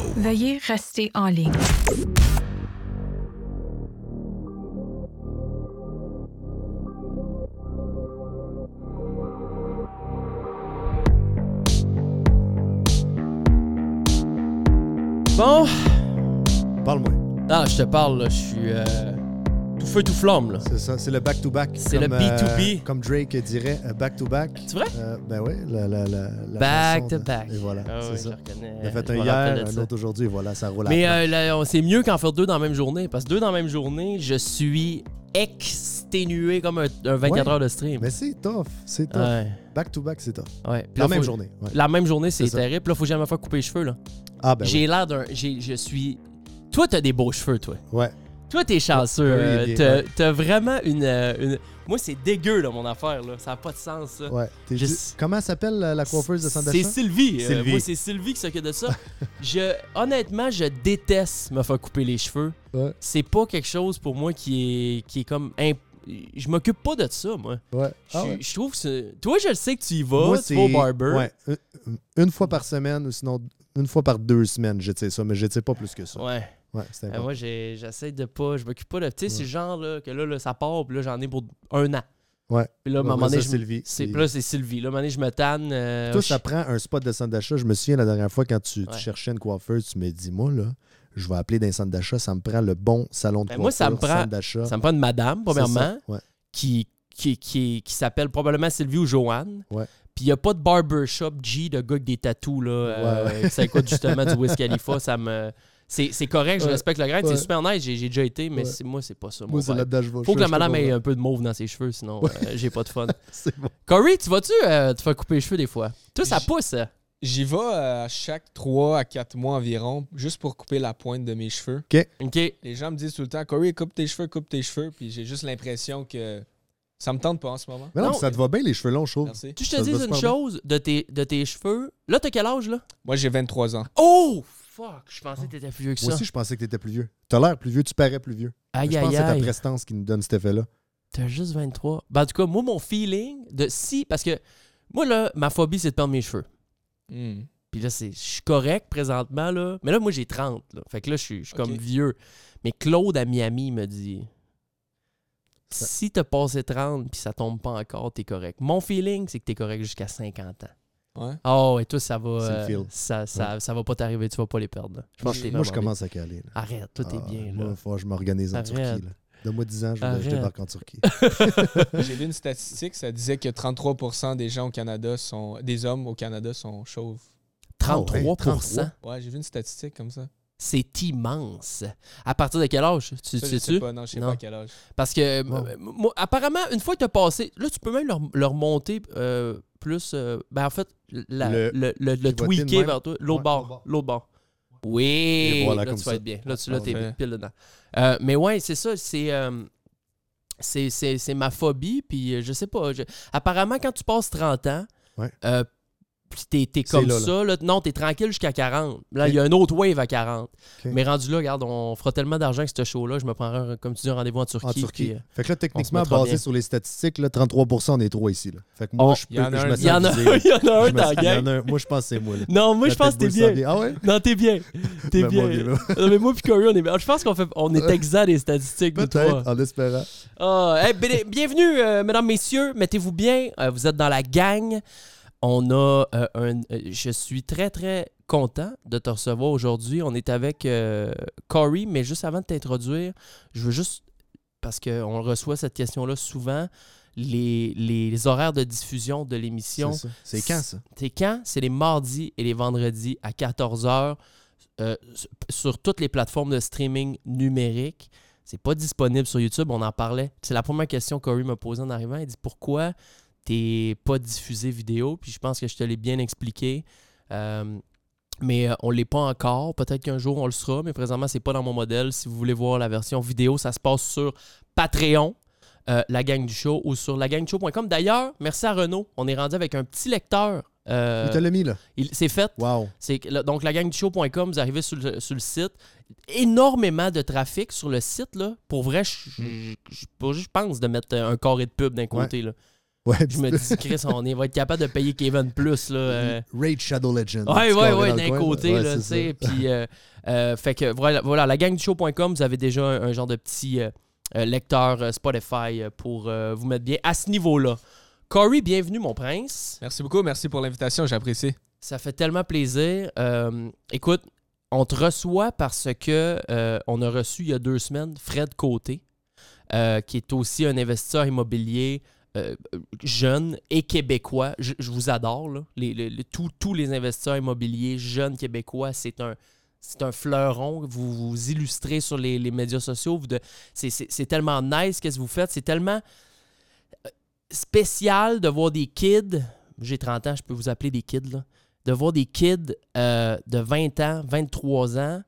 Show. Veuillez rester en ligne. Bon, Parle-moi. ah, je te parle, là, je suis euh, tout feu, tout flamme, là. C'est ça, c'est le back-to-back. C'est le comme, B2B. comme Drake dirait, euh, back-to-back. C'est vrai? Euh, ben oui, la, la, la, la Back chanson to de- back. Et voilà, Ah c'est oui, ça. je reconnais. On a fait un hier, un autre aujourd'hui, et voilà, ça roule à Mais euh, là, c'est mieux qu'en faire deux dans la même journée. Parce que deux dans la même journée, je suis exténué comme un, un 24 Ouais. heures de stream. Mais c'est tough, c'est tough. Ouais, Back-to-back, c'est tough. ouais. Puis La là, même faut- journée. La même journée, c'est terrible. Là, faut jamais faire couper les cheveux, là. Ah, ben j'ai l'air d'un. j'ai- Je suis. Toi, t'as des beaux cheveux, toi. Ouais. Toi, t'es chanceux. Oui, euh, t'as vraiment une, euh, une- Moi, c'est dégueu, là, mon affaire, là. Ça n'a pas de sens, ça. ouais. T'es Je- juste- Comment s'appelle la, la coiffeuse de C'est Sandachat? Sylvie. Euh, moi, c'est Sylvie qui s'occupe de ça. je, honnêtement, je déteste me faire couper les cheveux. Ouais. C'est pas quelque chose pour moi qui est, qui est comme. imp- Je m'occupe pas de ça, moi. Ouais. Je, Ah ouais. je trouve que c'est- Toi, je le sais que tu y vas, Moi, tu vas au barber. Ouais, une, une fois par semaine ou sinon une fois par deux semaines, je sais ça, mais je sais pas plus que ça. Ouais. Ouais, c'est Euh, moi, j'essaie de pas. Je m'occupe pas de. Tu sais, c'est genre là, que là, là, ça part, puis là, j'en ai pour un an. Ouais. Puis là, à un moment donné, Sylvie. c'est- Puis- là, c'est Sylvie. Là, à un moment donné, je me tanne. euh, Toi, je- ça prend un spot de centre d'achat. Je me souviens la dernière fois quand tu, cherchais une coiffeuse, tu me dis, moi, là, je vais appeler d'un centre d'achat, ça me prend le bon salon de Ben, coiffure. moi, ça me prend- d'achat. Ça me prend une madame, premièrement. Ouais. qui, qui, qui, qui s'appelle probablement Sylvie ou Joanne. Ouais. Puis il n'y a pas de barbershop G de gars avec des tatous, là. euh. Ça écoute justement du Wiz Khalifa. Ça me... C'est c'est correct, je Ouais. respecte le grain. Ouais. C'est super nice, j'ai j'ai déjà été, mais Ouais. c'est- moi, c'est pas ça. Moi, c'est là-dedans que je vais. Faut que la madame ait un peu de mauve dans ses cheveux, sinon Ouais. euh, j'ai pas de fun. C'est bon. Corey, tu vas-tu euh, te faire couper les cheveux des fois? Toi, ça pousse. hein? J'y vais euh, à chaque 3 à 4 mois environ, juste pour couper la pointe de mes cheveux. OK. Les gens me disent tout le temps, Corey, coupe tes cheveux, coupe tes cheveux. Puis j'ai juste l'impression que ça me tente pas en ce moment. Mais non, Non, ça te va bien, les cheveux longs. Merci. Tu je te dis une chose de tes, de tes cheveux? Là, t'as quel âge, là? Moi, j'ai 23 ans. Oh! Fuck! Je pensais que t'étais plus vieux que Moi ça. aussi, je pensais que t'étais plus vieux. T'as l'air plus vieux, tu parais plus vieux. Aïe, je pense aïe, que c'est ta aïe. prestance qui nous donne cet effet-là. T'as juste 23. Ben, en tout cas, moi, mon feeling de si. Parce que moi, là, ma phobie, c'est de perdre mes cheveux. Hmm. Puis là, c'est, je suis correct présentement, là. Mais là, moi, j'ai 30. Là. Fait que là, je suis, je suis comme Ok. vieux. Mais Claude à Miami me dit Ça- si t'as passé 30 puis ça tombe pas encore, t'es correct. Mon feeling, c'est que t'es correct jusqu'à 50 ans. Ouais. Oh, et toi, ça va. Le euh, ça, ça, ça va pas t'arriver, tu vas pas les perdre. là. Je pense que t'es Moi, je commence à caler. là. Arrête, toi, t'es Ah, bien, Moi, là. faut que je m'organise en. Turquie. là. Donne-moi 10 ans, je, vais- je débarque en Turquie. J'ai vu une statistique, ça disait que 33% des gens au Canada sont. des hommes au Canada sont chauves. 33 Ah ouais, Ouais, j'ai vu une statistique comme ça. C'est immense. À partir de quel âge? Tu Ça, je sais-tu? sais pas, non, je sais Non. pas à quel âge. Parce que, Wow. euh, moi, apparemment, une fois que tu as passé, là, tu peux même leur, leur monter euh, plus. euh, ben, en fait, la- Le- le, le, le tweaker vers toi. L'autre Ouais, bord. l'autre bord. Oui. Voilà, là, tu ça. vas être bien. Là, tu là, t'es pile dedans. Euh, mais ouais, c'est ça. C'est. euh, c'est, c'est, c'est ma phobie, puis je sais pas. je- Apparemment, quand tu passes 30 ans, Ouais. euh, puis t'es, comme là, ça, là. non, t'es tranquille jusqu'à 40. Là, il y a un autre wave à 40. Ok. Mais rendu là, regarde, on fera tellement d'argent que ce show-là, je me prendrai, comme tu dis, un rendez-vous en Turquie. En Turquie. puis, euh, Fait que là, techniquement, basé bien. sur les statistiques, là, 33 on est trois ici. Là. Fait que moi, Oh, je, peux, il y en a je un- me Il y en a, sens visé, là. il y en a un dans la gang. Moi, je pense que c'est moi. là. Non, moi, je pense que t'es bien. Ah ouais? Non, t'es bien. T'es Ben, bien. Non, mais moi puis Corey, on est bien. Je pense qu'on fait, on est exact des statistiques Peut-être, en espérant. Ah, bien- bienvenue, euh, mesdames, messieurs. Mettez-vous bien. Euh, vous êtes dans la gang. On a euh, un. euh, je suis très, très content de te recevoir aujourd'hui. On est avec euh, Corey, mais juste avant de t'introduire, je veux juste. Parce qu'on reçoit cette question-là souvent. Les, les horaires de diffusion de l'émission. C'est quand, ça? C'est quand? C'est les mardis et les vendredis à 14h sur toutes les plateformes de streaming numérique. C'est pas disponible sur YouTube, on en parlait. C'est la première question que Corey m'a posée en arrivant. Il dit pourquoi t'es pas diffusé vidéo? Puis je pense que je te l'ai bien expliqué. Euh, mais euh, on l'est pas encore. Peut-être qu'un jour on le sera, mais présentement, c'est pas dans mon modèle. Si vous voulez voir la version vidéo, ça se passe sur Patreon. euh, la gang du show ou sur lagangdushow.com. D'ailleurs, merci à Renaud. On est rendu avec un petit lecteur. Euh, Il te l'a mis, là. c'est fait. Wow. Là, donc, lagangdushow.com, vous arrivez sur le, sur le site. Énormément de trafic sur le site. Là. Pour vrai, je- je je- je- je pense de mettre un carré de pub d'un côté. Là. Ouais, Je me dis, Chris, on est- va être capable de payer Kevin plus. Là, euh. Raid Shadow Legend. Ouais, ouais, ouais, d'un côté, Ouais, là, tu c'est sais. Puis, euh, euh, fait que voilà, voilà la gang du show.com, vous avez déjà un, un genre de petit lecteur euh, Spotify pour euh, vous mettre bien à ce niveau-là. Corey, bienvenue, mon prince. Merci beaucoup, merci pour l'invitation, j'apprécie. Ça fait tellement plaisir. Euh, écoute, on te reçoit parce que euh, on a reçu il y a deux semaines Fred Côté, euh, qui est aussi un investisseur immobilier euh, jeune et québécois. Je, vous adore. tous- les investisseurs immobiliers jeunes québécois, c'est un, fleuron. Vous vous illustrez sur les, médias sociaux. C'est, tellement nice qu'est-ce que vous faites. C'est tellement euh, spécial de voir des kids. J'ai 30 ans, je peux vous appeler des kids. De voir des kids euh, de 20 ans, 23 ans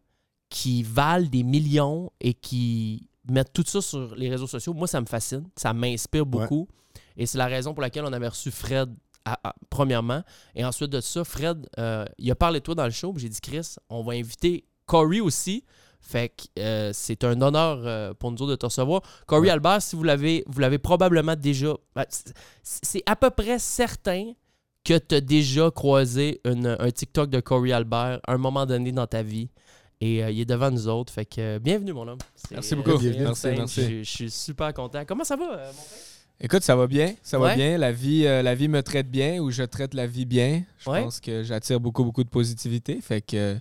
qui valent des millions et qui mettent tout ça sur les réseaux sociaux. Moi, ça me fascine. Ça m'inspire beaucoup. Et c'est la raison pour laquelle on avait reçu Fred à- à- premièrement. Et ensuite de ça, Fred, euh, il a parlé de toi dans le show. J'ai dit, Chris, on va inviter Corey aussi. Fait que euh, c'est un honneur euh, pour nous autres de te recevoir. Corey Ouais. Albert, si vous l'avez, vous l'avez probablement déjà. ben, c'est- C'est à peu près certain que tu as déjà croisé une- un TikTok de Corey Albert à un moment donné dans ta vie. Et euh, il est devant nous autres. Fait que euh, bienvenue, mon homme. Merci beaucoup. c'est Bienvenue. Merci, merci. Je, suis super content. Comment ça va, euh, mon frère? Écoute, ça va bien, ça va bien. La vie, euh, la vie me traite bien ou je traite la vie bien. Je Ouais. pense que j'attire beaucoup, beaucoup de positivité. Fait que euh,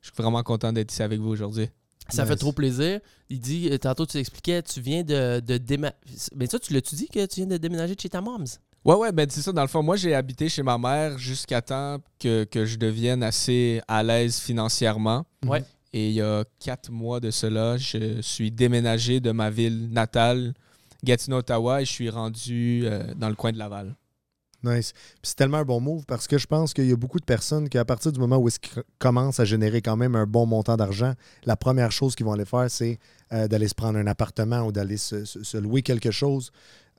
je suis vraiment content d'être ici avec vous aujourd'hui. Ça Nice. fait trop plaisir. Il dit, euh, tantôt tu expliquais, tu viens de, de déménager. Mais ça, tu l'as-tu dit que tu viens de déménager de chez ta mom's? Ouais, ouais, ben c'est ça. Dans le fond, moi, j'ai habité chez ma mère jusqu'à temps que, que je devienne assez à l'aise financièrement. Ouais. Et il y a quatre mois de cela, je suis déménagé de ma ville natale, Gatineau, Ottawa, et je suis rendu euh, dans le coin de Laval. Nice. C'est tellement un bon move parce que je pense qu'il y a beaucoup de personnes qui, à partir du moment où ils commencent à générer quand même un bon montant d'argent, la première chose qu'ils vont aller faire, c'est euh, d'aller se prendre un appartement ou d'aller se louer quelque chose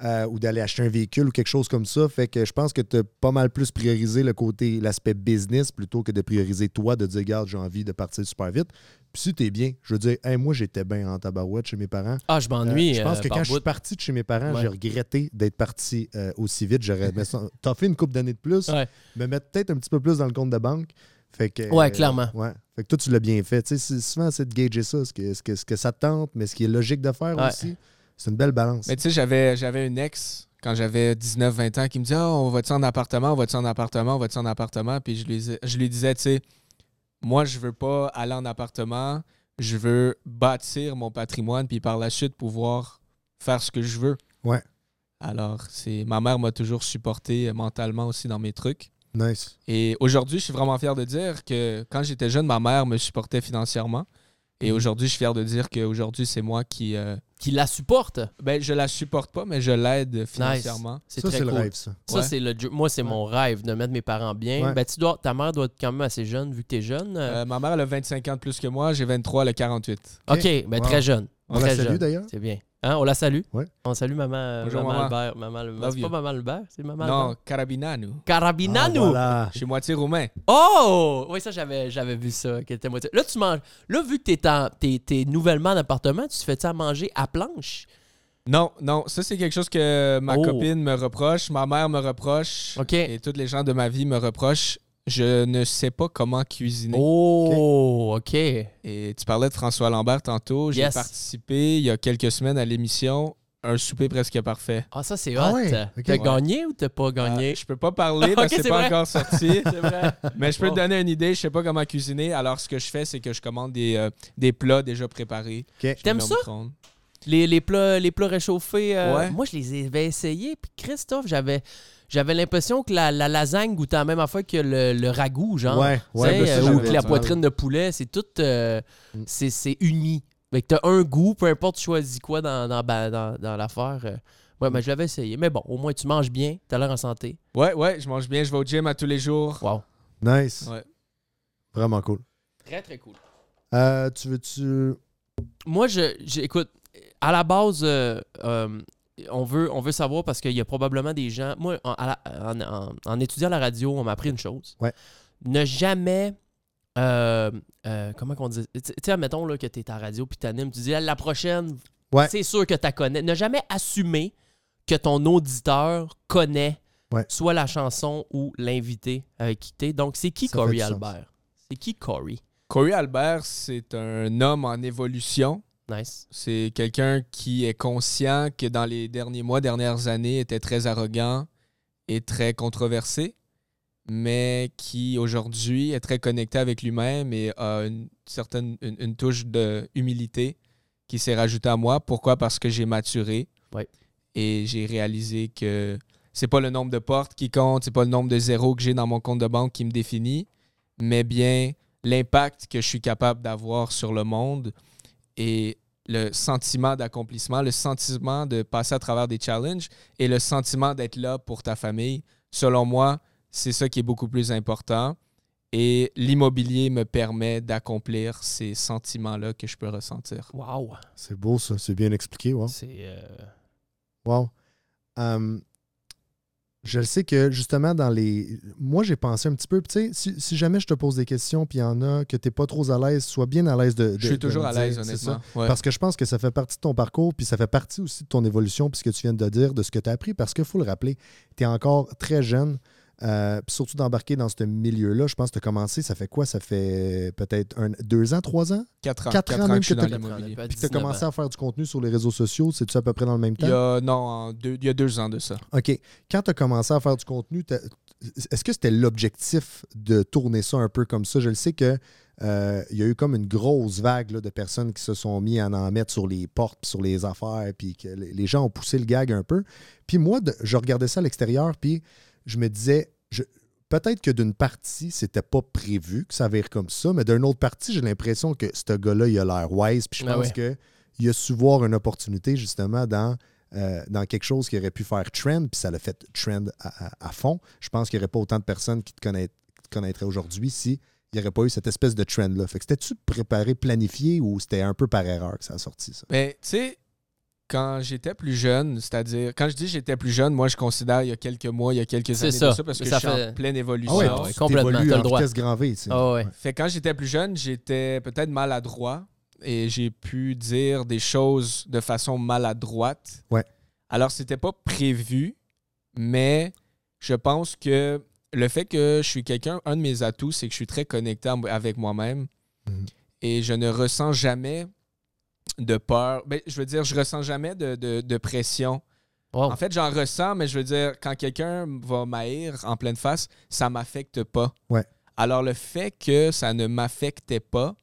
euh, ou d'aller acheter un véhicule ou quelque chose comme ça. Fait que je pense que tu as pas mal plus priorisé le côté, l'aspect business plutôt que de prioriser toi, de dire, regarde, j'ai envie de partir super vite. Puis si tu es bien, je veux dire, Hey, moi, j'étais bien en tabarouette chez mes parents. Ah, je Euh, m'ennuie. je pense euh, que quand je suis parti de chez mes parents, Ouais. j'ai regretté d'être parti euh, aussi vite. J'aurais fait une couple d'années de plus, Ouais. me mettre peut-être un petit peu plus dans le compte de banque. Fait que, Ouais, clairement. ouais. Fait que toi, tu l'as bien fait. Tu sais, c'est- souvent, c'est de gager ça, ce que, ce, que, ce que ça te tente, mais ce qui est logique de faire aussi. C'est une belle balance. Mais tu sais, j'avais, j'avais une ex quand j'avais 19-20 ans qui me disait Ah, On va-tu en appartement? On va-tu en appartement? On va-tu en appartement? Puis je lui, je lui disais Tu sais, moi, je veux pas aller en appartement. Je veux bâtir mon patrimoine, puis par la suite pouvoir faire ce que je veux. Ouais. Alors, c'est ma mère m'a toujours supporté euh, mentalement aussi dans mes trucs. Nice. Et aujourd'hui, je suis vraiment fier de dire que quand j'étais jeune, ma mère me supportait financièrement. Et Mhm. aujourd'hui, je suis fier de dire qu'aujourd'hui, c'est moi qui. euh, Qui la supporte. ben, je la supporte pas, mais je l'aide financièrement. C'est Ça, très c'est le rêve, ça. Ça, Ouais. c'est le Moi, c'est mon rêve de mettre mes parents bien. Ouais. Ben, tu dois, ta mère doit être quand même assez jeune vu que tu es jeune. euh. Ma mère, elle a 25 ans de plus que moi. J'ai 23, elle a 48. OK, ben, Wow. très jeune. On la salue d'ailleurs. C'est bien. Hein, on la salue. Ouais. On salue maman, euh, Bonjour, maman maman. Albert. Maman, c'est pas maman Albert, c'est maman non, Albert. Carabinanu. Carabinanu. Ah, voilà. Je suis moitié roumain. Oh! Oui, ça, j'avais, j'avais vu ça. qu'elle était moitié- Là, tu manges. Là, vu que t'es, en, t'es, t'es nouvellement en appartement, tu te fais-tu à manger à planche? Non, non, ça c'est quelque chose que ma Oh. copine me reproche, ma mère me reproche OK. et tous les gens de ma vie me reprochent. Je ne sais pas comment cuisiner. Oh, OK. Et tu parlais de François Lambert tantôt. J'ai Yes. participé il y a quelques semaines à l'émission Un souper presque parfait. Ah, ça, c'est hot. Ah ouais? Ok. T'as Ouais. gagné ou t'as pas gagné? Euh, je peux pas parler parce Ok, que c'est c'est pas vrai. encore sorti. C'est vrai. Mais je peux te donner une idée, je sais pas comment cuisiner. Alors, ce que je fais, c'est que je commande des, euh, des plats déjà préparés. OK. Je les T'aimes mets au ça? micro-ondes. Les, les plats, les plats réchauffés, euh, Ouais. moi, je les avais essayés. Puis Christophe, j'avais, j'avais l'impression que la, la lasagne goûtait la même affaire que le, le ragoût, genre. Ouais, ouais. ben ça, euh, ou que la poitrine de poulet, c'est tout. euh, Mm. c'est, c'est uni. Fait que t'as un goût, peu importe tu choisis quoi dans, dans, dans, dans- dans l'affaire. euh. Ouais, mais je l'avais essayé. Mais bon, au moins tu manges bien, t'as l'air en santé. Ouais, ouais, je mange bien, je vais au gym à tous les jours. Wow. Nice. Ouais. Vraiment cool. Très, très cool. Euh, tu veux-tu. Moi, je, je- écoute, à la base, euh, euh, on, veut, on veut savoir parce qu'il y a probablement des gens. Moi, en, à la- en- en- en étudiant la radio, on m'a appris une chose. Ouais. Ne jamais. euh, euh, comment qu'on dit Tu sais, admettons là, que tu es à la radio puis tu animes, tu dis Ah, la prochaine, Ouais. c'est sûr que tu connais. Ne jamais assumer que ton auditeur connaît Ouais. soit la chanson ou l'invité avec qui t'es. Donc, c'est qui Ça Corey. Albert? C'est qui Corey? Corey Albert, c'est un homme en évolution. Nice. C'est quelqu'un qui est conscient que dans les derniers mois, dernières années, était très arrogant et très controversé, mais qui aujourd'hui est très connecté avec lui-même et a une certaine une, une touche de humilité qui s'est rajoutée à moi. Pourquoi? Parce que j'ai maturé Ouais. et j'ai réalisé que c'est pas le nombre de portes qui compte, c'est pas le nombre de zéros que j'ai dans mon compte de banque qui me définit, mais bien l'impact que je suis capable d'avoir sur le monde et le sentiment d'accomplissement, le sentiment de passer à travers des challenges et le sentiment d'être là pour ta famille. Selon moi, c'est ça qui est beaucoup plus important. Et l'immobilier me permet d'accomplir ces sentiments-là que je peux ressentir. Wow. C'est beau, ça. C'est bien expliqué. Wow. C'est. euh, Wow. Hum, je le sais que justement dans les. Moi, j'ai pensé un petit peu. Tu sais, si, si jamais je te pose des questions, puis il y en a que tu n'es pas trop à l'aise, sois bien à l'aise de. de- Je suis toujours à l'aise, honnêtement. Ouais. Parce que je pense que ça fait partie de ton parcours, puis ça fait partie aussi de ton évolution, puis ce que tu viens de dire, de ce que tu as appris, parce qu'il faut le rappeler, tu es encore très jeune, euh, puis surtout d'embarquer dans ce milieu-là. Je pense que tu as commencé, ça fait quoi? Ça fait peut-être un, deux ans, trois ans? Quatre ans. Quatre Quatre ans ans même que que tu as 19 commencé ans. à faire du contenu sur les réseaux sociaux, c'est-tu à peu près dans le même temps? Il y a, non, deux- il y a deux ans de ça. OK. Quand tu as commencé à faire du contenu, est-ce que c'était l'objectif de tourner ça un peu comme ça? Je le sais que euh, il y a eu comme une grosse vague là, de personnes qui se sont mis à en mettre sur les portes, puis sur les affaires, puis que les gens ont poussé le gag un peu. Puis moi, de- je regardais ça à l'extérieur, puis je me disais, peut-être que d'une partie, c'était pas prévu que ça vire comme ça, mais d'une autre partie, j'ai l'impression que ce gars-là, il a l'air wise, puis je Ah pense ouais. que il a su voir une opportunité justement dans euh, dans quelque chose qui aurait pu faire trend, puis ça l'a fait trend à, à- à fond. Je pense qu'il n'y aurait pas autant de personnes qui te, connaît- qui te connaîtraient aujourd'hui si il n'y aurait pas eu cette espèce de trend-là. Fait que c'était-tu préparé, planifié ou c'était un peu par erreur que ça a sorti, ça? Mais tu sais, quand j'étais plus jeune, c'est-à-dire, quand je dis j'étais plus jeune, moi je considère il y a quelques mois, il y a quelques années ça. de ça parce que Ça je suis fait- en pleine évolution. ouais, tu ouais, complètement, t'as le droit. vitesse grand V. tu sais. Ah ouais. Fait que quand j'étais plus jeune, j'étais peut-être maladroit et j'ai pu dire des choses de façon maladroite. Ouais. Alors, c'était pas prévu, mais je pense que le fait que je suis quelqu'un, un de mes atouts, c'est que je suis très connecté avec moi-même Mhm. et je ne ressens jamais de peur. Ben, je veux dire, je ressens jamais de, de- de pression. Wow. En fait, j'en ressens, mais je veux dire, quand quelqu'un va m'haïr en pleine face, ça m'affecte pas. Ouais. Alors, le fait que ça ne m'affectait pas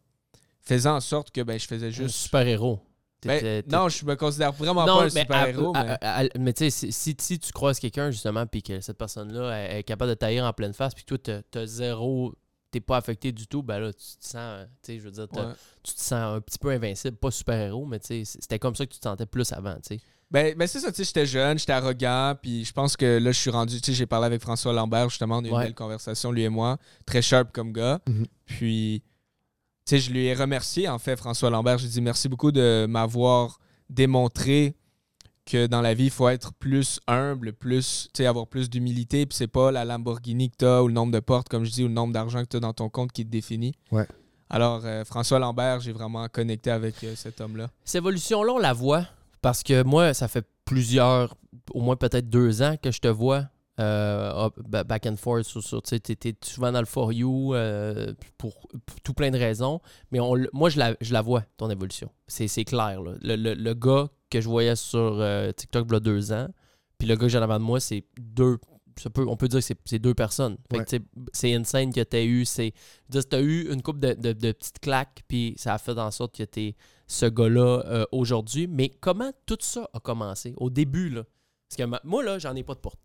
faisait en sorte que ben, je faisais Juste juste. super-héros. Ben, non, je me considère vraiment Non, pas un super-héros. à- mais... tu sais, si, si- si tu croises quelqu'un, justement, puis que cette personne-là est, est capable de tailler en pleine face, puis que toi, t'as- t'as zéro, t'es pas affecté du tout, ben là, tu te sens, euh, tu sais, je veux dire, Ouais. tu te sens un petit peu invincible, pas super-héros, mais tu sais, c'était comme ça que tu te sentais plus avant, tu sais. Ben, ben c'est ça, tu sais, j'étais jeune, j'étais arrogant, puis je pense que là, je suis rendu, tu sais, j'ai parlé avec François Lambert, justement, on a eu Ouais. une belle conversation, lui et moi, très sharp comme gars. Mhm. Puis, tu sais, je lui ai remercié, en fait, François Lambert, j'ai dit merci beaucoup de m'avoir démontré que dans la vie, il faut être plus humble, plus, tu sais, avoir plus d'humilité, puis c'est pas la Lamborghini que tu as, ou le nombre de portes, comme je dis, ou le nombre d'argent que tu as dans ton compte qui te définit. Ouais. Alors, euh, François Lambert, j'ai vraiment connecté avec euh, cet homme-là. Cette évolution-là, on la voit parce que moi, ça fait plusieurs, au moins peut-être deux ans que je te vois euh, up- back and forth sur, sur tu t'es souvent dans le for you euh, pour, pour tout plein de raisons, mais on, moi, je la, je la vois, ton évolution. C'est c'est clair. là. Le, le- le gars que je voyais sur euh, TikTok il y a deux ans, puis le gars que j'ai en avant de moi, c'est deux. ça peut- on peut dire que c'est- deux personnes. Fait que, Ouais. c'est insane que tu as eu. C'est, t'as eu une couple de, de- de petites claques, puis ça a fait en sorte que tu es ce gars-là euh, aujourd'hui. Mais comment tout ça a commencé? Au début? Là? Parce que ma- moi, là, j'en ai pas de porte.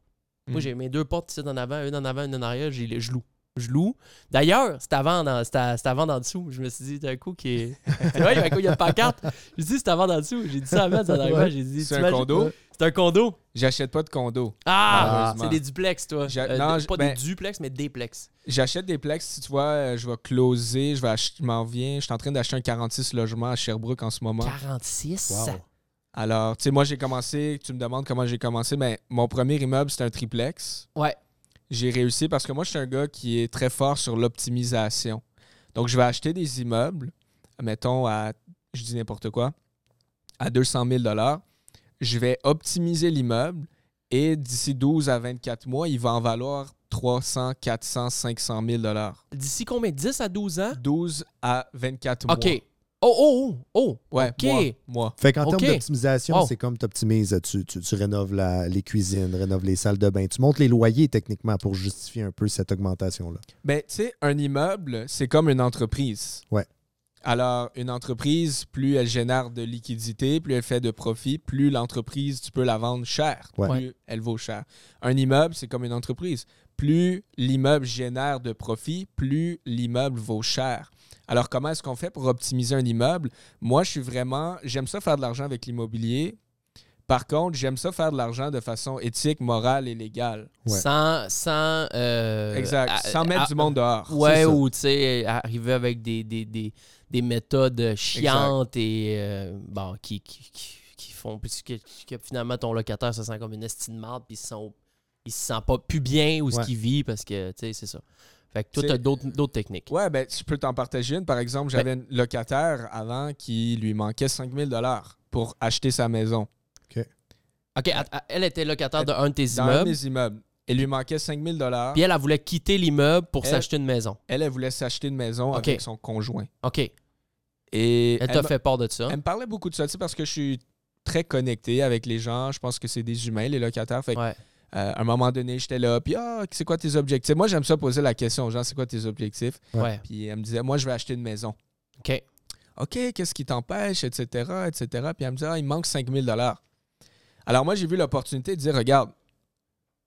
Moi, Mm. j'ai mes deux portes ici en avant, une en avant, une en arrière, j'ai, je loue. Je loue. D'ailleurs, c'est avant, dans, c'était, c'était avant d'en dessous. Je me suis dit, d'un coup, qui est. Tu vois, il y a une pancarte. J'ai dit, c'est avant d'en dessous. J'ai dit ça en arrivant. Ouais. J'ai dit, C'est un condo? C'est un condo. J'achète pas de condo. Ah, c'est des duplex, toi. Euh, non, pas ben- des duplex, mais des plex. J'achète des plex, si tu vois, euh, je vais closer, je vais m'en viens, je suis en train d'acheter un 46 logements à Sherbrooke en ce moment. 46. Wow. Alors, tu sais, moi j'ai commencé, tu me demandes comment j'ai commencé, mais mon premier immeuble c'était un triplex. Ouais. J'ai réussi parce que moi je suis un gars qui est très fort sur l'optimisation. Donc je vais acheter des immeubles, mettons à, je dis n'importe quoi, à 200 000 je vais optimiser l'immeuble et d'ici 12 à 24 mois, il va en valoir 300, 400, 500 000 dollars. D'ici combien? 10 à 12 ans? 12 à 24 mois. OK. Oh, oh, oh, oh. Ouais, OK. moi, moi. Fait qu'en termes d'optimisation, Wow. c'est comme tu optimises, tu, tu, tu rénoves la- les cuisines, rénoves les salles de bain. Tu montes les loyers techniquement pour justifier un peu cette augmentation-là. Ben, tu sais, un immeuble, c'est comme une entreprise. Ouais. Alors, une entreprise, plus elle génère de liquidité, plus elle fait de profit, plus l'entreprise, tu peux la vendre cher, Ouais. plus elle vaut cher. Un immeuble, c'est comme une entreprise. Plus l'immeuble génère de profit, plus l'immeuble vaut cher. Alors, comment est-ce qu'on fait pour optimiser un immeuble? Moi, je suis vraiment, j'aime ça faire de l'argent avec l'immobilier. Par contre, j'aime ça faire de l'argent de façon éthique, morale et légale. Ouais. Sans. sans euh, exact. à- Sans mettre à- du monde dehors. Ouais, ou tu sais, arriver avec des, des, des, des méthodes chiantes et euh, bon, qui, qui, qui, qui font que, que finalement ton locataire se sent comme une estime de marde puis il se sent, il se sent pas plus bien où ce Ouais. qu'il vit parce que tu sais, c'est ça. Fait que toi, C'est- t'as d'autres techniques. Ouais, ben, je peux t'en partager une. Par exemple, j'avais une locataire avant qui lui manquait 5000 dollars pour acheter sa maison OK, à- elle était locataire de un de tes dans un de immeubles, mes immeubles. Il lui manquait 5000 dollars. puis elle, elle voulait quitter l'immeuble pour Elle- s'acheter une maison. Elle, elle voulait s'acheter une maison Ok. avec son conjoint. OK. Elle Et t'a me- fait part de ça. elle me parlait beaucoup de ça, tu sais, parce que je suis très connecté avec les gens. Je pense que c'est des humains, les locataires. Fait que, Ouais. Euh, à un moment donné, j'étais là, puis ah, c'est quoi tes objectifs? Moi, j'aime ça poser la question aux gens, c'est quoi tes objectifs? Ouais. Puis elle me disait, moi, je vais acheter une maison. OK. OK, qu'est-ce qui t'empêche, etc., etc. Puis elle me dit, ah, il manque 5000 dollars. Alors moi, j'ai vu l'opportunité de dire, regarde,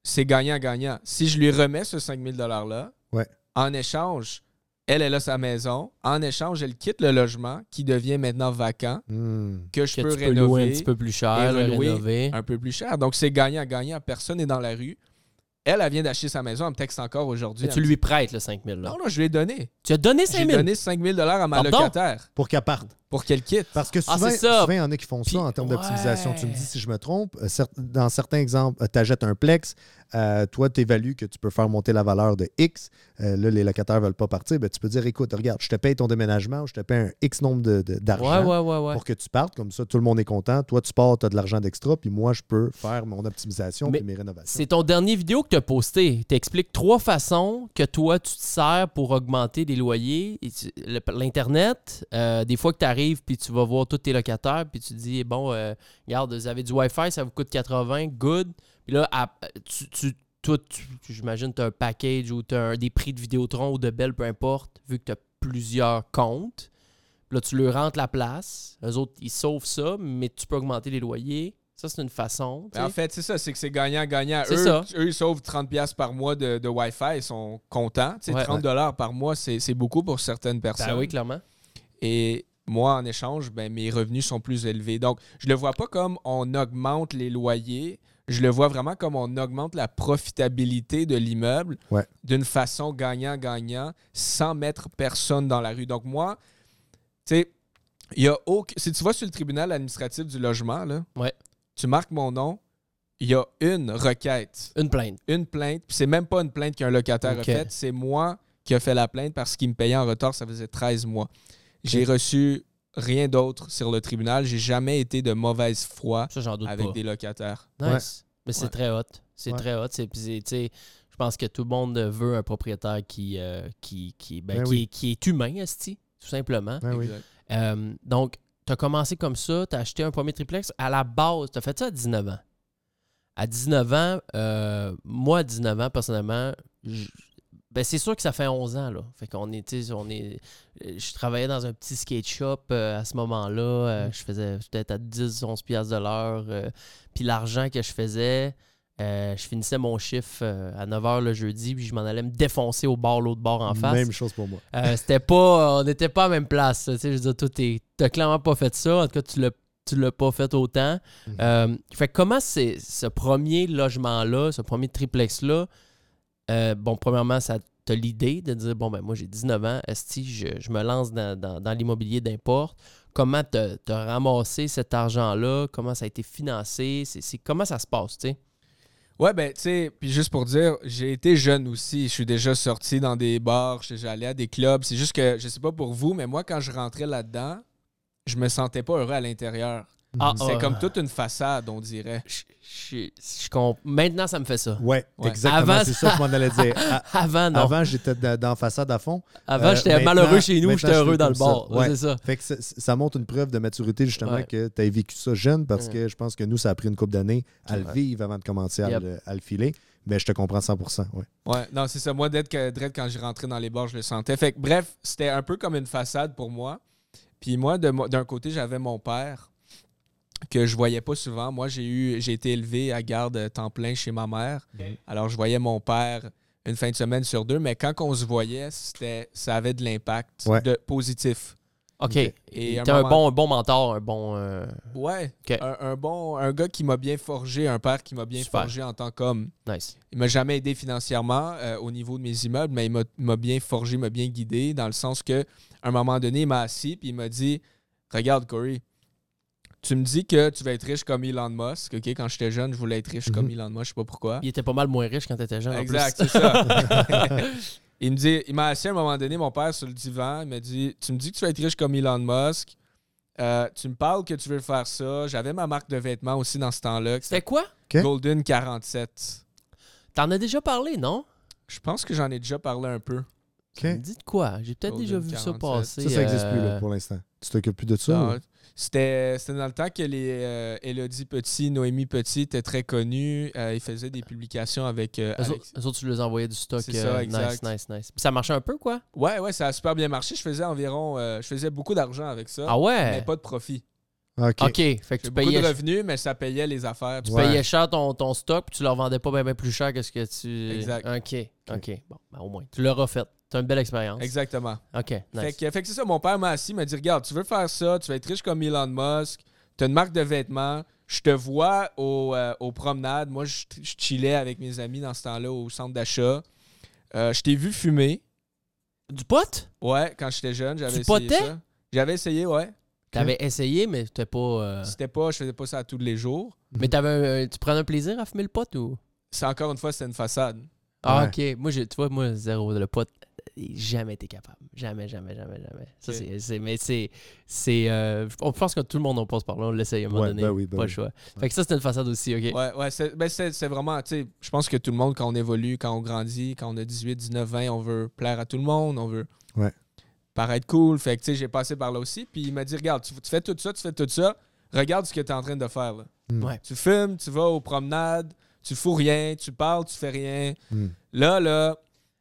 c'est gagnant-gagnant. Si je lui remets ce 5000 dollars-là, Ouais. en échange, elle, elle a sa maison. En échange, elle quitte le logement qui devient maintenant vacant, Hmm. que je Que peux tu peux louer un rénover petit peu plus cher, rénover. un peu plus cher. Donc, c'est gagnant-gagnant. Personne n'est dans la rue. Elle, elle vient d'acheter sa maison. Elle me texte encore aujourd'hui. Mais tu lui dit, prêtes le 5000 là. Non, non, je lui ai donné. Tu as donné J'ai 5000 donné 5000 dollars à ma Pardon? locataire Pour qu'elle parte. pour qu'elle quitte. Parce que Ah, souvent, c'est ça. souvent, il y en a qui font Puis- ça en termes d'optimisation. Tu me dis si je me trompe. euh, Dans certains exemples, tu achètes un plex, euh, toi, tu évalues que tu peux faire monter la valeur de X. Euh, là, les locataires ne veulent pas partir. Ben, tu peux dire écoute, regarde, je te paye ton déménagement ou je te paye un X nombre de- de- Ouais, d'argent ouais, ouais, ouais. pour que tu partes. Comme ça, tout le monde est content. Toi, tu pars, tu as de l'argent d'extra, puis moi, je peux faire mon optimisation puis mes rénovations. C'est ton dernier vidéo que tu as posté. Tu expliques trois façons que toi, tu te sers pour augmenter des loyers. Et L'Internet, euh, des fois que tu arrives puis tu vas voir tous tes locataires puis tu dis, bon, euh, regarde, vous avez du Wi-Fi, ça vous coûte 80, good. Puis là, à- tu, tu, toi, tu- j'imagine tu as un package ou tu as des prix de Vidéotron ou de Bell, peu importe, vu que tu as plusieurs comptes. Puis là, tu leur rentres la place. Eux autres, ils sauvent ça, mais tu peux augmenter les loyers. Ça, c'est une façon. Ben, en fait, c'est ça, c'est que c'est gagnant-gagnant. Eux, ça. eux, ils sauvent 30$ par mois de, de Wi-Fi, ils sont contents. Tu sais, Ouais. 30$ dollars par mois, c'est c'est beaucoup pour certaines personnes. Ben oui, clairement. Et moi, en échange, ben, mes revenus sont plus élevés. Donc, je le vois pas comme on augmente les loyers. Je le vois vraiment comme on augmente la profitabilité de l'immeuble Ouais. d'une façon gagnant-gagnant sans mettre personne dans la rue. Donc, moi, tu sais, il y a aucun... Si tu vas sur le tribunal administratif du logement, là, Ouais. tu marques mon nom, il y a une requête Une plainte. une plainte, puis c'est même pas une plainte qu'un locataire a faite, c'est moi qui a fait la plainte parce qu'il me payait en retard, ça faisait 13 mois. J'ai reçu rien d'autre sur le tribunal, j'ai jamais été de mauvaise foi Ça, j'en doute avec pas. des locataires. Nice. Mais c'est Ouais. très hot. C'est Ouais. très hot. C'est, puis c'est- tu sais, je pense que tout le monde veut un propriétaire qui, euh, qui, qui, ben, Ben qui, oui. est, qui est humain, esti, tout simplement. Ben oui. Euh, donc, tu as commencé comme ça, tu as acheté un premier triplex. À la base, tu as fait ça à 19 ans. À 19 ans, euh, moi, à 19 ans, personnellement, je- ben, c'est sûr que ça fait 11 ans. Là. Fait qu'on est, on est, euh, je travaillais dans un petit skate shop euh, à ce moment-là. Euh, Je faisais peut-être à 10, 11 piastres de l'heure. euh, Puis l'argent que je faisais, euh, je finissais mon chiffre euh, à 9 h le jeudi, puis je m'en allais me défoncer au bar, l'autre bord en face. Même chose pour moi. Euh, c'était pas. On n'était pas à la même place. Tu sais, je veux dire, toi, t'as clairement pas fait ça. En tout cas, tu l'as. Tu l'as pas fait autant. Euh, fait comment c'est ce premier logement-là, ce premier triplex-là, euh, bon, premièrement, ça t'as l'idée de dire bon ben moi j'ai 19 ans, Esti, je, je me lance dans, l'immobilier d'importe. Comment t'as as ramassé cet argent-là? Comment ça a été financé? C'est comment ça se passe, tu sais? Ouais, ben, tu sais, puis juste pour dire, j'ai été jeune aussi. Je suis déjà sorti dans des bars, allé à des clubs. C'est juste que, je sais pas pour vous, mais moi, quand je rentrais là-dedans, je me sentais pas heureux à l'intérieur. Ah, C'est ah. comme toute une façade, on dirait. Je- je- je comp- Maintenant, ça me fait ça. Ouais, Ouais. exactement. Avant, c'est ça que je m'en allais dire. À- Avant, non. Avant, Avant, j'étais dans façade à fond. euh, j'étais malheureux chez nous, j'étais je heureux dans le bar. Ouais. C'est ça. Fait que ça, ça montre une preuve de maturité, justement, Ouais. que tu as vécu ça jeune, parce Ouais. que je pense que nous, ça a pris une couple d'années à le vivre avant de commencer à, Yep. le, à le filer. Mais je te comprends 100%. Ouais. Ouais, non, c'est ça. Moi, que quand je rentrais dans les bars, je le sentais. Fait que, bref, c'était un peu comme une façade pour moi. Puis moi, d'un côté, j'avais mon père que je voyais pas souvent. Moi, j'ai eu j'ai été élevé à garde temps plein chez ma mère. Alors, je voyais mon père une fin de semaine sur deux, mais quand on se voyait, c'était ça avait de l'impact Ouais. de positif. OK. Et Et un bon, un bon mentor, un bon. euh, Ouais, Ok. un, un bon un gars qui m'a bien forgé, un père qui m'a bien Super. forgé en tant qu'homme. Nice. Il m'a jamais aidé financièrement euh, au niveau de mes immeubles, mais il m'a- il m'a bien forgé, m'a bien guidé, dans le sens que à un moment donné, il m'a assis puis il m'a dit Regarde, Corey, tu me dis que tu vas être riche comme Elon Musk. ok? Quand j'étais jeune, je voulais être riche comme Elon Musk, je sais pas pourquoi. Il était pas mal moins riche quand t'étais jeune. en Exact, c'est ça. il me dit, il m'a assis à un moment donné, mon père, sur le divan. Il m'a dit Tu me dis que tu vas être riche comme Elon Musk. Euh, tu me parles que tu veux faire ça. J'avais ma marque de vêtements aussi dans ce temps-là. C'était quoi? Golden 47. T'en as déjà parlé, non? Je pense que j'en ai déjà parlé un peu. OK. Ça me dit de quoi? J'ai peut-être déjà vu ça 47. passer. Ça, ça n'existe plus euh, là, pour l'instant. Tu t'occupes plus de ça? C'était c'était dans le temps que les euh, Elodie Petit, Noémie Petit étaient très connus. Euh, ils faisaient des publications avec. euh, Eux autres, eux autres, tu les envoyais du stock. Ça, euh, exact. Nice, nice, nice. Puis ça marchait un peu, quoi? Ouais, ouais, ça a super bien marché. Je faisais environ. euh, je faisais beaucoup d'argent avec ça. Ah ouais? Mais pas de profit. OK. OK. Fait que tu beaucoup payais, de revenus, mais ça payait les affaires. tu Ouais. payais cher ton, ton stock, puis tu leur vendais pas bien plus cher que ce que tu. Exact. OK. OK. Bon, ben, au moins. Tu l'auras fait. T'as une belle expérience. Exactement. OK. Nice. Fait que, fait que c'est ça, mon père m'a assis, m'a dit Regarde, tu veux faire ça, tu vas être riche comme Elon Musk, tu as une marque de vêtements, je te vois au, euh, aux promenades. Moi, je, je chillais avec mes amis dans ce temps-là au centre d'achat. Euh, je t'ai vu fumer. Du pot? Ouais, quand j'étais jeune, j'avais Tu essayé potais? ça. J'avais essayé, ouais. T'avais essayé, mais t'étais pas. euh, C'était pas, je faisais pas ça tous les jours. Mais t'avais un- tu prenais un plaisir à fumer le pot ou? C'est encore une fois, c'était une façade. Ah, ok. Moi, tu vois, moi, zéro. Le pot, j'ai jamais été capable. Jamais, jamais, jamais, jamais. Ça, c'est, c'est- Mais c'est. c'est euh, on pense que tout le monde en passe par là. On l'essaye à un moment Ouais, donné. ben oui, ben pas le oui. choix. Fait que ça, c'était une façade aussi, ok. Ouais, ouais, c'est ben c'est- c'est vraiment, tu sais, je pense que tout le monde, quand on évolue, quand on grandit, quand on a 18, 19, 20, on veut plaire à tout le monde, on veut Ouais. paraître cool. Fait que, tu sais, j'ai passé par là aussi. Puis il m'a dit, regarde, tu, tu fais tout ça, tu fais tout ça, regarde ce que tu es en train de faire. Là. Mm. Ouais. Tu fumes, tu vas aux promenades, tu fous rien, tu parles, tu fais rien. Mm. Là, là,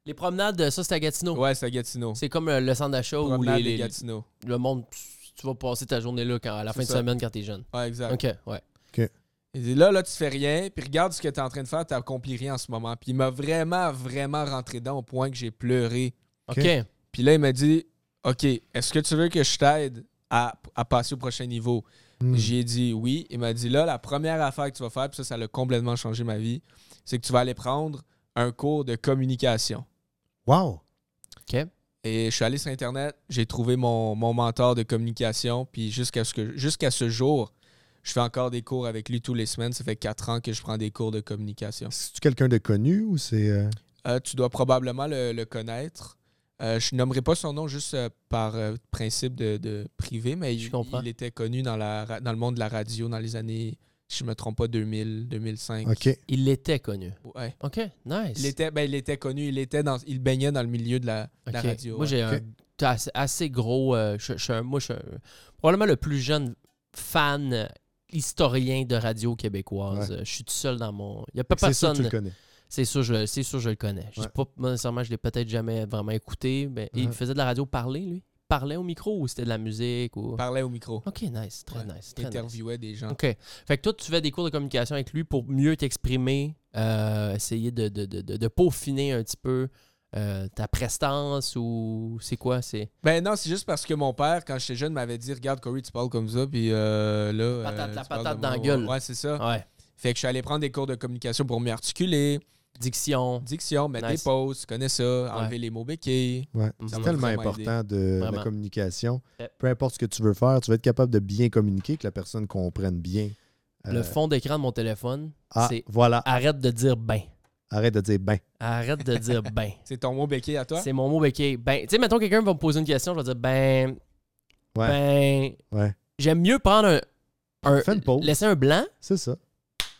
Les promenades, ça, c'était à Gatineau. ouais, c'est à Gatineau. C'est comme euh, le centre d'achat où Promenade les, de les- Gatineau. le monde, tu vas passer ta journée là quand, à la C'est fin de semaine quand t'es jeune. Ouais, exact. Ok, ouais. Il dit là, là, tu fais rien, puis regarde ce que tu es en train de faire, tu n'accomplis rien en ce moment. Puis il m'a vraiment, vraiment rentré dedans au point que j'ai pleuré. Ok. Ok. Puis là, il m'a dit OK, est-ce que tu veux que je t'aide à, à passer au prochain niveau? Mm. J'ai dit oui. Il m'a dit là, la première affaire que tu vas faire, puis ça, ça a complètement changé ma vie, c'est que tu vas aller prendre un cours de communication. Wow! Ok. Et je suis allé sur Internet, j'ai trouvé mon, mon mentor de communication, puis jusqu'à ce, que, jusqu'à ce jour, je fais encore des cours avec lui tous les semaines. Ça fait quatre ans que je prends des cours de communication. C'est-tu quelqu'un de connu ou c'est. euh, Euh, tu dois probablement le, le connaître. Euh, je nommerai pas son nom juste euh, par euh, principe de, de privé, mais Je il, était connu dans, la, dans le monde de la radio dans les années, si je me trompe pas, 2000, 2005. OK. Il l'était connu. Ouais. Ok, nice. Il était, ben, il était connu, il était dans, il baignait dans le milieu de la, de la Ok. radio. Moi, ouais. j'ai un assez, assez gros. euh, je, je suis un- moi, je suis un- probablement le plus jeune fan historien de radio québécoise. Ouais. Je suis tout seul dans mon. Il n'y a pas C'est sûr que tu personne. le connais. C'est sûr, je, c'est sûr, je le connais. Je Ouais. pas moi, nécessairement, je l'ai peut-être jamais vraiment écouté. Mais il faisait de la radio parler, lui? Il parlait au micro ou c'était de la musique ou? parlait au micro. Ok, nice, très Ouais. nice. Il Très nice. interviewait des gens. OK. Fait que toi, tu fais des cours de communication avec lui pour mieux t'exprimer, euh, essayer de, de, de, de- peaufiner un petit peu euh, ta prestance ou c'est quoi? C'est Ben non, c'est juste parce que mon père, quand j'étais jeune, m'avait dit Regarde, Corey, tu parles comme ça, puis euh, là. Patate- euh, la patate dans la gueule. Ouais, c'est ça. ouais. Fait que je suis allé prendre des cours de communication pour mieux articuler, diction. diction, mettre Nice. des pauses, tu connais ça, enlever les mots béquilles. Ouais. C'est tellement important de Vraiment. la communication. Yep. Peu importe ce que tu veux faire, tu vas être capable de bien communiquer, que la personne comprenne bien. Le Euh, fond d'écran de mon téléphone, Ah, c'est voilà. arrête de dire ben. Arrête de dire ben. Arrête de dire ben. C'est ton mot béquille à toi? C'est mon mot béquille. Ben, tu sais, mettons quelqu'un va me poser une question, je vais dire ben. Ouais. Ben. Ouais. J'aime mieux prendre un, un- Fais une pause. laisser un blanc, C'est ça.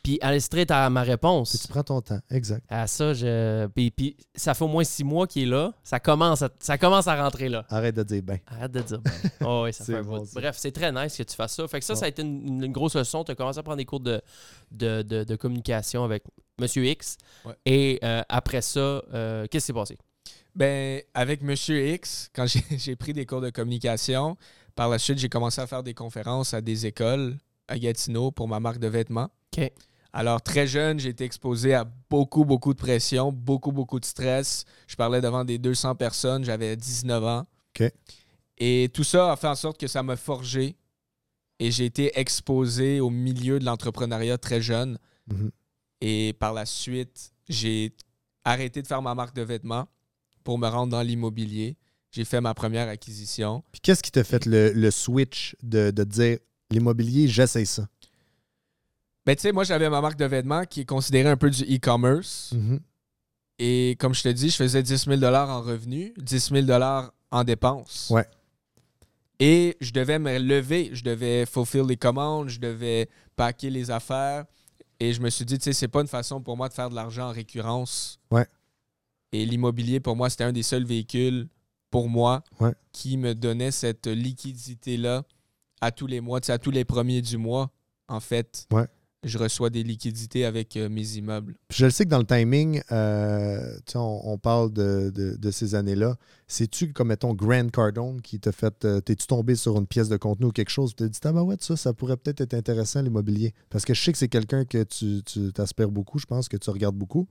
Puis aller straight à ma Puis tu réponse. prends ton temps. Exact. À ça, je. Puis, puis ça fait au moins six mois qu'il est là. Ça commence à, ça commence à rentrer là. Arrête de dire ben. Arrête de dire. ben. Oh, oui, ça fait un bon, bout. Bref, c'est très nice que tu fasses ça. Fait que ça, ça a été une, une grosse leçon. Tu as commencé à prendre des cours de, de, de- de communication avec Monsieur X. Ouais. Et euh, après ça, euh, qu'est-ce qui s'est passé? Ben, avec Monsieur X, quand j'ai j'ai pris des cours de communication, par la suite, j'ai commencé à faire des conférences à des écoles à Gatineau pour ma marque de vêtements. OK. Alors, très jeune, j'ai été exposé à beaucoup, beaucoup de pression, beaucoup, beaucoup de stress. Je parlais devant des 200 personnes, j'avais 19 ans. Et tout ça a fait en sorte que ça m'a forgé et j'ai été exposé au milieu de l'entrepreneuriat très jeune. Mhm. Et par la suite, j'ai arrêté de faire ma marque de vêtements pour me rendre dans l'immobilier. J'ai fait ma première acquisition. Puis qu'est-ce qui t'a fait le, le switch de, de dire l'immobilier, j'essaie ça? Ben, tu sais, moi, j'avais ma marque de vêtements qui est considérée un peu du e-commerce. Mhm. Et comme je te dis, je faisais 10 000 en revenus, 10 000 en dépenses. Ouais. Et je devais me lever, je devais fulfill les commandes, je devais packer les affaires. Et je me suis dit, tu sais, c'est pas une façon pour moi de faire de l'argent en récurrence. Ouais. Et l'immobilier, pour moi, c'était un des seuls véhicules pour moi Ouais. qui me donnait cette liquidité-là à tous les mois, tu sais, à tous les premiers du mois, en fait. Ouais. Je reçois des liquidités avec euh, mes immeubles. Puis je le sais que dans le timing, euh, on, on parle de, de- de ces années-là. C'est-tu comme, mettons, Grant Cardone qui t'a fait. euh, T'es-tu tombé sur une pièce de contenu ou quelque chose? Tu t'es dit, ah ben ouais, ça, ça pourrait peut-être être intéressant, l'immobilier. Parce que je sais que c'est quelqu'un que tu, t'aspires beaucoup, je pense, que tu regardes beaucoup.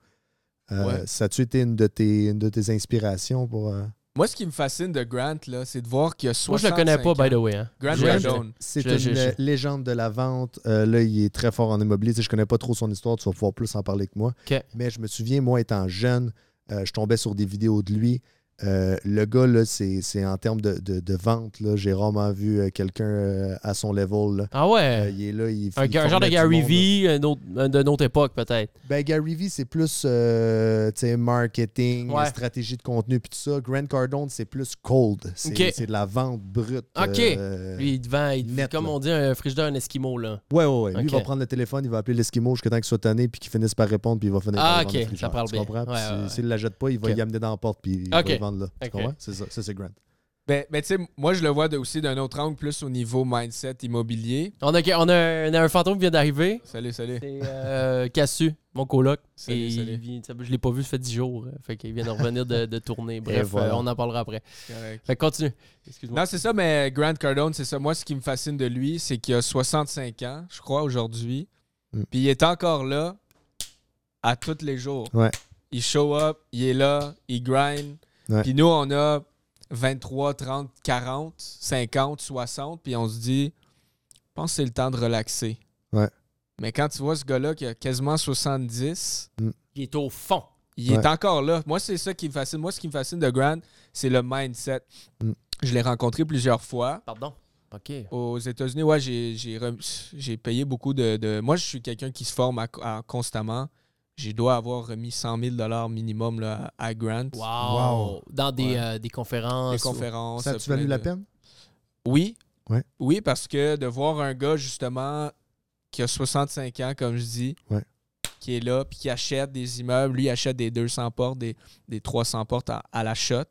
Ouais. Ça a-tu été une de tes, une de tes inspirations pour. Moi, ce qui me fascine de Grant, là, c'est de voir qu'il y a Moi, 65 je le connais pas, by the way. Hein. Grant Je- Cardone. C'est Je- une je- je- légende de la vente. Euh, là, il est très fort en immobilier. Sais, je connais pas trop son histoire. Tu vas pouvoir plus en parler que moi. OK. Mais je me souviens, moi, étant jeune, euh, je tombais sur des vidéos de lui. Euh, le gars, là, c'est c'est en termes de, de- de vente. là, J'ai rarement vu euh, quelqu'un euh, à son level. là. Ah ouais? il est là, il, un, il gars- un genre de Gary Vee, un autre- un de notre époque, peut-être. Ben, Gary Vee, c'est plus marketing, Ouais. stratégie de contenu, puis tout ça. Grant Cardone, c'est plus cold. C'est de la vente brute. Ok. Lui, il te vend, il te- net, comme là. on dit, un frigidaire, un Esquimau, là. Ouais, ouais, ouais. Lui, il va prendre le téléphone, il va appeler l'Eskimo jusqu'à temps qu'il soit tanné, puis qu'il finisse par répondre, puis il va finir Ah, par ok, ça parle bien. Ouais, s'il- ouais, ouais. S'il ne la jette pas, il va y amener dans la porte, puis il va vendre là. Tu Ok. comprends? C'est ça, ça c'est Grant. Ben, ben, tu sais, moi, je le vois de- aussi d'un autre angle, plus au niveau mindset immobilier. On a, on a, un, on a un fantôme qui vient d'arriver. Salut, salut. C'est euh, Cassu, mon coloc. Salut, Et salut. il vient- je l'ai pas vu, ça fait 10 jours. euh, Fait qu'il vient de revenir de, de tourner. Bref, voilà. euh, on en parlera après. Correct. Fait que continue. Excuse-moi. Non, c'est ça, mais Grant Cardone, c'est ça. Moi, ce qui me fascine de lui, c'est qu'il a 65 ans, je crois, aujourd'hui. Mm. Puis il est encore là à tous les jours. Ouais. Il show up, il est là, il grind. Ouais. Puis nous, on a 23, 30, 40, 50, 60. Puis on se dit, je pense que c'est le temps de relaxer. Ouais. Mais quand tu vois ce gars-là qui a quasiment 70, Il est au fond. il est encore là. Moi, c'est ça qui me fascine. Moi, ce qui me fascine de Grant, c'est le mindset. Mm. Je l'ai rencontré plusieurs fois. Pardon? OK. Aux États-Unis, ouais, j'ai, payé beaucoup de, de- Moi, je suis quelqu'un qui se forme à- à- constamment. Je dois avoir remis 100 000 minimum là, à Grant. Wow. Wow. Dans des, Ouais. euh, des conférences. Des conférences. Ça a-tu valu la peine? Oui. Ouais. Oui, parce que de voir un gars, justement, qui a 65 ans, comme je dis, Ouais. qui est là, puis qui achète des immeubles. Lui, il achète des 200 portes, des, des 300 portes à, à la shot.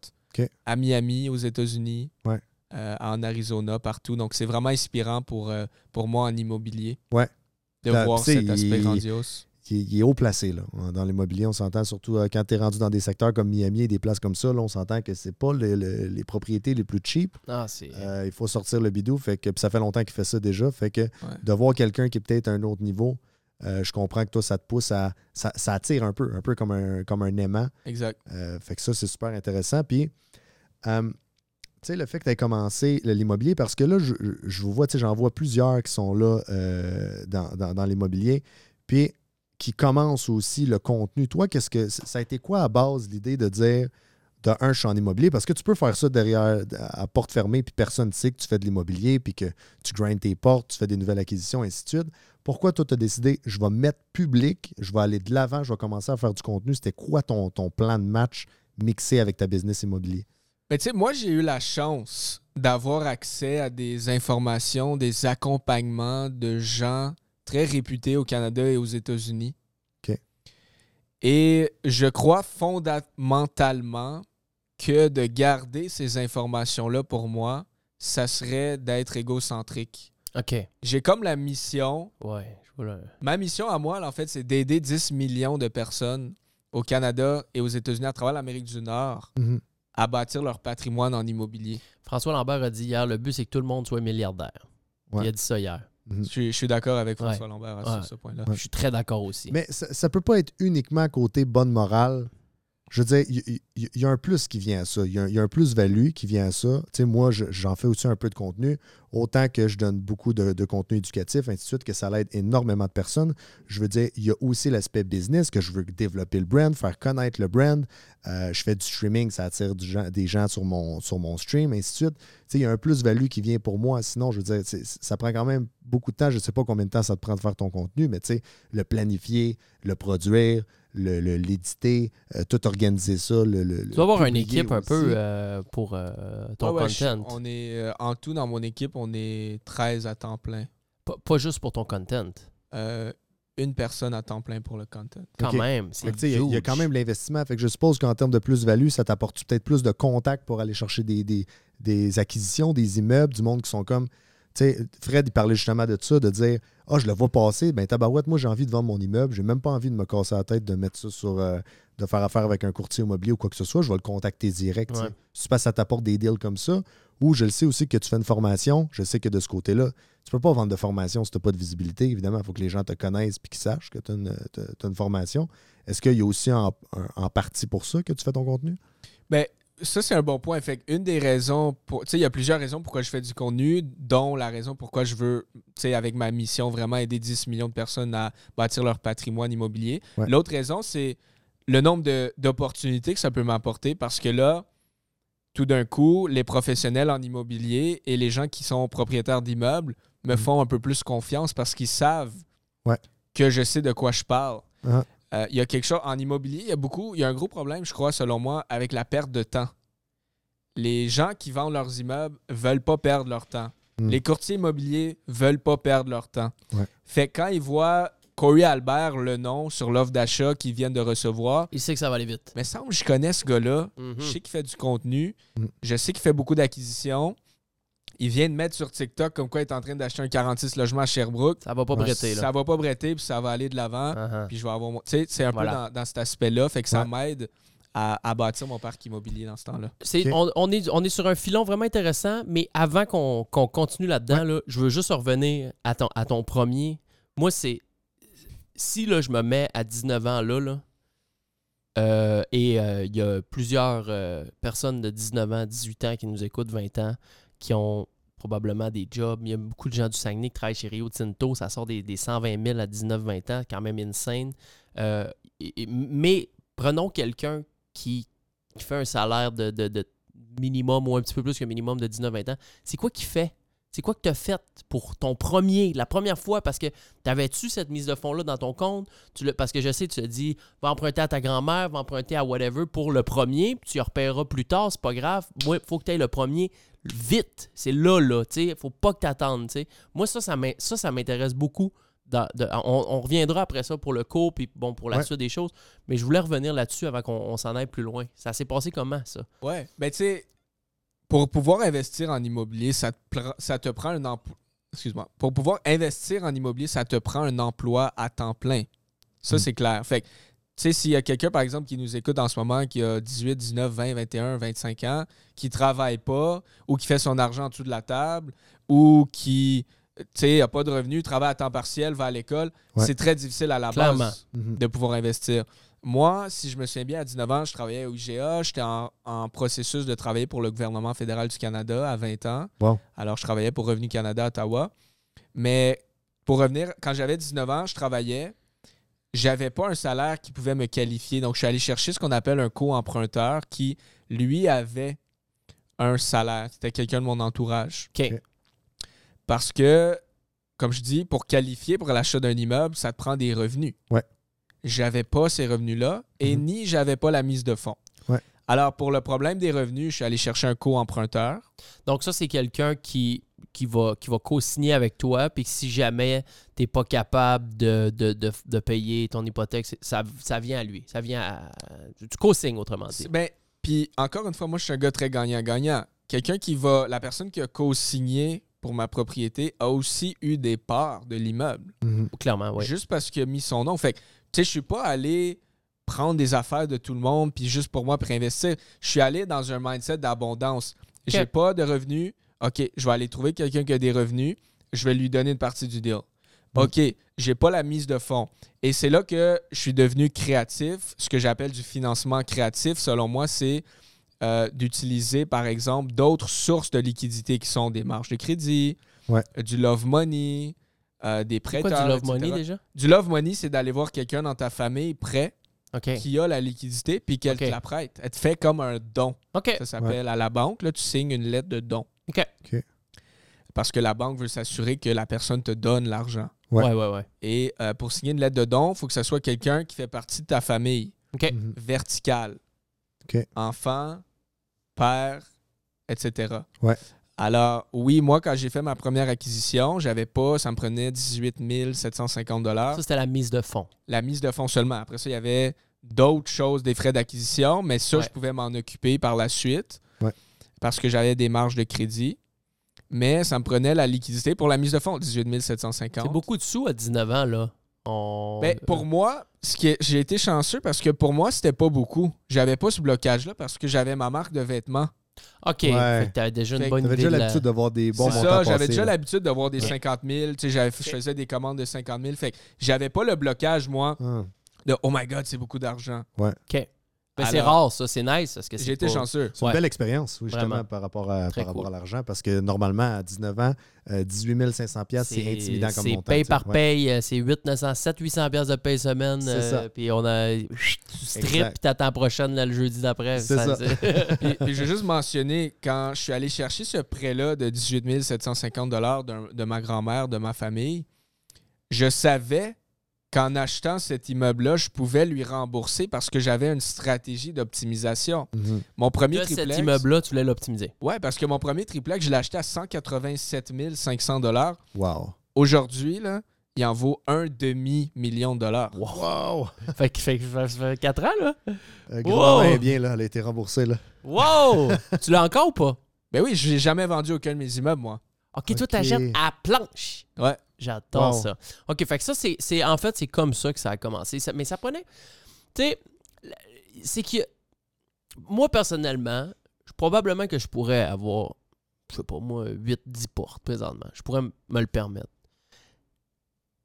À Miami, aux États-Unis. Ouais. euh, en Arizona, partout. Donc, c'est vraiment inspirant pour, euh, pour moi en immobilier. Ouais. De Là, voir cet aspect il- grandiose. Il, il est haut placé là. dans l'immobilier. On s'entend surtout euh, quand tu es rendu dans des secteurs comme Miami et des places comme ça. Là, on s'entend que c'est pas le- le- les propriétés les plus cheap. Ah. Euh, il faut sortir le bidou. Fait que, ça fait longtemps qu'il fait ça déjà. Fait que de voir quelqu'un qui est peut-être à un autre niveau, euh, je comprends que toi, ça te pousse à. Ça, ça attire un peu, un peu comme un, comme un aimant. Exact. Euh, fait que ça, c'est super intéressant. Puis, tu sais, le fait que tu aies commencé l'immobilier, parce que là, je, je vous vois, tu sais, j'en vois plusieurs qui sont là dans, dans- dans l'immobilier, puis qui commencent aussi le contenu. Toi, qu'est-ce que ça a été quoi à base l'idée de dire de un, je suis en immobilier, parce que tu peux faire ça derrière à porte fermée, puis personne ne sait que tu fais de l'immobilier, puis que tu grindes tes portes, tu fais des nouvelles acquisitions, ainsi de suite. Pourquoi toi, tu as décidé, je vais me mettre public, je vais aller de l'avant, je vais commencer à faire du contenu? C'était quoi ton, ton plan de match mixé avec ta business immobilier? Mais tu sais, moi, j'ai eu la chance d'avoir accès à des informations, des accompagnements de gens très réputés au Canada et aux États-Unis. OK. Et je crois fondamentalement que de garder ces informations-là pour moi, ça serait d'être égocentrique. OK. J'ai comme la mission, Ouais. Je ma mission à moi, là, en fait, c'est d'aider 10 millions de personnes au Canada et aux États-Unis à travers l'Amérique du Nord Mhm. à bâtir leur patrimoine en immobilier. François Lambert a dit hier le but, c'est que tout le monde soit milliardaire. Ouais. Il a dit ça hier. Je suis, je suis d'accord avec Ouais. François Lambert Ouais. sur ce point-là. Je suis très d'accord aussi. Mais ça, ça peut pas être uniquement côté bonne morale. Je veux dire, il y, a un plus qui vient à ça. Il y a un, plus-value qui vient à ça. Tu sais, moi, je- j'en fais aussi un peu de contenu. Autant que je donne beaucoup de, contenu éducatif, ainsi de suite, que ça l'aide énormément de personnes. Je veux dire, il y a aussi l'aspect business, que je veux développer le brand, faire connaître le brand. Euh, je fais du streaming, ça attire des gens sur mon, sur mon stream, ainsi de suite. Tu sais, il y a un plus-value qui vient pour moi. Sinon, je veux dire, ça prend quand même beaucoup de temps. Je ne sais pas combien de temps ça te prend de faire ton contenu, mais tu sais, le planifier, le produire, le- le- l'éditer, euh, tout organiser ça. Le, le- tu dois avoir une équipe un peu euh, pour euh, ton Ouais, ouais, je- content. on est, euh, en tout, dans mon équipe, on est 13 à temps plein. Pas, pas juste pour ton content. Euh, une personne à temps plein pour le content. Quand même. C'est Il y, y a quand même l'investissement. Fait que je suppose qu'en termes de plus-value, ça t'apporte peut-être plus de contacts pour aller chercher des, des- des acquisitions, des immeubles, du monde qui sont comme. Tu sais, Fred, il parlait justement de ça, de dire Ah, je le vois passer, ben tabarouette, moi j'ai envie de vendre mon immeuble, j'ai même pas envie de me casser la tête de mettre ça sur. euh, de faire affaire avec un courtier immobilier ou quoi que ce soit, je vais le contacter direct. tu. Ouais. C'est parce que ça t'apporte des deals comme ça. Ou je le sais aussi que tu fais une formation, je sais que de ce côté-là, tu peux pas vendre de formation si tu n'as pas de visibilité. Évidemment, il faut que les gens te connaissent et qu'ils sachent que tu as, une formation. Est-ce qu'il y a aussi en partie pour ça que tu fais ton contenu? Ben, ça, c'est un bon point. Fait une des raisons, pour, tu sais, il y a plusieurs raisons pourquoi je fais du contenu, dont la raison pourquoi je veux, tu sais, avec ma mission, vraiment aider 10 millions de personnes à bâtir leur patrimoine immobilier. Ouais. L'autre raison, c'est le nombre d'opportunités que ça peut m'apporter parce que là, tout d'un coup, les professionnels en immobilier et les gens qui sont propriétaires d'immeubles me Mhm. font un peu plus confiance parce qu'ils savent Ouais. que je sais de quoi je parle. Ah. Euh, Il y a quelque chose en immobilier, il y a beaucoup, il y a un gros problème, je crois, selon moi, avec la perte de temps. Les gens qui vendent leurs immeubles veulent pas perdre leur temps. Mm. Les courtiers immobiliers veulent pas perdre leur temps. Ouais. Fait que quand ils voient Corey Albert, le nom sur l'offre d'achat qu'ils viennent de recevoir, Il sait que ça va aller vite. mais semble que je connais ce gars-là. Mhm. Je sais qu'il fait du contenu. Mm. Je sais qu'il fait beaucoup d'acquisitions. Il vient de mettre sur TikTok comme quoi il est en train d'acheter un 46 logements à Sherbrooke. Ça va pas Ouais, prêter, là. Ça va pas bretter, puis ça va aller de l'avant. Uh-huh. Puis je vais avoir mon. Tu sais, c'est un Voilà. peu dans, dans cet aspect-là. Fait que ça Ouais. m'aide à, à bâtir mon parc immobilier dans ce temps-là. On, on est, on est sur un filon vraiment intéressant, mais avant qu'on qu'on continue là-dedans, là, je veux juste revenir à ton, à ton premier. Moi, c'est. Si là, je me mets à 19 ans là, là euh, et euh, il y a plusieurs euh, personnes de 19 ans, 18 ans qui nous écoutent, 20 ans, qui ont probablement des jobs. Il y a beaucoup de gens du Saguenay qui travaillent chez Rio Tinto. Ça sort des, des 120 000 à 19-20 ans, quand même insane. Euh, mais prenons quelqu'un qui, qui fait un salaire de, de- minimum ou un petit peu plus que minimum de 19-20 ans. C'est quoi qu'il fait? C'est quoi que tu as fait pour ton premier, la première fois? Parce que t'avais-tu cette mise de fonds-là dans ton compte? Tu parce que je sais, tu te dis, va emprunter à ta grand-mère, va emprunter à whatever pour le premier, puis tu y repéreras plus tard, c'est pas grave. Moi, il faut que tu aies le premier vite. C'est là, là, tu sais. Faut pas que tu attendes, tu sais. Moi, ça, ça m'in- ça, ça m'intéresse beaucoup. Dans- de- on, on reviendra après ça pour le cours, puis bon, pour la Ouais. suite des choses. Mais je voulais revenir là-dessus avant qu'on on s'en aille plus loin. Ça s'est passé comment, ça? Ouais. Ben, tu sais, pour pouvoir investir en immobilier, ça te, ça te prend un emploi. Excuse-moi. Pour pouvoir investir en immobilier, ça te prend un emploi à temps plein. Ça, Mm. c'est clair. Fait que, sais, s'il y a quelqu'un, par exemple, qui nous écoute en ce moment, qui a 18, 19, 20, 21, 25 ans, qui travaille pas, ou qui fait son argent en dessous de la table, ou qui, tu sais, n'a pas de revenus, travaille à temps partiel, va à l'école, Ouais. c'est très difficile à la Clairement. base Mhm. de pouvoir investir. Moi, si je me souviens bien, à 19 ans, je travaillais au IGA. J'étais en, en processus de travailler pour le gouvernement fédéral du Canada à 20 ans. Wow. Alors, je travaillais pour Revenu Canada à Ottawa. Mais pour revenir, quand j'avais 19 ans, je travaillais. J'avais pas un salaire qui pouvait me qualifier. Donc, je suis allé chercher ce qu'on appelle un co-emprunteur qui, lui, avait un salaire. C'était quelqu'un de mon entourage. OK. Parce que, comme je dis, pour qualifier pour l'achat d'un immeuble, ça te prend des revenus. Ouais. J'avais pas ces revenus-là et Mhm. ni j'avais pas la mise de fonds. Ouais. Alors, pour le problème des revenus, je suis allé chercher un co-emprunteur. Donc, ça, c'est quelqu'un qui, qui va, qui va co-signer avec toi, puis que si jamais tu n'es pas capable de, de, de- de payer ton hypothèque, ça, ça vient à lui. Ça vient à. Tu co-signes, autrement dit. Ben, puis encore une fois, moi, je suis un gars très gagnant-gagnant. Quelqu'un qui va. La personne qui a co-signé pour ma propriété a aussi eu des parts de l'immeuble. Mhm. Clairement, oui. Juste parce qu'il a mis son nom. Fait que, tu sais, je suis pas allé prendre des affaires de tout le monde, puis juste pour moi, pour investir. Je suis allé dans un mindset d'abondance. J'ai Ok. pas de revenus. OK, je vais aller trouver quelqu'un qui a des revenus. Je vais lui donner une partie du deal. OK, j'ai pas la mise de fonds. Et c'est là que je suis devenu créatif. Ce que j'appelle du financement créatif, selon moi, c'est euh, d'utiliser, par exemple, d'autres sources de liquidité qui sont des marges de crédit, Ouais. du love money, euh, des prêteurs. Pourquoi du love etc. money déjà? Du love money, c'est d'aller voir quelqu'un dans ta famille prêt qui a la liquidité puis qu'elle te la prête. Elle te fait comme un don. OK. Ça s'appelle à la banque. Là, tu signes une lettre de don. OK. OK. Parce que la banque veut s'assurer que la personne te donne l'argent. Ouais. Ouais, ouais, ouais. Et euh, pour signer une lettre de don, il faut que ce soit quelqu'un qui fait partie de ta famille. OK. Mhm. Verticale. OK. Enfant, père, etc. Ouais. Alors, oui, moi, quand j'ai fait ma première acquisition, j'avais pas, ça me prenait 18 750 Ça, c'était la mise de fonds. la mise de fonds seulement. Après ça, il y avait d'autres choses, des frais d'acquisition, mais ça, Ouais. je pouvais m'en occuper par la suite. Parce que j'avais des marges de crédit. Mais ça me prenait la liquidité pour la mise de fonds, 18 750. C'est beaucoup de sous à 19 ans, là. On... Ben, pour moi, ce qui est- j'ai été chanceux parce que pour moi, c'était pas beaucoup. J'avais pas ce blocage-là parce que j'avais ma marque de vêtements. OK. Ouais. Fait que t'avais déjà une bonne idée déjà de la- l'habitude de voir des bons C'est montants ça, j'avais déjà là. l'habitude de voir des Ouais. 50 000. Tu sais, j'avais- Je faisais des commandes de 50 000. Fait que j'avais pas le blocage, moi, Ah. de Oh my God, c'est beaucoup d'argent. OK. Ben, c'est rare, ça. C'est nice. Parce que c'est J'ai été pas- chanceux. C'est une Ouais. belle expérience, oui, justement, Vraiment. par rapport à, Très par rapport cool. à l'argent, parce que normalement, à 19 ans, euh, 18 500 pièces c'est intimidant comme C'est montant. paye tu sais. par paye. euh, C'est 8, 900, 7, 800 pièces de paye semaine. C'est euh, ça. Puis on a... Tu strip, Exact. puis t'attends la prochaine, là, le jeudi d'après. C'est ça. Puis, puis je vais juste mentionner, quand je suis allé chercher ce prêt-là de 18 750 d'un- de ma grand-mère, de ma famille, je savais qu'en achetant cet immeuble-là, je pouvais lui rembourser parce que j'avais une stratégie d'optimisation. Mhm. Mon premier Là, triplex... cet immeuble-là, tu voulais l'optimiser. Ouais, parce que mon premier triplex, je l'ai acheté à 187 500 Wow. Aujourd'hui, là, il en vaut un demi-million de dollars. Wow! Fait que fait, que ça fait 4 ans, là? Euh, grand Wow! bien, là. Elle a été remboursée, là. Wow! tu l'as encore ou pas? Ben oui, je n'ai jamais vendu aucun de mes immeubles, moi. OK, toi, Ok. t'achètes à planche. Ouais. J'adore Wow. ça. OK, fait que ça, c'est, c'est- en fait, c'est comme ça que ça a commencé. Ça- mais ça prenait. Tu sais, c'est que. Moi, personnellement, probablement que je pourrais avoir, je sais pas moi, 8-10 portes présentement. Je pourrais me le permettre.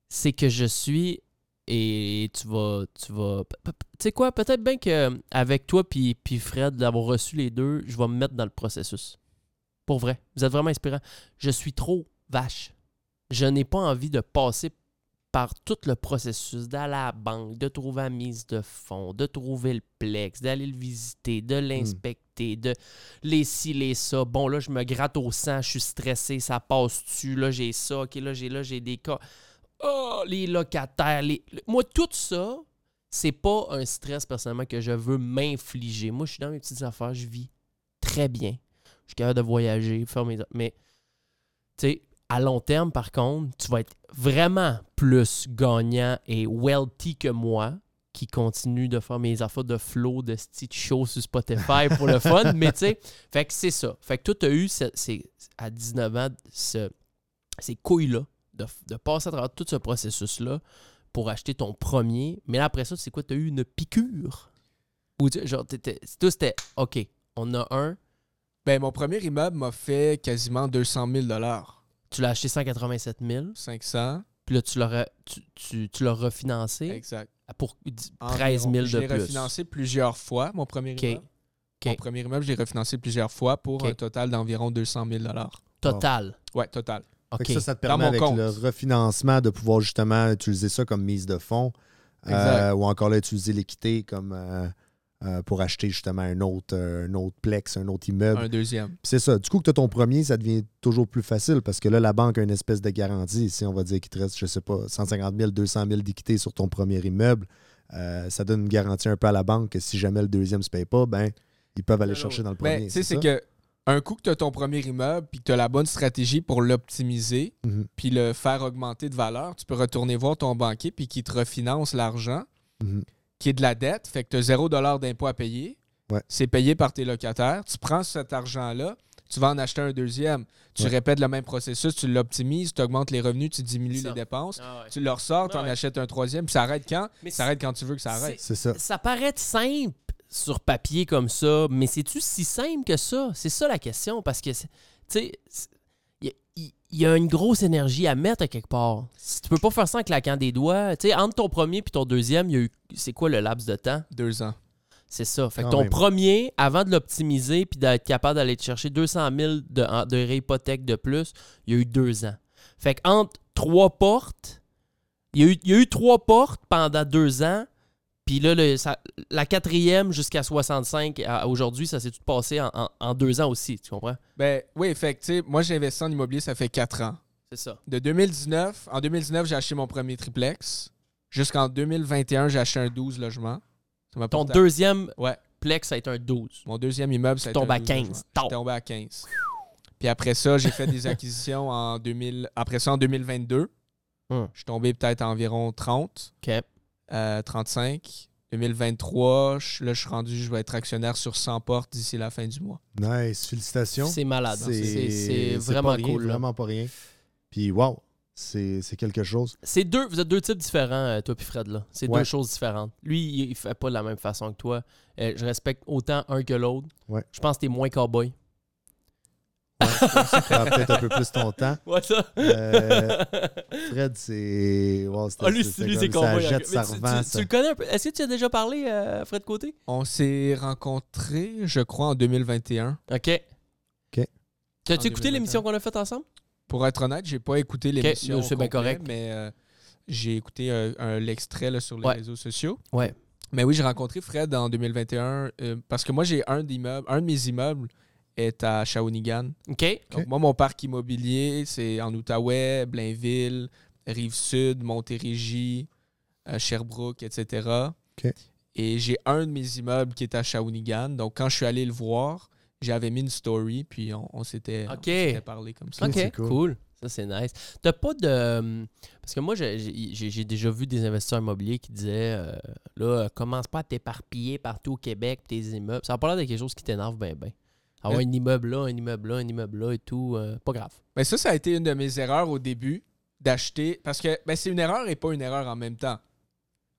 C'est que je suis. Et tu vas. Tu vas. Tu sais quoi, peut-être bien qu'avec toi puis puis Fred, d'avoir reçu les deux, je vais me mettre dans le processus. Pour vrai. Vous êtes vraiment inspirant. Je suis trop vache. Je n'ai pas envie de passer par tout le processus d'aller à la banque, de trouver la mise de fonds, de trouver le plex, d'aller le visiter, de l'inspecter, de les ci, les ça. Bon, là, je me gratte au sang, je suis stressé, ça passe-tu, là, j'ai ça, ok, là, j'ai là, j'ai des cas. Oh, les locataires, les... le- Moi, tout ça, c'est pas un stress, personnellement, que je veux m'infliger. Moi, je suis dans mes petites affaires, je vis très bien. Je suis capable de voyager, faire mes... Mais, tu sais, à long terme, par contre, tu vas être vraiment plus gagnant et wealthy que moi, qui continue de faire mes affaires de flow, de style show sur Spotify pour le fun. Mais tu sais, fait que c'est ça. Fait que toi, tu as eu, ce- à 19 ans, ce- ces couilles-là de, de passer à travers tout ce processus-là pour acheter ton premier. Mais là, après ça, c'est quoi? Tu as eu une piqûre? Ou tu- genre, t'étais- toi, c'était OK, on a un, Ben, mon premier immeuble m'a fait quasiment 200 000 tu l'as acheté 187 000, 500. puis là, tu l'as, tu, tu, tu l'as refinancé Exact. pour 13 000 Environ. de Je l'ai plus. refinancé plusieurs fois, mon premier immeuble. Mon premier immeuble, je l'ai refinancé plusieurs fois pour un total d'environ 200 000 Total. Ouais, total. Ça, ça te Dans permet avec compte. le refinancement de pouvoir justement utiliser ça comme mise de fonds euh, ou encore là, utiliser l'équité comme euh, euh, pour acheter justement un autre, euh, un autre plex, un autre immeuble. Un deuxième. C'est ça. Du coup, que tu as ton premier, ça devient toujours plus facile parce que là, la banque a une espèce de garantie. Si on va dire qu'il te reste, je sais pas, 150 000, 200 000 d'équité sur ton premier immeuble, euh, ça donne une garantie un peu à la banque que si jamais le deuxième ne se paye pas, ben ils peuvent aller Non, chercher dans le Mais premier. tu sais, c'est que un coup que tu as ton premier immeuble, puis que tu as la bonne stratégie pour l'optimiser, Mhm. puis le faire augmenter de valeur, tu peux retourner voir ton banquier, puis qu'il te refinance l'argent, Mhm. Qui est de la dette, fait que tu as 0 d'impôt à payer. Ouais. C'est payé par tes locataires. Tu prends cet argent-là, tu vas en acheter un deuxième. Tu Ouais. répètes le même processus, tu l'optimises, tu augmentes les revenus, tu diminues les dépenses. Ah ouais. Tu le ressors, tu en Ouais. achètes un troisième, puis ça arrête quand? Mais Ça arrête quand tu veux que ça arrête. C'est ça. Ça paraît simple sur papier comme ça, mais c'est-tu si simple que ça? C'est ça la question, parce que, tu sais, il y, a- une grosse énergie à mettre à quelque part. Si tu peux pas faire ça en claquant des doigts. Tu sais, entre ton premier et ton deuxième, il y a eu, c'est quoi le laps de temps? Deux ans. C'est ça. Fait que Quand ton même. premier, avant de l'optimiser puis d'être capable d'aller te chercher 200 000 de, de réhypothèque de plus, il y a eu deux ans. Fait que entre trois portes, il y a eu, il y a eu trois portes pendant deux ans. Puis là, le- ça- la quatrième jusqu'à 65, à- aujourd'hui, ça s'est tout passé en, en- en deux ans aussi. Tu comprends? Ben oui, fait que, moi, j'ai investi en immobilier, ça fait quatre ans. C'est ça. De 2019, en 2019, j'ai acheté mon premier triplex. Jusqu'en 2021, j'ai acheté un 12 logements. Ça Ton porté à- deuxième Ouais. plex, ça a été un 12. Mon deuxième immeuble, ça a été un à 12 15. logements. Tard. Je suis tombé à 15. Puis après ça, j'ai fait des acquisitions en 2000. Après ça, en 2022, Hum. je suis tombé peut-être à environ 30, OK. Euh, 35. 2023, je- là, je suis rendu, je vais être actionnaire sur 100 portes d'ici la fin du mois. Nice. Félicitations. C'est malade. hein. C'est c'est c'est vraiment pas rien, cool. là. Vraiment pas rien. Puis, wow, c'est c'est quelque chose. C'est deux, vous êtes deux types différents, euh, toi et Fred. là. C'est Ouais. deux choses différentes. Lui, il, il fait pas de la même façon que toi. Euh, je respecte autant un que l'autre. Ouais. Je pense que t'es moins cowboy. Ça prend peut-être un peu plus ton temps. Ouais, ça. Euh, Fred, c'est. Wow, Ah, lui, c'était lui, c'est comme ça jette, ça tu- revend. tu, ça. tu le connais un peu? Est-ce que tu as déjà parlé, euh, Fred Côté? On s'est rencontrés, je crois, en 2021. OK. OK. T'as-tu écouté 2021. l'émission qu'on a faite ensemble? Pour être honnête, j'ai pas écouté l'émission. nous, c'est bien correct. Mais euh, j'ai écouté l'extrait sur les Ouais. réseaux sociaux. Ouais. Mais oui, j'ai rencontré Fred en 2021 euh, parce que moi, j'ai un d'immeuble, un de mes immeubles est à Shawinigan. OK. Donc, moi, mon parc immobilier, c'est en Outaouais, Blainville, Rive-Sud, Montérégie, euh, Sherbrooke, etc. OK. Et j'ai un de mes immeubles qui est à Shawinigan. Donc, quand je suis allé le voir, j'avais mis une story, puis on, on s'était parlé comme ça. OK, c'est cool. cool. Ça, c'est nice. T'as pas de. euh, Parce que moi, j'ai- déjà vu des investisseurs immobiliers qui disaient euh, là, commence pas à t'éparpiller partout au Québec, tes immeubles. Ça a pas l'air de quelque chose qui t'énerve bien, bien. Avoir Euh. un immeuble là, un immeuble là, un immeuble là et tout, euh, pas grave. Mais ça, ça a été une de mes erreurs au début d'acheter. Parce que ben, c'est une erreur et pas une erreur en même temps.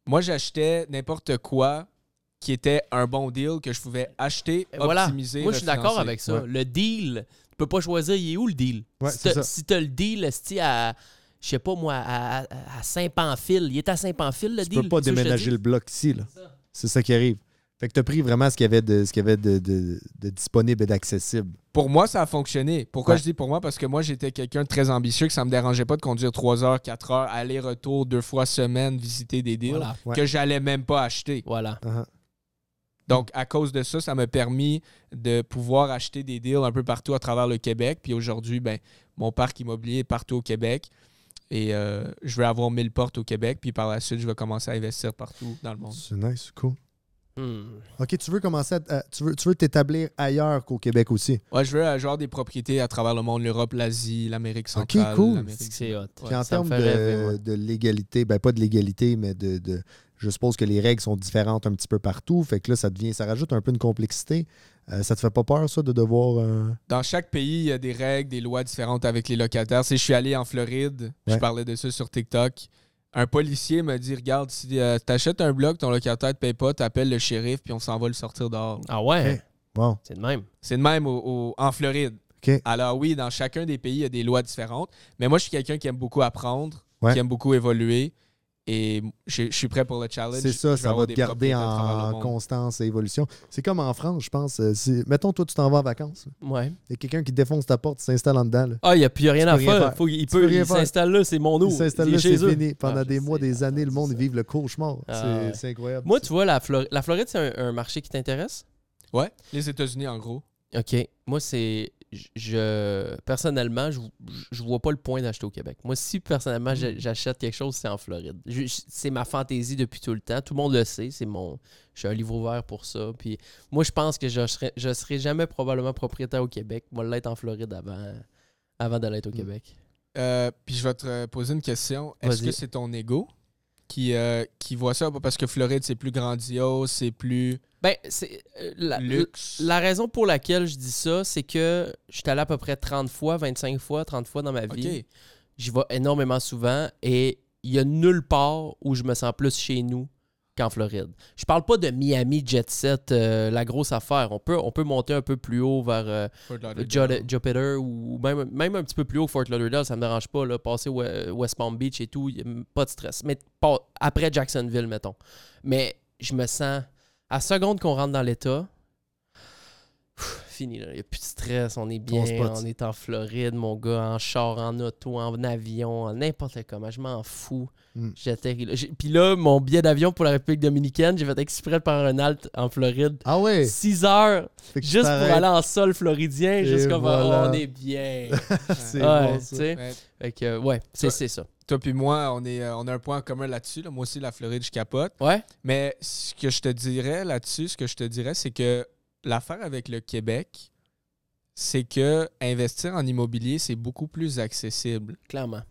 Moi, j'achetais n'importe quoi qui était un bon deal que je pouvais acheter, Et voilà. optimiser. Moi, je suis d'accord avec ça. Ouais. Le deal, tu peux pas choisir, il est où le deal? Ouais, si si t'as le deal, esti, à, je sais pas moi, à, Saint-Pamphile, il est à Saint-Pamphile le Tu deal? peux pas déménager le bloc ici. là. C'est ça. C'est ça qui arrive. Fait que tu as pris vraiment ce qu'il y avait de, ce qu'il y avait de, de- de disponible et d'accessible. Pour moi, ça a fonctionné. Pourquoi Ouais. je dis pour moi? Parce que moi, j'étais quelqu'un de très ambitieux, que ça me dérangeait pas de conduire 3 heures, 4 heures, aller-retour, deux fois semaine, visiter des deals Voilà. Ouais. que j'allais même pas acheter. Voilà. Uh-huh. Donc, à cause de ça, ça m'a permis de pouvoir acheter des deals un peu partout à travers le Québec. Puis aujourd'hui, ben, mon parc immobilier est partout au Québec. Et euh, je vais avoir 1000 portes au Québec. Puis par la suite, je vais commencer à investir partout dans le monde. C'est nice, c'est cool. Hmm. OK, tu veux commencer à, à- tu veux tu veux t'établir ailleurs qu'au Québec aussi? Ouais, je veux avoir des propriétés à travers le monde, l'Europe, l'Asie, l'Amérique centrale. cool. C'est hot. Puis en termes rêver, de, légalité, ben pas de légalité, mais de, de- je suppose que les règles sont différentes un petit peu partout. Fait que là, ça devient, ça rajoute un peu de complexité. Euh, ça te fait pas peur, ça, de devoir. euh, Dans chaque pays, il y a des règles, des lois différentes avec les locataires. Si je suis allé en Floride, je parlais de ça sur TikTok. Un policier m'a dit Regarde, si tu achètes un bloc, ton locataire ne te paye pas, tu appelles le shérif, puis on s'en va le sortir dehors. Ah ouais? Hey. C'est de même. C'est de même au- au- en Floride. Alors oui, dans chacun des pays, il y a des lois différentes. Mais moi, je suis quelqu'un qui aime beaucoup apprendre, Ouais. qui aime beaucoup évoluer. Et je, je suis prêt pour le challenge. c'est ça, ça va te garder le en constance et évolution. C'est comme en France, je pense. euh, Mettons, toi, tu t'en vas en vacances. Ouais. Il y a quelqu'un qui défonce ta porte, s'installe en dedans. là. Ah, il n'y a plus rien Tu à rien faire. Faut, il peut, rien il faire. s'installe là, c'est mon eau. Il s'installe là, chez c'est fini. Pendant Ah, des mois, sais, des ah, années, le je monde vive le cauchemar. Ah, C'est- ouais. c'est incroyable. Moi, tu vois, la, Flor- la Floride, c'est un, un marché qui t'intéresse? Ouais, les États-Unis, en gros. OK. Moi, c'est. Je- personnellement, je, je vois pas le point d'acheter au Québec. Moi, si personnellement j'ai- j'achète quelque chose, c'est en Floride. Je- C'est ma fantaisie depuis tout le temps. Tout le monde le sait. C'est mon, je suis un livre ouvert pour ça. Puis moi, je pense que je serai, je serai jamais probablement propriétaire au Québec. Moi, l'être en Floride avant, avant d'aller au Mm. Québec. Euh, puis je vais te poser une question. Est-ce Vas-y. que c'est ton ego? Qui, euh, qui voit ça? Parce que Floride, c'est plus grandiose, c'est plus Ben, c'est euh, la, luxe. La raison pour laquelle je dis ça, c'est que je suis allé à peu près 30 fois, 25 fois, 30 fois dans ma vie. J'y vais énormément souvent et il y a nulle part où je me sens plus chez nous qu'en Floride. Je parle pas de Miami Jet Set, euh, la grosse affaire. On peut, on peut monter un peu plus haut vers euh, Jupiter ou même, même un petit peu plus haut Fort Lauderdale, ça me dérange pas. Là, passer We- West Palm Beach et tout, pas de stress. Mais pas, après Jacksonville, mettons. Mais je me sens, à seconde qu'on rentre dans l'État, fini. Il n'y a plus de stress, on est bien, on est en Floride, mon gars, en char, en auto, en avion, en n'importe comment. Je m'en fous. Mm. J'atterris là. Puis là, mon billet d'avion pour la République dominicaine, j'ai fait exprès de faire un halt en Floride. Ah ouais? 6 heures juste pour aller en sol floridien, comme voilà. on est bien. C'est ouais, bon, tu ça. sais. Ouais. Fait que, ouais, c'est ça. Toi puis moi, on, est, euh, on a un point en commun là-dessus. là. Moi aussi, la Floride, je capote. Ouais. Mais ce que je te dirais là-dessus, ce que je te dirais, c'est que l'affaire avec le Québec, c'est que investir en immobilier, c'est beaucoup plus accessible. Clairement.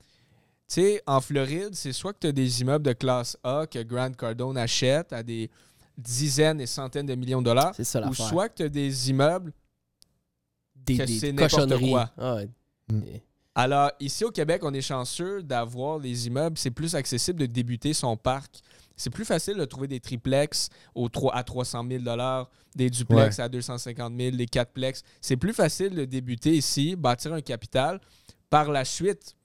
Tu sais, en Floride, c'est soit que tu as des immeubles de classe A que Grant Cardone achète à des dizaines et centaines de millions de dollars, C'est ça ou soit que tu as des immeubles. des, que des c'est n'importe quoi. Ah ouais. Mm. Alors, ici au Québec, on est chanceux d'avoir les immeubles. C'est plus accessible de débuter son parc. C'est plus facile de trouver des triplex au 3 à 300 000 des duplex à 250 000 des quatreplex. C'est plus facile de débuter ici, bâtir un capital. Par la suite,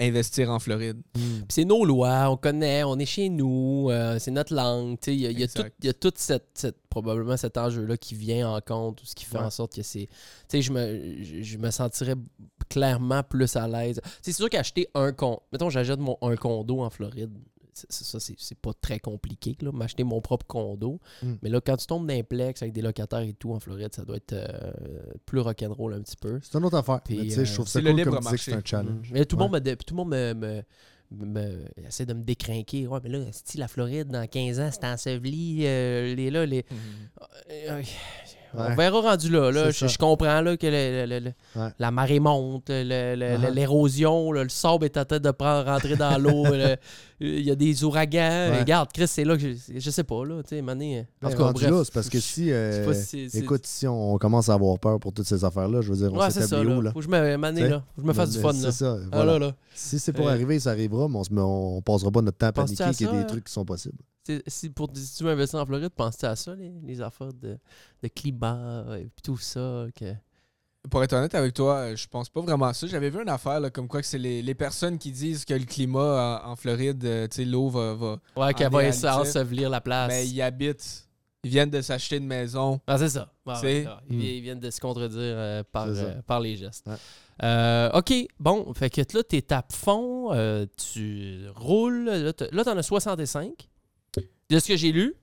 investir en Floride. Puis c'est nos lois, on connaît, on est chez nous, euh, c'est notre langue. Il y a, y a tout, Exact. il y a tout cette, cette- probablement cet enjeu-là qui vient en compte, ou ce qui fait Ouais. en sorte que c'est. Tu sais, je me, je, je me sentirais clairement plus à l'aise. C'est sûr qu'acheter un condo, mettons, j'achète mon, un condo en Floride. Ça, c'est c'est pas très compliqué, là, m'acheter mon propre condo. Mm. Mais là, quand tu tombes dans un plex avec des locataires et tout en Floride, ça doit être euh, plus rock'n'roll un petit peu. C'est une autre affaire. Puis, Mais je euh, trouve ça c'est le cool libre comme que c'est un marché. challenge. Mm. Mais tout Ouais. monde, me, tout le monde me, me- me- essaie de me décrinquer. Ouais, mais là, si la Floride, dans 15 ans, c'est enseveli, euh, les là, les. Euh, On verra rendu là. là. Je, comprends là, que le- le- le- Ouais. la marée monte, Uh-huh. l'érosion, le sable est en train de prendre, rentrer dans l'eau. le- Il y a des ouragans. Ouais. Regarde, Chris, c'est là que je, je sais pas. Là, mané, en Ben, tout cas, bref. là, parce que si. euh, si écoute, si on commence à avoir peur pour toutes ces affaires-là, je veux dire, on Ouais, s'établit où, là? Faut que je me, mané, là. Faut que je me fasse du fun. C'est ça. Ah, voilà. là, là. Si c'est pour Euh, arriver, ça arrivera, mais on, on passera pas notre temps à paniquer à qu'il y a des trucs qui sont possibles. Si, pour, si tu veux investir en Floride, penses-tu à ça, les, les affaires de, de climat et tout ça? Que... Pour être honnête avec toi, euh, je pense pas vraiment à ça. J'avais vu une affaire là, comme quoi que c'est les, les personnes qui disent que le climat en, en Floride, euh, tu sais, l'eau va, va- Ouais, qu'elle va réalité, ensevelir la place. Mais ils habitent, ils viennent de s'acheter une maison. Ah, c'est ça. Ouais, C'est- ouais, ouais. Ils, ils viennent de se contredire euh, par, euh, les gestes. Ouais. Euh, OK, bon. Fait que là, t'es à fond, euh, tu roules. Là, t'en as 65. De ce que j'ai lu.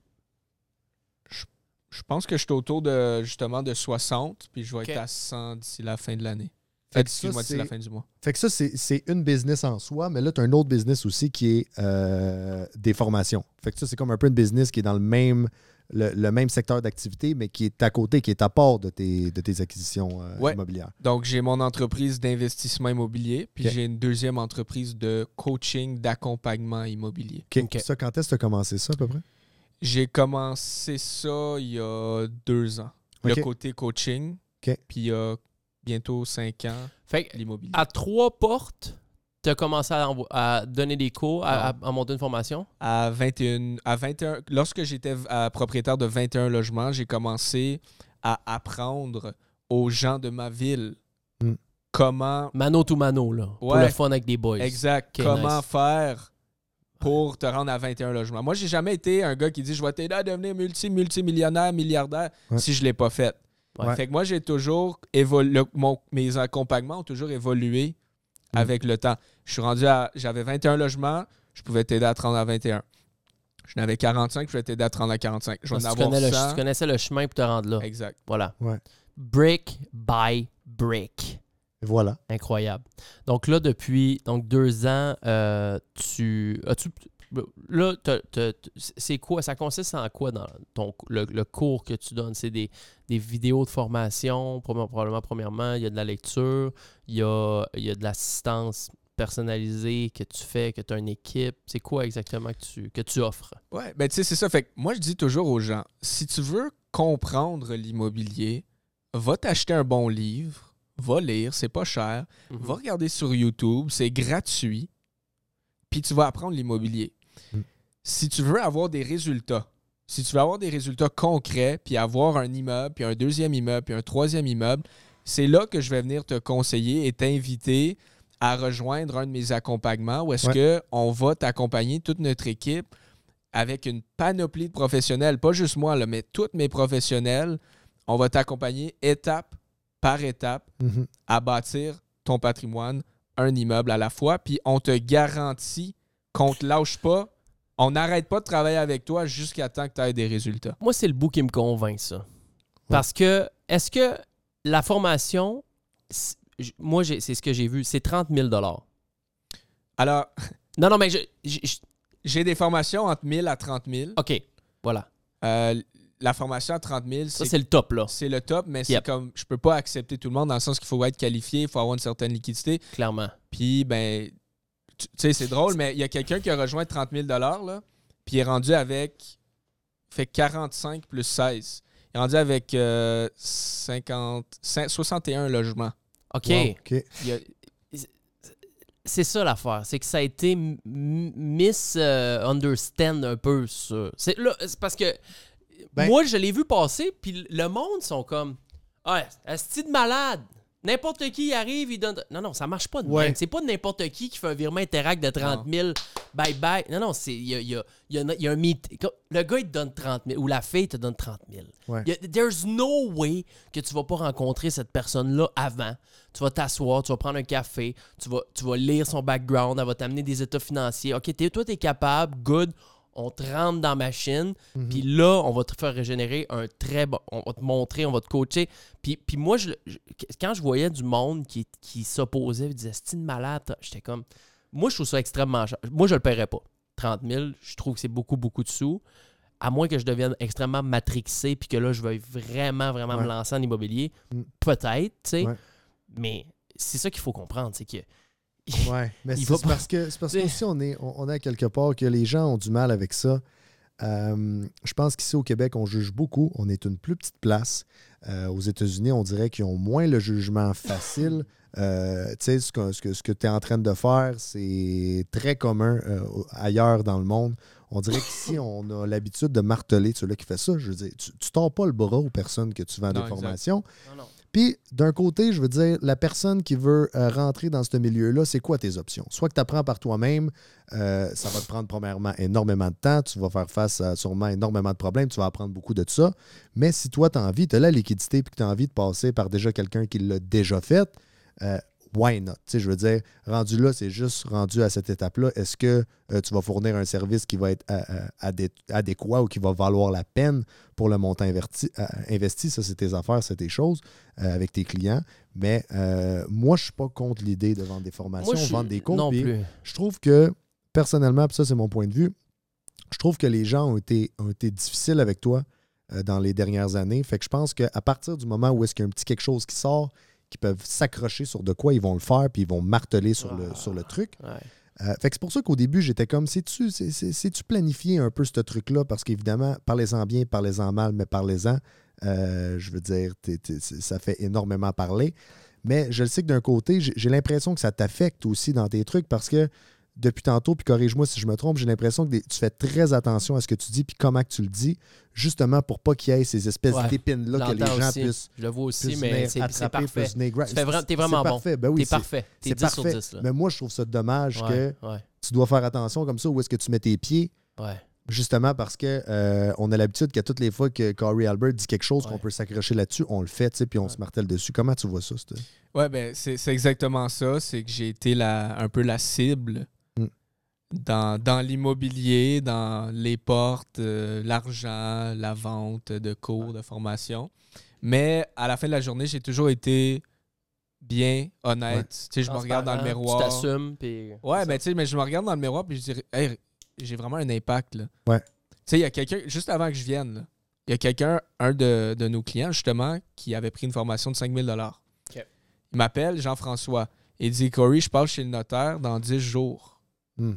Je pense que je suis autour de justement de 60, puis je vais être à 100 d'ici la fin de l'année. Fait que ça, Excuse-moi, d'ici la c'est- fin du mois. Fait que ça, c'est c'est une business en soi, mais là, tu as un autre business aussi qui est euh, des formations. Fait que ça, c'est comme un peu une business qui est dans le même, le, le même secteur d'activité, mais qui est à côté, qui est à part de tes, de tes acquisitions euh, Ouais. immobilières. Donc, j'ai mon entreprise d'investissement immobilier, puis j'ai une deuxième entreprise de coaching, d'accompagnement immobilier. OK. OK. Ça, quand est-ce que tu as commencé ça, à peu près? J'ai commencé ça il y a deux ans. Le côté coaching, puis il y a bientôt cinq ans, l'immobilier. à trois portes, t'as commencé à, donner des cours, à, à- à monter une formation? à 21, à 21 lorsque j'étais propriétaire de 21 logements, j'ai commencé à apprendre aux gens de ma ville Hmm. comment Mano to mano, là. Pour le fun avec des boys. exact comment nice. faire pour te rendre à 21 logements. Moi, j'ai jamais été un gars qui dit je vais t'aider à devenir multi multimillionnaire, milliardaire Ouais. si je l'ai pas fait. Ouais. Fait que moi, j'ai toujours évolué mon- mes accompagnements ont toujours évolué Hmm. avec le temps. Je suis rendu à j'avais 21 logements, je pouvais t'aider à te rendre à 21. Je n'avais 45, je pouvais t'aider à te rendre à 45. Je vais en tu, avoir connais le- 100. tu connaissais le chemin pour te rendre là. Exact. Voilà. Ouais. Brick by Brick. Voilà. Incroyable. Donc là, depuis donc deux ans, euh, tu as-tu là, c'est quoi Ça consiste en quoi dans ton le, le cours que tu donnes? C'est des, des vidéos de formation, probablement, probablement, premièrement, il y a de la lecture, il y a, il y a de l'assistance personnalisée que tu fais, que tu as une équipe. C'est quoi exactement que tu, que tu offres? Ouais, ben tu sais, c'est ça. Fait que moi, je dis toujours aux gens, si tu veux comprendre l'immobilier, va t'acheter un bon livre, va lire, c'est pas cher, Mhm. va regarder sur YouTube, c'est gratuit, puis tu vas apprendre l'immobilier. Mm. Si tu veux avoir des résultats, si tu veux avoir des résultats concrets, puis avoir un immeuble, puis un deuxième immeuble, puis un troisième immeuble, c'est là que je vais venir te conseiller et t'inviter à rejoindre un de mes accompagnements où est-ce Ouais. que on va t'accompagner, toute notre équipe, avec une panoplie de professionnels, pas juste moi, là, mais tous mes professionnels. On va t'accompagner étape par étape Mhm. à bâtir ton patrimoine, un immeuble à la fois, puis on te garantit qu'on te lâche pas. On n'arrête pas de travailler avec toi jusqu'à temps que tu aies des résultats. Moi, c'est le bout qui me convainc, ça. Parce que, est-ce que la formation, moi, c'est ce que j'ai vu, c'est 30 000 Alors, Non, non, mais je, j'ai des formations entre 1000 à 30 000. OK, voilà. Euh, la formation à 30 000, Ça, c'est c'est le top, là, c'est le top, mais c'est Yep. comme je peux pas accepter tout le monde dans le sens qu'il faut être qualifié, il faut avoir une certaine liquidité. clairement. Puis, ben, tu sais, c'est drôle, mais il y a quelqu'un qui a rejoint 30 000 là, puis il est rendu avec. fait 45 plus 16. Il est rendu avec euh, 50, cin- 61 logements. OK. Wow, c'est ça l'affaire, c'est que ça a été m- m- miss euh, un peu ça. C'est parce que Ben- moi je l'ai vu passer puis le monde sont comme ah, est de malade. N'importe qui arrive, il donne. Non, non, ça marche pas de Ouais. même. C'est pas n'importe qui qui fait un virement Interact de 30 000. Bye bye. Non, non, c'est. Il y a, y a- y a un- il y a un meet- Le gars, il te donne 30 000 ou la fille te donne 30 000. Ouais. There's no way que tu vas pas rencontrer cette personne-là avant. Tu vas t'asseoir, tu vas prendre un café, tu vas, tu vas lire son background, elle va t'amener des états financiers. OK, t'es, toi, tu es capable, good. On te rentre dans la machine, Mhm. puis là, on va te faire régénérer un très bon. On va te montrer, on va te coacher. Puis, puis moi, je, je- quand je voyais du monde qui, qui s'opposait, il disait c'est une malade, j'étais comme. Moi, je trouve ça extrêmement cher. Moi, je le paierais pas. 30 000, je trouve que c'est beaucoup, beaucoup de sous. À moins que je devienne extrêmement matrixé, puis que là, je veuille vraiment, vraiment me lancer en immobilier. Mm. Peut-être, tu sais. Ouais. Mais c'est ça qu'il faut comprendre, c'est que. Ouais, mais c'est parce que c'est parce que aussi on est on, on est à quelque part que les gens ont du mal avec ça. Euh, je pense qu'ici au Québec, on juge beaucoup. On est une plus petite place. Euh, aux États-Unis, on dirait qu'ils ont moins le jugement facile. Euh, tu sais, ce que, ce que, ce que tu es en train de faire, c'est très commun ailleurs dans le monde. On dirait qu'ici, on a l'habitude de marteler celui qui fait ça. Je veux dire, tu ne pas le bras aux personnes que tu vends Non, des exact. formations. Non, non. Puis, d'un côté, je veux dire, la personne qui veut euh, rentrer dans ce milieu-là, c'est quoi tes options? Soit que tu apprends par toi-même, euh, ça va te prendre premièrement énormément de temps, tu vas faire face à sûrement énormément de problèmes, tu vas apprendre beaucoup de ça. Mais si toi, tu as envie, tu la liquidité puis que tu as envie de passer par déjà quelqu'un qui l'a déjà fait, euh, why not? Tu sais, je veux dire, rendu là, c'est juste rendu à cette étape-là. Est-ce que euh, tu vas fournir un service qui va être euh, euh, adé- adéquat ou qui va valoir la peine pour le montant inverti- investi? Ça, c'est tes affaires, c'est tes choses euh, avec tes clients. Mais euh, moi, je ne suis pas contre l'idée de vendre des formations, Moi, vendre des cours. Non puis plus. Je trouve que, personnellement, puis ça, c'est mon point de vue, je trouve que les gens ont été, ont été difficiles avec toi dans les dernières années. Fait que je pense qu'à partir du moment où est-ce qu'il y a un petit quelque chose qui sort, qui peuvent s'accrocher sur de quoi ils vont le faire, puis ils vont marteler sur, le, Ah. sur le truc. Ouais. Euh, fait que c'est pour ça qu'au début, j'étais comme, sais-tu sais-tu planifier un peu ce truc-là? Parce qu'évidemment, parlez-en bien, parlez-en mal, mais parlez-en. Euh, je veux dire, ça fait énormément parler. Mais je le sais que d'un côté, j'ai l'impression que ça t'affecte aussi dans tes trucs parce que depuis tantôt, puis corrige-moi si je me trompe, j'ai l'impression que des- tu fais très attention à ce que tu dis puis comment que tu le dis, justement pour pas qu'il y ait ces espèces Ouais, d'épines-là que les gens aussi. puissent, Je le vois aussi, mais c'est parfait. Tu t'es C'est vraiment bon. parfait. Ben oui, T'es c'est- parfait. T'es c'est 10 sur parfait. 10. Là. Mais moi, je trouve ça dommage Ouais, que ouais, tu dois faire attention comme ça où est-ce que tu mets tes pieds? Ouais. Justement parce que euh, on a l'habitude qu'à toutes les fois que Corey Albert dit quelque chose qu'on peut s'accrocher là-dessus, on le fait, tu sais, puis on Ouais. se martèle dessus. Comment tu vois ça? c'était? Ouais, ben c'est exactement ça. C'est que j'ai été la, un peu la cible. Dans, dans l'immobilier, dans les portes, euh, l'argent, la vente de cours, de formation. Mais à la fin de la journée, j'ai toujours été bien, honnête. Tu sais, je me regarde dans le miroir. Tu t'assumes, puis... Ouais, mais tu sais, mais je me regarde dans le miroir puis je dis, hey, j'ai vraiment un impact. Là. Ouais. Tu sais, il y a quelqu'un, juste avant que je vienne, il y a quelqu'un, un de, de nos clients, justement, qui avait pris une formation de 5000 OK. Il m'appelle, Jean-François. Il dit, Corey, je passe chez le notaire dans 10 jours. Hmm.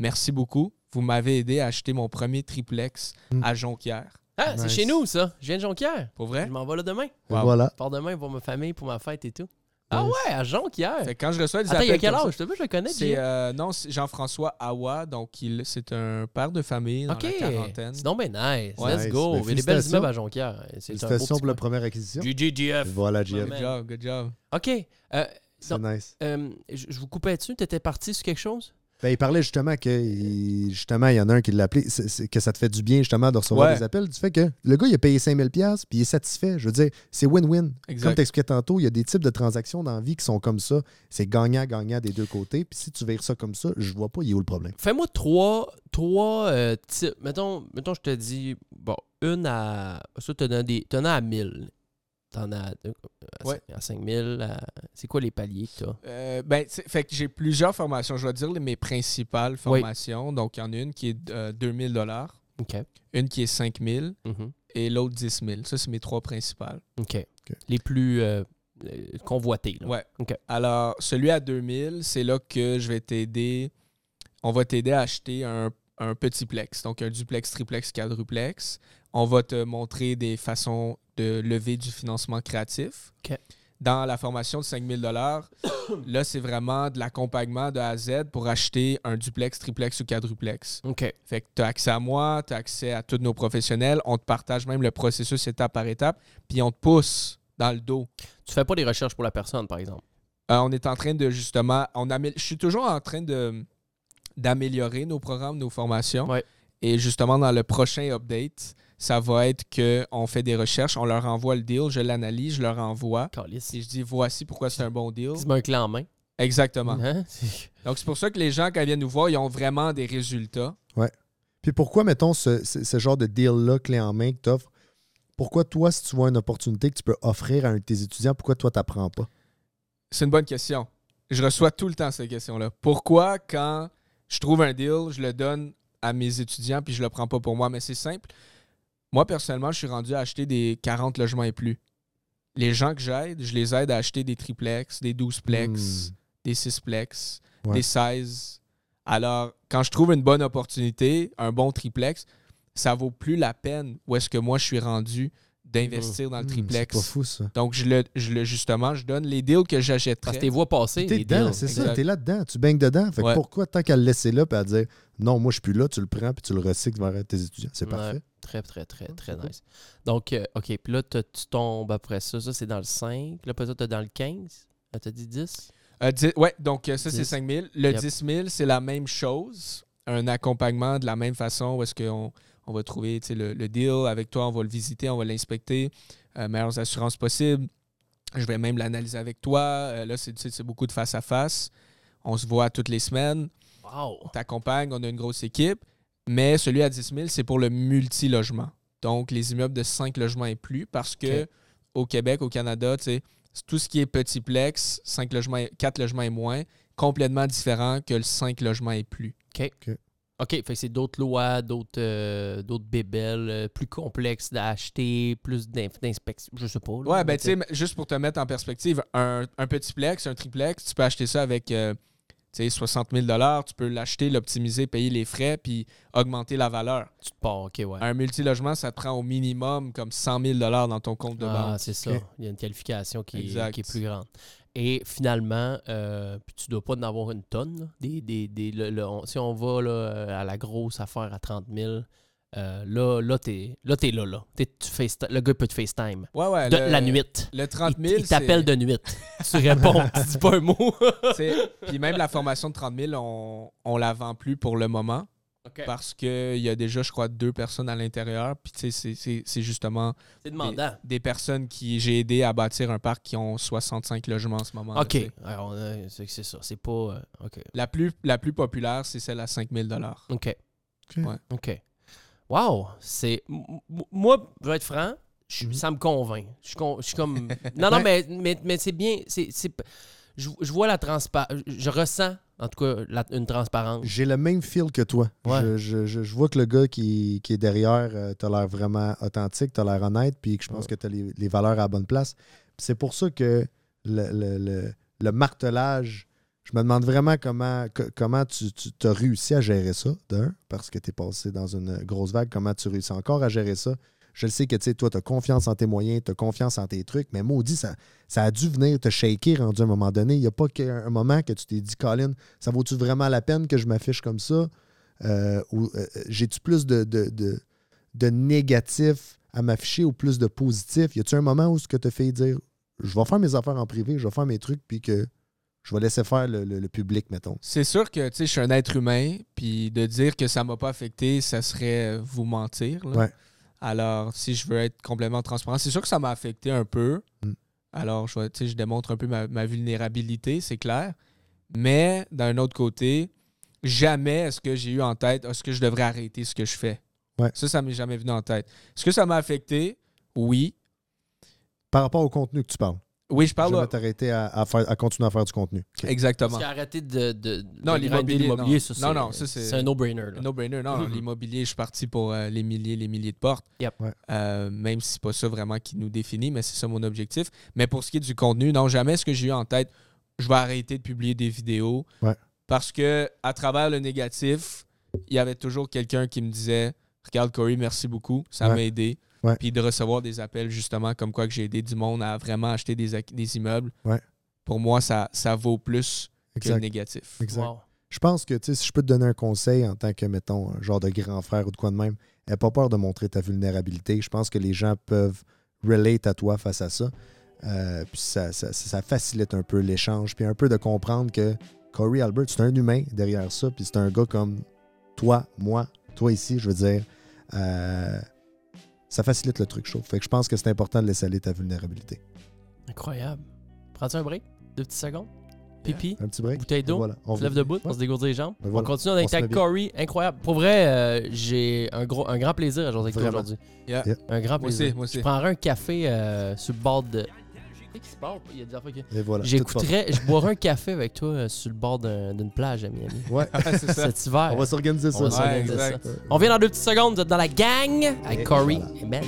Merci beaucoup. Vous m'avez aidé à acheter mon premier triplex Hmm. à Jonquière. Ah, c'est Nice. chez nous, ça. Je viens de Jonquière. Pour Je vrai? m'en vais là demain. Wow. Voilà. Je pars demain pour ma famille, pour ma fête et tout. Ah Nice. ouais, à Jonquière. Fait quand je reçois des Attends, il y a appels quel âge? Je te je le connais, C'est euh, non, c'est Jean-François Awa, donc il c'est un père de famille dans OK. la quarantaine. C'est donc ben nice. Ouais. Let's Nice. go. Ben, Il y a des belles immeubles à Jonquière. C'est un beau Félicitations petit pour la première acquisition. GGGF. Voilà. Man. Good job, good job. OK. Euh, C'est nice. euh, je je vous coupais dessus. T'étais parti sur quelque chose? Ben, il parlait justement que justement, il y en a un qui l'a appelé, c'est- c'est- que ça te fait du bien justement de recevoir Ouais. des appels. Du fait que le gars, il a payé 5000$ pièces puis il est satisfait. Je veux dire, c'est win-win. Comme tu expliquais tantôt, il y a des types de transactions dans la vie qui sont comme ça. C'est gagnant-gagnant des deux côtés. Puis si tu vires ça comme ça, je vois pas, il est où le problème? Fais-moi trois, trois euh, types. Mettons, mettons, je te dis, bon, une à. Ça, t'en as, des, t'en as à 1000. T'en as à, Ouais. à 5000. à- C'est quoi les paliers que t'as? Euh, ben, fait que j'ai plusieurs formations. Je vais dire les- mes principales formations. Donc, il y en a une qui est euh, 2000 dollars, OK. une qui est 5000 Mhm. et l'autre 10 000. Ça, c'est mes trois principales. OK. Les plus euh, euh, convoités. là. Ouais. OK. Alors, celui à 2000, c'est là que je vais t'aider. On va t'aider à acheter un, un petit plex, donc un duplex, triplex, quadruplex. On va te montrer des façons de lever du financement créatif. Dans la formation de 5000 là, c'est vraiment de l'accompagnement de A à Z pour acheter un duplex, triplex ou quadruplex. OK. Fait que tu as accès à moi, tu as accès à tous nos professionnels. On te partage même le processus étape par étape, puis on te pousse dans le dos. Tu fais pas des recherches pour la personne, par exemple? Euh, on est en train de justement. On amé- je suis toujours en train de d'améliorer nos programmes, nos formations. Ouais. Et justement, dans le prochain update, ça va être qu'on fait des recherches, on leur envoie le deal, je l'analyse, je leur envoie. Calice. Et je dis voici pourquoi c'est un bon deal. Tu mets un clé en main. Exactement. Hein? C'est- Donc c'est pour ça que les gens, quand ils viennent nous voir, ils ont vraiment des résultats. Puis pourquoi, mettons, ce, ce- ce genre de deal-là, clé en main que tu offres, pourquoi toi, si tu vois une opportunité que tu peux offrir à un de tes étudiants, pourquoi toi, tu n'apprends pas? C'est une bonne question. Je reçois tout le temps cette question-là. Pourquoi, quand je trouve un deal, je le donne à mes étudiants puis je le prends pas pour moi? Mais c'est simple. Moi, personnellement, je suis rendu à acheter des 40 logements et plus. Les gens que j'aide, je les aide à acheter des triplex, des 12plex, Hmm. des 6plex, Ouais. des 16. Alors, quand je trouve une bonne opportunité, un bon triplex, ça vaut plus la peine où est-ce que moi je suis rendu d'investir dans le Hmm, triplex. C'est pas fou, ça. Donc, je le, je le- justement, je donne les deals que Parce j'achèterais. que tes voix passées, T'es les dedans, deals. c'est ça, t'es là-dedans, tu baignes dedans. Fait que pourquoi tant qu'à le laisser là et à dire non, moi je suis plus là, tu le prends puis tu le recycles vers tes étudiants. C'est Ouais. parfait. Très, très, très, très cool. nice. Donc, euh, OK. Puis là, tu tombes après ça. Ça, c'est dans le 5. Là, après ça, t'as dans le 15. Là, t'as dit 10. Euh, ouais, donc euh, ça, c'est 10. 5 000. Le Yep. 10 000, c'est la même chose. Un accompagnement de la même façon où est-ce qu'on on va trouver tu le, le deal avec toi, on va le visiter, on va l'inspecter, euh, meilleures assurances possibles. Je vais même l'analyser avec toi. Euh, là, c'est tu beaucoup de face-à-face. On se voit toutes les semaines. Wow! On t'accompagne, on a une grosse équipe. Mais celui à 10 000, c'est pour le multi-logement. Donc, les immeubles de 5 logements et plus, parce que Ok. au Québec, au Canada, tu sais, c'est tout ce qui est petit plex, 5 logements, et- 4 logements et moins, complètement différent que le 5 logements et plus. OK. OK. Fait que c'est d'autres lois, d'autres euh, d'autres bébelles, euh, plus complexes d'acheter, plus d'in- d'inspection. Je sais pas. là, Ouais, ben tu sais, juste pour te mettre en perspective, un, un petit plex, un triplex, tu peux acheter ça avec euh, sais, 60 000 Tu peux l'acheter, l'optimiser, payer les frais, puis augmenter la valeur. Tu te pars. OK, ouais. Un multilogement, ça te prend au minimum comme 100 000 dans ton compte de Ah, banque. c'est ça. Il y a une qualification qui, est, Exact. qui est plus grande. Et finalement, euh, puis tu dois pas en avoir une tonne. là. Des, des, des- le- le- on- si on va là, euh, à la grosse affaire à 30 000, euh, là, là, t'es là, t'es là. là. T'es- tu face- le gars peut te FaceTime. Ouais, ouais. De, le- la nuit. Le 30 Il, 000, il t'appelle c'est- de nuit. tu réponds, tu dis pas un mot. Puis même la formation de 30 000, on, on la vend plus pour le moment parce qu'il y a déjà, je crois, deux personnes à l'intérieur. Puis tu sais, c'est- c'est c'est justement C'est des, demandant. des personnes qui j'ai aidé à bâtir un parc qui ont 65 logements en ce moment. OK. c'est c'est ça. C'est pas. euh, OK. La plus, la plus populaire, c'est celle à 5 000 OK. OK. Ouais. OK. Wow. C'est. Moi, je vais être franc, je- Mhm. ça me convainc. Je suis, con- je suis comme. Non, non, mais, mais, mais c'est bien. c'est je, je vois la transparence. Je ressens, en tout cas, la- une transparence. J'ai le même feel que toi. Ouais. Je, je- vois que le gars qui, qui est derrière, euh, t'as l'air vraiment authentique, t'as l'air honnête, puis que je pense Ouais. que t'as les, les valeurs à la bonne place. C'est pour ça que le, le- le- le martelage, je me demande vraiment comment, comment tu, as réussi à gérer ça, d'un, parce que t'es passé dans une grosse vague, comment tu réussis encore à gérer ça? Je le sais que tu toi, tu as confiance en tes moyens, tu as confiance en tes trucs, mais maudit, ça, ça a dû venir te shaker rendu à un moment donné. Il n'y a pas un moment que tu t'es dit, Colin, ça vaut-tu vraiment la peine que je m'affiche comme ça? Euh, ou euh, j'ai-tu plus de, de, de, de négatif à m'afficher ou plus de positif? Y a-tu un moment où ce que tu fait dire, je vais faire mes affaires en privé, je vais faire mes trucs, puis que je vais laisser faire le, le- le public, mettons? C'est sûr que tu sais, je suis un être humain, puis de dire que ça m'a pas affecté, ça serait vous mentir. là. Ouais. Alors, si je veux être complètement transparent, c'est sûr que ça m'a affecté un peu. Mm. Alors, je, vais- tu sais, je démontre un peu ma, ma vulnérabilité, c'est clair. Mais d'un autre côté, jamais est-ce que j'ai eu en tête, est-ce que je devrais arrêter ce que je fais? Ouais. Ça, ça m'est jamais venu en tête. Est-ce que ça m'a affecté? Oui. Par rapport au contenu que tu parles. Oui, je parle. Jamais t'arrêter à, à faire, à continuer à faire du contenu. OK. Exactement. Parce qu'arrêter de, de, Non, de l'immobilier, non. ça, c'est Non, non, ça, c'est- c'est un no-brainer. là. No brainer, non. Mhm. L'immobilier, je suis parti pour euh, les milliers, les milliers de portes. Yep. Ouais. Euh, même si c'est pas ça vraiment qui nous définit, mais c'est ça mon objectif. Mais pour ce qui est du contenu, non, jamais ce que j'ai eu en tête, je vais arrêter de publier des vidéos. Ouais. Parce que à travers le négatif, il y avait toujours quelqu'un qui me disait Regarde, Corey, merci beaucoup, ça Ouais. m'a aidé. Ouais. Puis de recevoir des appels justement comme quoi que j'ai aidé du monde à vraiment acheter des, des immeubles. Ouais. Pour moi, ça, ça vaut plus que le négatif. Exact. Wow. Je pense que, tu sais, si je peux te donner un conseil en tant que, mettons, un genre de grand frère ou de quoi de même, n'aie pas peur de montrer ta vulnérabilité. Je pense que les gens peuvent relate à toi face à ça. Euh, puis ça, ça- ça facilite un peu l'échange. Puis un peu de comprendre que Corey Albert, c'est un humain derrière ça. Puis c'est un gars comme toi, moi, toi ici, je veux dire. euh, ça facilite le truc, trouve. Fait que je pense que c'est important de laisser aller ta vulnérabilité. Incroyable. Prends-tu un break? Deux petites secondes? Pipi? Un petit break? Bouteille d'eau? voilà. On Tu lèves revient. debout pour Ouais. se dégourdir les jambes? Ben voilà. On continue On avec se bien. Corey. Incroyable. Pour vrai, euh, j'ai un, gros, un grand plaisir à jouer avec toi aujourd'hui. Yeah. Yeah. Un grand Moi aussi, plaisir. moi aussi. Je prendrais un café euh, sur le bord de. Qu'est-ce qui se passe? Il y a des affaires qui- Et voilà. J'écouterais, je boirais un café avec toi euh, sur le bord d'un- d'une plage à Miami. Ouais, c'est ça. Cet hiver. on va s'organiser ça. On va Ouais, exact. ça. On vient dans deux petites secondes. Vous êtes dans la gang avec Et Corey voilà. et Mez.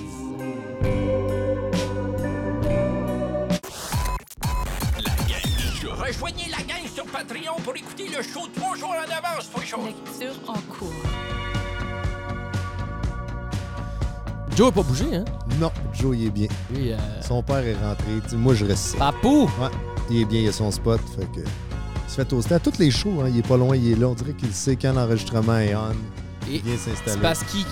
Rejoignez la gang sur Patreon pour écouter le show trois jours en avance, chaud. Lecture en cours. Joe n'a pas bougé, hein? Non, Joe, il est bien. Lui, euh, Son père est rentré. Tu sais, Moi, je reste. Papou! Il est bien, il a son spot. Fait que. Il se fait toaster à toutes les shows. Hein. Il est pas loin, il est là. On dirait qu'il sait quand l'enregistrement est on. Et Il vient c'est s'installer. parce qu'il.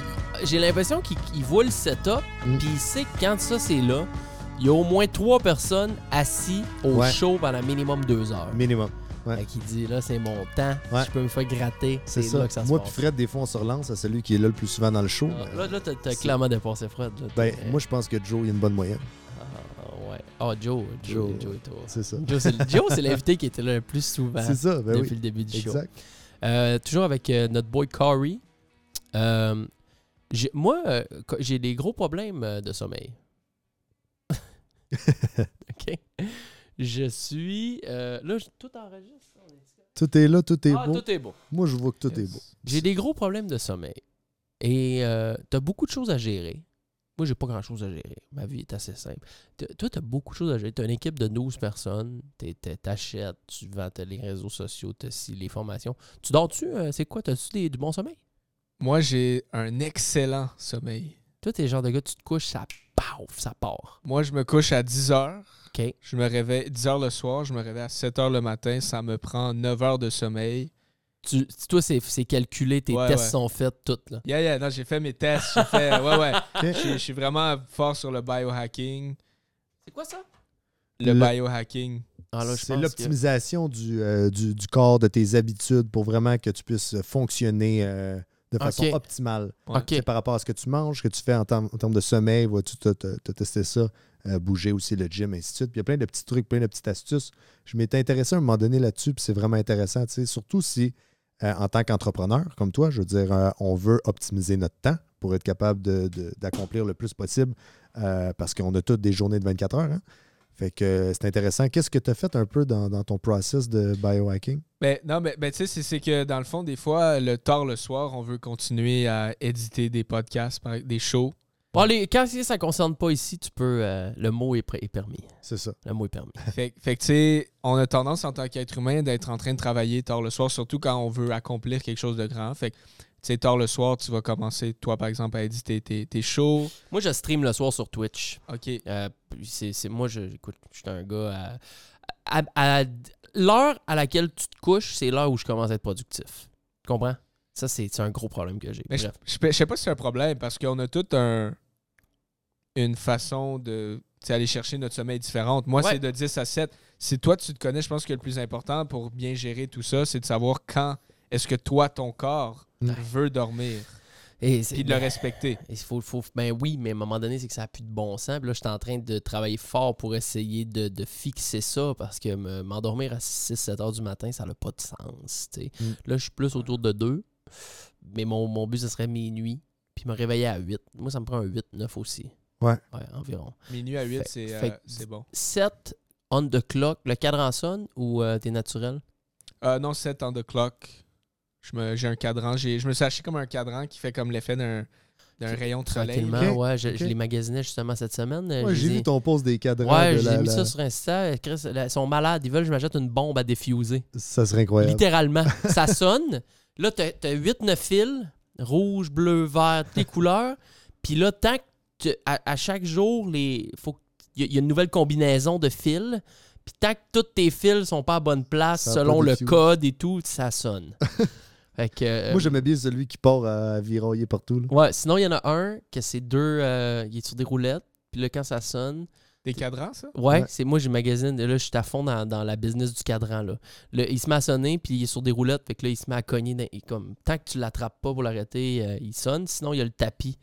J'ai l'impression qu'il il voit le setup, Mm. puis il sait que quand ça c'est là, il y a au moins trois personnes assis au Ouais. show pendant minimum deux heures. Minimum. Ouais. Qu'il dit là, c'est mon temps. Ouais. Je peux me faire gratter. C'est ça. là que ça se moi, puis Fred, des fois, on se relance à celui qui est là le plus souvent dans le show. Ah, Là, là t'as clairement dépassé Fred. Là. Ben, moi, je pense que Joe, il a une bonne moyenne. Ah, ouais. Ah, Joe. Joe, Joe. Joe, est au- C'est ça. Joe, c'est l'invité qui était là le plus souvent C'est ça, ben depuis oui. le début du show. Exact. Euh, toujours avec euh, notre boy Corey. Euh, moi, euh, j'ai des gros problèmes de sommeil. OK? Je suis. euh, là, je- tout enregistre. on est- Tout est là, tout est Ah, beau. tout est beau. Moi, je vois que tout est beau. J'ai des gros problèmes de sommeil. Et euh, t'as beaucoup de choses à gérer. Moi, j'ai pas grand chose à gérer. Ma vie est assez simple. Toi, t'as beaucoup de choses à gérer. T'as une équipe de 12 personnes. T'es- t'es- T'achètes, tu vends t'as les réseaux sociaux, t'as si- les formations. Tu dors-tu? euh, c'est quoi? T'as-tu du bon sommeil? Moi, j'ai un excellent sommeil. Toi, t'es le genre de gars, tu te couches, ça paf, ça part. Moi, je me couche à 10 heures. OK. Je me réveille 10 heures le soir. Je me réveille à 7 heures le matin. Ça me prend 9 heures de sommeil. Tu, toi, c'est c'est calculé, tes Ouais, tests ouais. sont faits, tout. Là. Yeah, yeah, non, j'ai fait mes tests. J'ai fait. Ouais, ouais. Je suis- je suis vraiment fort sur le biohacking. C'est quoi ça? Le, Le- biohacking. Ah, C'est que- l'optimisation du, euh, du, du corps, de tes habitudes pour vraiment que tu puisses fonctionner euh, de façon optimale. Ouais. OK. C'est par rapport à ce que tu manges, ce que tu fais en, termes- en termes de sommeil, vois-tu, tu as testé ça, euh, bouger aussi le gym, ainsi. Puis il y a plein de petits trucs, plein de petites astuces. Je m'étais intéressé à un moment donné là-dessus, puis c'est vraiment intéressant, surtout si, euh, en tant qu'entrepreneur, comme toi, je veux dire, euh, on veut optimiser notre temps pour être capable d'accomplir le plus possible parce qu'on a toutes des journées de 24 heures. hein. Fait que c'est intéressant. Qu'est-ce que tu as fait un peu dans, ton process de biohacking? Ben, non, mais ben, tu sais, c'est- que dans le fond, des fois, le tard le soir, on veut continuer à éditer des podcasts, des shows. Bon, les, quand ça ne concerne pas ici, tu peux. euh, le mot est, permis. C'est ça. Le mot est permis. Fait, fait que, tu sais, on a tendance en tant qu'être humain d'être en train de travailler tard le soir, surtout quand on veut accomplir quelque chose de grand. Fait que, tu sais, tard le soir, tu vas commencer, toi, par exemple, à éditer tes, tes shows. Moi, je stream le soir sur Twitch. OK. Euh, puis c'est, c'est- moi, je, écoute, je suis un gars à. à- à- l'heure à laquelle tu te couches, c'est l'heure où je commence à être productif. Tu comprends? Ça, c'est, c'est un gros problème que j'ai. Mais je, Bref. je, je sais pas si c'est un problème parce qu'on a tout un une façon de aller chercher notre sommeil différente. Moi, Ouais. c'est de 10 à 7. Si toi, tu te connais, je pense que le plus important pour bien gérer tout ça, c'est de savoir quand est-ce que toi, ton corps, veut dormir. Et Puis de le respecter. Il faut, faut, ben oui, mais à un moment donné, c'est que ça n'a plus de bon sens. Puis là, je suis en train de travailler fort pour essayer de, de fixer ça parce que me- m'endormir à 6-7 heures du matin, ça n'a pas de sens. Mm. Là, je suis plus autour de 2. Mais mon, mon but, ce serait minuit. Puis me réveiller à 8. Moi, ça me prend un 8-9 aussi. Ouais. Ouais, environ. Minuit à 8, Fait- c'est fait euh, c'est bon. 7 on the clock. Le cadran sonne ou euh, t'es naturel? Euh, non, 7 on the clock. Je me- J'ai un cadran. J'ai- Je me suis acheté comme un cadran qui fait comme l'effet d'un d'un rayon de soleil. Tranquillement, Ok, ouais. Je, ok. je les magasinais justement cette semaine. Ouais, j'ai vu ton post des cadrans. Ouais, de l'ai mis la- ça sur Insta. Chris, là, ils sont malades. Ils veulent que je m'achète une bombe à défuser. Ça serait incroyable. Littéralement. ça sonne. Là, t'as as 8-9 fils, rouge, bleu, vert, toutes les couleurs. Puis là, tant que tu- à, à chaque jour, les faut que- il y, a- il y a une nouvelle combinaison de fils. Puis tant que tous tes fils sont pas à bonne place, Ça selon le code et tout, ça sonne. fait que, euh, Moi, j'aimais bien celui qui part à virailler partout. là. ouais, sinon, il y en a un que c'est deux. euh, il est sur des roulettes. Puis là, quand ça sonne, Des cadrans, ça? Ouais, Ouais. c'est moi j'ai magazine. Là, je suis à fond dans, dans la business du cadran. Là. Le- il se met à sonner, puis il est sur des roulettes. Fait que là, il se met à cogner. dans- et comme, tant que tu l'attrapes pas pour l'arrêter, euh, il sonne. Sinon, il y a le tapis.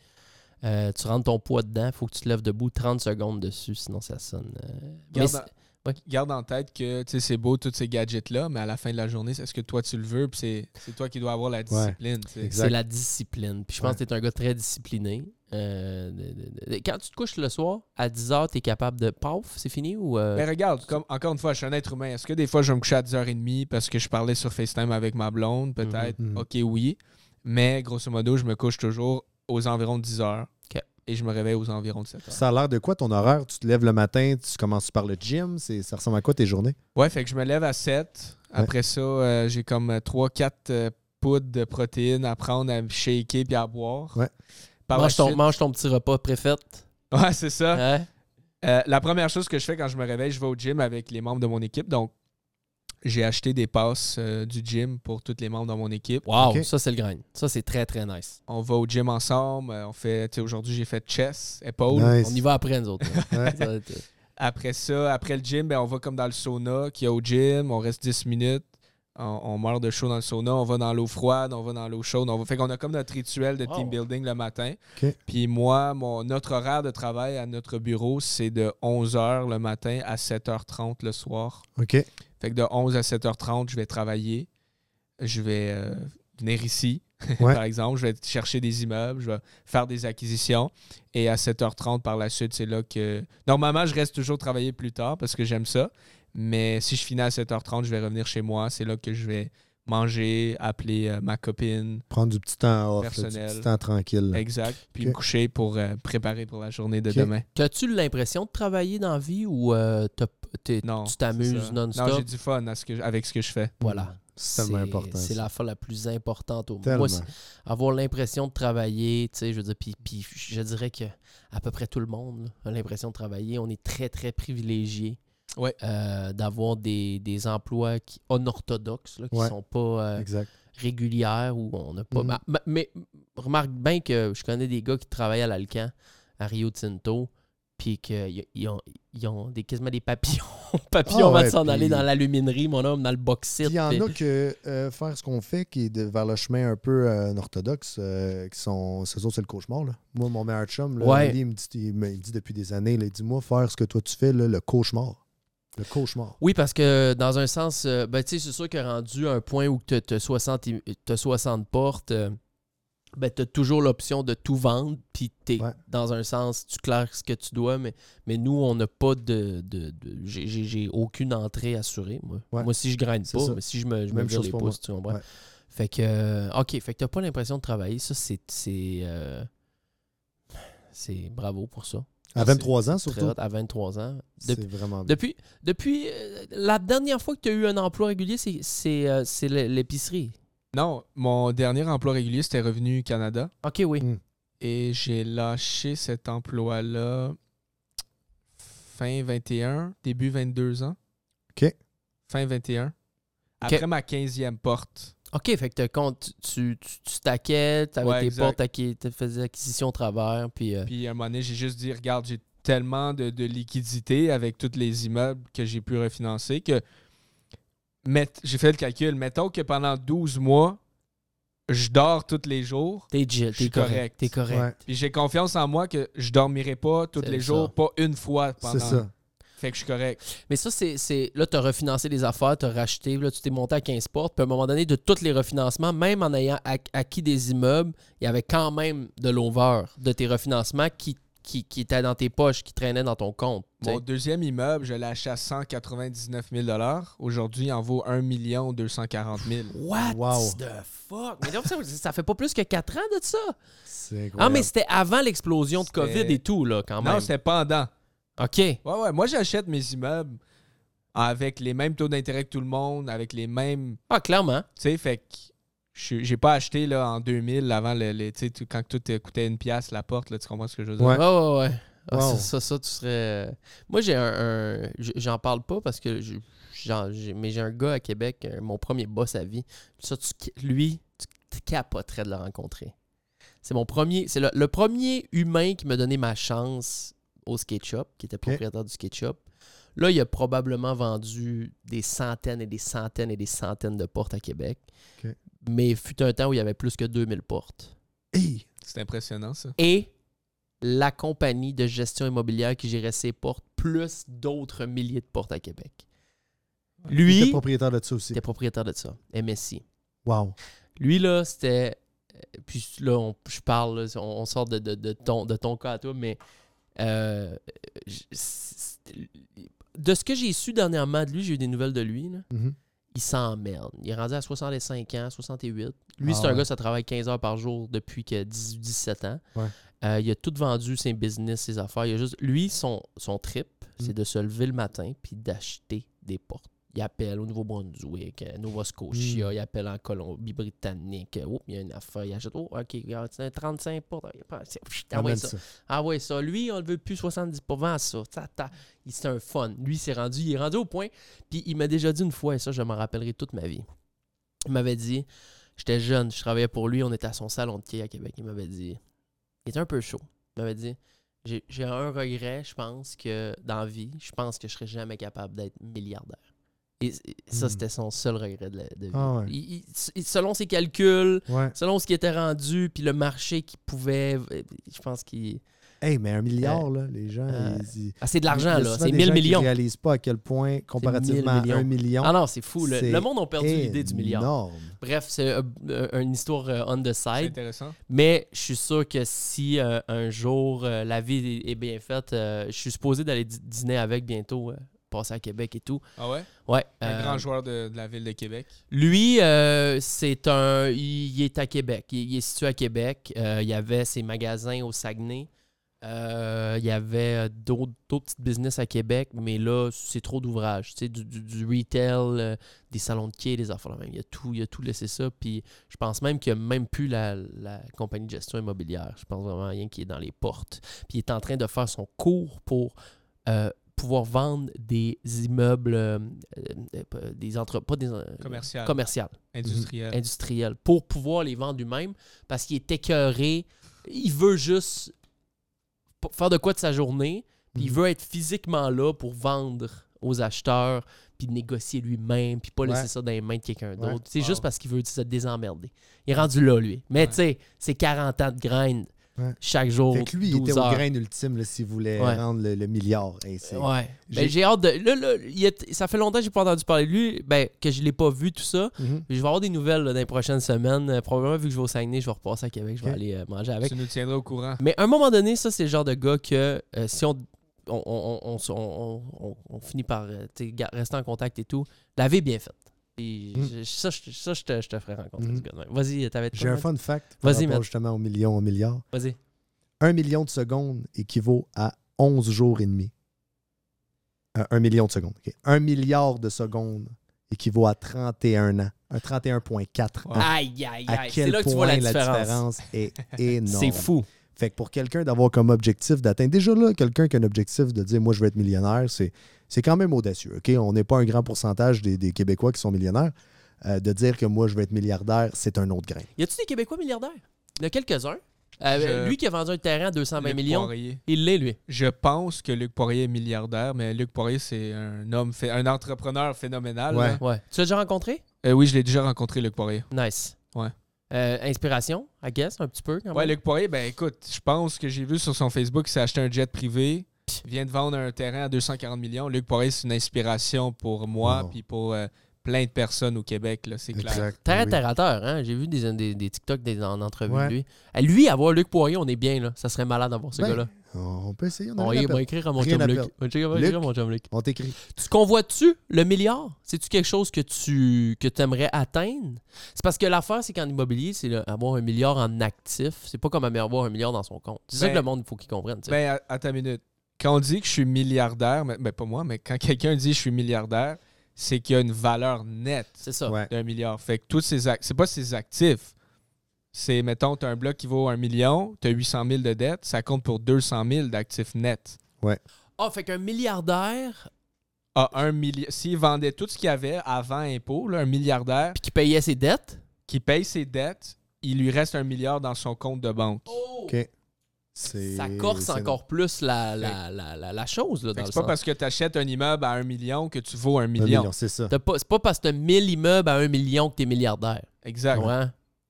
Euh, tu rentres ton poids dedans. faut que tu te lèves debout 30 secondes dessus, sinon ça sonne. euh. Mais Garde, en- garde en tête que c'est beau tous ces gadgets-là, mais à la fin de la journée, est-ce que toi tu le veux? Puis c'est- c'est toi qui dois avoir la discipline. c'est la discipline. Puis je pense Ouais. que tu es un gars très discipliné. Euh, de- de- de- quand tu te couches le soir, à 10h, tu es capable de. Paf, c'est fini ou. euh, Mais regarde, comme, encore une fois, je suis un être humain. Est-ce que des fois je vais me coucher à 10h30 parce que je parlais sur FaceTime avec ma blonde? Peut-être. Mhm. Ok, oui. Mais grosso modo, je me couche toujours aux environs de 10h. Ok. Et je me réveille aux environs de 7h. Ça a l'air de quoi ton horaire? Tu te lèves le matin, tu commences par le gym. c'est- Ça ressemble à quoi tes journées? Ouais, fait que je me lève à 7. Après ça, euh, j'ai comme 3-4 poudres de protéines à prendre, à me shaker puis à boire. Ouais. Par mange, ton, suite- mange ton petit repas préfet. Ouais, c'est ça. Euh, la première chose que je fais quand je me réveille, je vais au gym avec les membres de mon équipe. Donc, j'ai acheté des passes euh, du gym pour tous les membres de mon équipe. Wow, ça c'est le grain. Ça c'est très très nice. On va au gym ensemble. euh, On fait, tu sais, aujourd'hui, j'ai fait chest, épaule. Nice. On y va après nous autres. Ça être- Après ça, après le gym, ben, on va comme dans le sauna qu'il y a au gym. On reste 10 minutes. On, on meurt de chaud dans le sauna. On va dans l'eau froide. On va dans l'eau chaude. On va... Fait qu'on a comme notre rituel de Wow. team building le matin. Puis moi, mon, notre horaire de travail à notre bureau, c'est de 11h le matin à 7h30 le soir. OK. Fait que de 11 à 7h30, je vais travailler. Je vais euh, venir ici, Ouais. par exemple. Je vais chercher des immeubles. Je vais faire des acquisitions. Et à 7h30, par la suite, c'est là que. Normalement, je reste toujours travailler plus tard parce que j'aime ça. Mais si je finis à 7h30, je vais revenir chez moi. C'est là que je vais manger, appeler euh, ma copine. Prendre du petit temps off, là, du Personnel. petit temps tranquille. là. Exact. Puis me coucher pour euh, préparer pour la journée de demain. T'as-tu l'impression de travailler dans la vie ou euh, Non. tu c'est t'amuses non-stop? Non, j'ai du fun à ce que- avec ce que je fais. Voilà. C'est tellement important. C'est la fois la plus importante au monde. Tellement. Moi, c'est avoir l'impression de travailler, tu sais, je veux dire, puis, puis je dirais que à peu près tout le monde là, a l'impression de travailler. On est très, très privilégié Ouais. euh, d'avoir des, des emplois qui, unorthodoxes, là, qui Ouais. sont pas euh, régulières, on n'a pas... Mhm. Ma- ma- mais remarque bien que je connais des gars qui travaillent à l'Alcan, à Rio Tinto, puis qu'ils ont, ils ont des, quasiment des papillons. papillons Ah ouais, de s'en aller dans l'aluminerie, mon homme, dans le bauxite. il y en a que euh, faire ce qu'on fait, qui est de- vers le chemin un peu euh, orthodoxe, euh, qui sont. C'est autres, c'est le cauchemar. Là. Moi, mon meilleur chum, là, Ouais. Ali, il, me dit, il me dit depuis des années, là, il dit Moi, faire ce que toi tu fais, là, le cauchemar. Le cauchemar. Oui, parce que dans un sens, euh, ben, tu sais, c'est sûr que rendu à un point où tu as 60, i- t'as 60 portes, euh, ben, tu as toujours l'option de tout vendre, puis Ouais. dans un sens, tu claires ce que tu dois, mais, mais nous, on n'a pas de. de, de- j'ai- aucune entrée assurée, moi. Ouais. Moi, si je graine pas, ça. mais si je me, je me Même vire chose les pouces, tu comprends? Ouais. Fait que, euh, OK, fait que t'as pas l'impression de travailler. Ça, c'est. C'est euh, c'est bravo pour ça. À 23 ans, Très surtout. hot, à 23 ans. C'est Depuis, vraiment bien. depuis, depuis euh, la dernière fois que tu as eu un emploi régulier, c'est c'est, euh, c'est l'épicerie. Non, mon dernier emploi régulier, c'était Revenu Canada. OK, oui. Mm. Et j'ai lâché cet emploi-là fin 21, début 22 ans. OK. Fin 21. Après ma 15e porte. OK, fait que compte, tu, tu, tu stackais, t'avais Ouais, tes exact. portes, acqui- tu faisais acquisition au travers, puis... euh, Puis à un moment donné, j'ai juste dit, regarde, j'ai tellement de, de liquidités avec tous les immeubles que j'ai pu refinancer que met- j'ai fait le calcul. Mettons que pendant 12 mois, je dors tous les jours. T'es correct. correct. T'es correct. Ouais, Puis j'ai confiance en moi que je dormirai pas tous les ça. jours, pas une fois pendant. c'est ça. Fait que je suis correct. Mais ça, c'est. c'est- Là, t'as refinancé les affaires, t'as racheté, là, tu t'es monté à 15 portes, puis à un moment donné, de tous les refinancements, même en ayant ac- acquis des immeubles, il y avait quand même de l'over de tes refinancements qui, qui, qui étaient dans tes poches, qui traînaient dans ton compte. tu. Mon deuxième immeuble, je l'ai acheté à 199 000 Aujourd'hui, il en vaut 1 240 000 What Wow. the fuck? Mais donc, ça, ça fait pas plus que 4 ans de ça? C'est Ah, mais c'était avant l'explosion de COVID et tout, là, quand même. Non, c'était pendant. OK. Ouais, ouais. Moi, j'achète mes immeubles avec les mêmes taux d'intérêt que tout le monde, avec les mêmes. Ah, clairement. Tu sais, fait que j'ai pas acheté là, en 2000 avant le, tout- quand tout euh, coûtait une pièce la porte. Là, tu comprends ce que je veux dire? Ouais. Ouais, ouais, ouais. Ah, Wow. ça, ça, ça, tu serais. euh, Moi, j'ai un. J'en parle pas parce que. je- j'en- j'ai- Mais j'ai un gars à Québec, euh, mon premier boss à vie. Ça, tu- lui, tu capoterais de le rencontrer. C'est mon premier. C'est le, le premier humain qui m'a donné ma chance au skate shop, qui était propriétaire du skate shop. Là, il a probablement vendu des centaines et des centaines et des centaines de portes à Québec. Ok. Mais il fut un temps où il y avait plus que 2000 portes. Hey! C'est impressionnant, ça. Et la compagnie de gestion immobilière qui gérait ses portes, plus d'autres milliers de portes à Québec. Il était Lui, propriétaire de ça aussi. était propriétaire de ça, MSI. Wow. Lui, là, c'était. euh, Puis là, on- je parle, là, on, on sort de, de- de ton, de ton cas à toi, mais. Euh, de ce que j'ai su dernièrement de lui, j'ai eu des nouvelles de lui, là, Mhm. il s'emmerde. Il est rendu à 65 ans, 68. Lui, Ah c'est un ouais. gars, ça travaille 15 heures par jour depuis que 18, 17 ans. Ouais. Euh, il a tout vendu, ses business, ses affaires. Il a juste, lui, son, son trip, c'est Mm. de se lever le matin puis d'acheter des portes. Il appelle au Nouveau-Brunswick, euh, Nova Scotia, Mm. il appelle en Colombie-Britannique. Oh, il y a une affaire, il achète. Oh, OK, regarde, c'est un 35 portes. Ah ouais, Amène ça. ça. Ah ça. Lui, on le veut plus 70 pour vendre ça. C'est un fun. Lui, c'est rendu, il est rendu au point. Puis il m'a déjà dit une fois, et ça, je m'en rappellerai toute ma vie. Il m'avait dit, j'étais jeune, je travaillais pour lui, on était à son salon de quai à Québec. Il m'avait dit, il était un peu chaud. Il m'avait dit, j'ai j'ai un regret, je pense que dans la vie, je pense que je serais jamais capable d'être milliardaire. Et, et ça, Hmm. c'était son seul regret de, la, de vie. Ah ouais. Il- il- il- selon ses calculs, Ouais. selon ce qui était rendu, puis le marché qui pouvait, je pense qu'il... Hey, mais un milliard, là, les gens. euh, ils- ils- Ah, c'est de l'argent, là. C'est des 1000 gens qui millions. réalisent pas à quel point, comparativement à millions. un million. Ah non, c'est fou. Le, monde a perdu l'idée du milliard. énorme. Bref, c'est euh, euh, une histoire euh, on the C'est side. intéressant. Mais je suis sûr que si euh, un jour euh, la vie est, bien faite, euh, je suis supposé d'aller dîner avec bientôt, passer à Québec et tout. Ah ouais? Ouais. Un euh, grand joueur de, de la ville de Québec. Lui, euh, c'est un. Il, il est à Québec. Il, il est situé à Québec. Euh, il y avait ses magasins au Saguenay. Il y avait d'autres petites business à Québec, mais là, c'est trop d'ouvrages. Tu sais, du, du- du retail, des salons de quai, des affaires même. Il a tout, il a tout laissé ça. Puis je pense même qu'il n'y a même plus la, la compagnie de gestion immobilière. Je pense vraiment rien qui est dans les portes. Puis il est en train de faire son cours pour pouvoir vendre des immeubles, euh, euh, euh, des entre, pas des euh, Commercial. commerciales Industriel. industriels pour pouvoir les vendre lui-même parce qu'il est écœuré. Il veut juste faire de quoi de sa journée. Puis il Mhm. veut être physiquement là pour vendre aux acheteurs, puis négocier lui-même, puis pas Ouais. laisser ça dans les mains de quelqu'un Ouais. d'autre. C'est Wow. juste parce qu'il veut se désemmerder. Il est rendu là, lui. Mais Ouais. tu sais, c'est 40 ans de grind. Ouais. chaque jour. Fait que lui, il 12 était heures. au grain ultime là, s'il voulait Ouais. rendre le, le milliard. Hey, c'est- Ouais. J'ai- Ben, j'ai hâte de. Là, là, il est- ça fait longtemps que j'ai pas entendu parler de lui, ben, que je l'ai pas vu, tout ça. Mhm. Je vais avoir des nouvelles là, dans les prochaines semaines. Euh, probablement, vu que je vais au Saguenay, je vais repasser à Québec, je vais aller euh, manger avec. Tu nous tiendras au courant. Mais à un moment donné, ça, c'est le genre de gars que euh, si on, on, on, on, on- on- on- on finit par rester en contact et tout, la vie est bien faite. Mm. je- ça, je, ça, je te, je te ferai rencontrer ce gars de même. Vas-y, t'avais J'ai un fun fact. par Vas-y, justement au million, au milliard. Vas-y. Un million de secondes équivaut à 11 jours et demi. Euh, un million de secondes. Un milliard de secondes équivaut à 31 ans. Un 31,4 ans. Aïe, aïe, aïe. C'est là que point tu vois la la différence. différence est énorme. C'est fou. Fait que pour quelqu'un d'avoir comme objectif d'atteindre, déjà là, quelqu'un qui a un objectif de dire moi je veux être millionnaire, c'est, c'est quand même audacieux. OK? On n'est pas un grand pourcentage des, des Québécois qui sont millionnaires. Euh, de dire que moi je veux être milliardaire, c'est un autre grain. Y a-tu des Québécois milliardaires? Il y en a quelques-uns. Euh, Je- Lui qui a vendu un terrain à 220 Luc millions, Poirier. il l'est, lui. Je pense que Luc Poirier est milliardaire, mais Luc Poirier, c'est un homme, fait, un entrepreneur phénoménal. Ouais. là. Ouais. Tu l'as déjà rencontré? Euh, oui, je l'ai déjà rencontré, Luc Poirier. Nice. Ouais. Euh, inspiration, I guess, un petit peu quand Ouais, même. Luc Poirier, ben écoute, je pense que j'ai vu sur son Facebook qu'il s'est acheté un jet privé, il vient de vendre un terrain à 240 millions. Luc Poirier, c'est une inspiration pour moi Wow. puis pour euh, plein de personnes au Québec, là, c'est clair. Exact. Terre à Oui. terre à terre, hein? J'ai vu des, des, des TikTok des, en entrevue Ouais. de lui. À lui, avoir Luc Poirier, on est bien, là. Ça serait malade d'avoir ce Ben, gars-là. On peut essayer. On, On rien va écrire à mon Rien chum à Luc. On va écrire Luc. à mon chum Luc. On t'écrit. Tu convoites-tu le milliard? C'est-tu quelque chose que tu que aimerais atteindre? C'est parce que l'affaire, c'est qu'en immobilier, c'est avoir un milliard en actif. C'est pas comme avoir un milliard dans son compte. C'est ça Ben, que le monde, il faut qu'il comprenne. Ben, à, à ta minute. Quand on dit que je suis milliardaire, mais, ben, pas moi, mais quand quelqu'un dit je suis milliardaire, c'est qu'il y a une valeur nette. Ouais. d'un milliard. Fait que tous ces c'est pas ses actifs. C'est, mettons, tu as un bloc qui vaut un million, tu as 800 000 de dettes, ça compte pour 200 000 d'actifs nets. Ah, fait qu'un milliardaire, Ah, un milliard. S'il vendait tout ce qu'il avait avant impôt, là, un milliardaire puis qui payait ses dettes? qui paye ses dettes, il lui reste un milliard dans son compte de banque. OK. C'est- Ça corse encore plus la, la, la, la, la chose, là, dans c'est pas sens. parce que tu achètes un immeuble à un million que tu vaux un Un million. million, c'est ça. Pas- C'est pas parce que t'as 1000 immeubles à 1 million que t'es milliardaire. Exact. Ouais.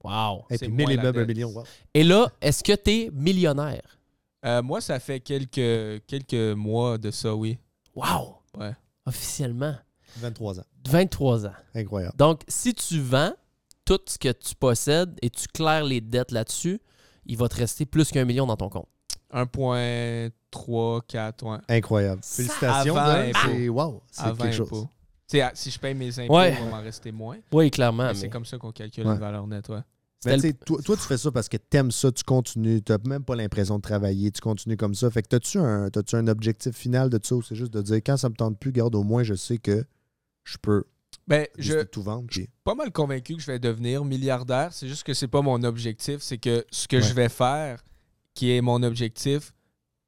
Wow. Et c'est puis moins 1000 la immeubles, un million. wow. Et là, est-ce que t'es millionnaire? Euh, moi, ça fait quelques, quelques mois de ça, oui. Wow. Ouais. Officiellement. 23 ans. 23 ans. Incroyable. Donc, si tu vends tout ce que tu possèdes et tu claires les dettes là-dessus, il va te rester plus qu'un million dans ton compte. 1,3, 4, ouais. Incroyable. Félicitations. C'est wow. C'est Avant quelque chose. Tu si je paye mes impôts, Ouais. il va m'en rester moins. Oui, clairement. Mais mais C'est comme ça qu'on calcule Ouais. une valeur nette, ouais. Mais tu le- toi, toi, tu fais ça parce que t'aimes ça, tu continues, tu n'as même pas l'impression de travailler, tu continues comme ça. Fait que t'as-tu un, t'as-tu un objectif final de ça ou c'est juste de dire quand ça me tente plus, garde, au moins je sais que je peux Ben, je tout vendre. je suis pas mal convaincu que je vais devenir milliardaire. C'est juste que c'est pas mon objectif. C'est que ce que Ouais. je vais faire, qui est mon objectif,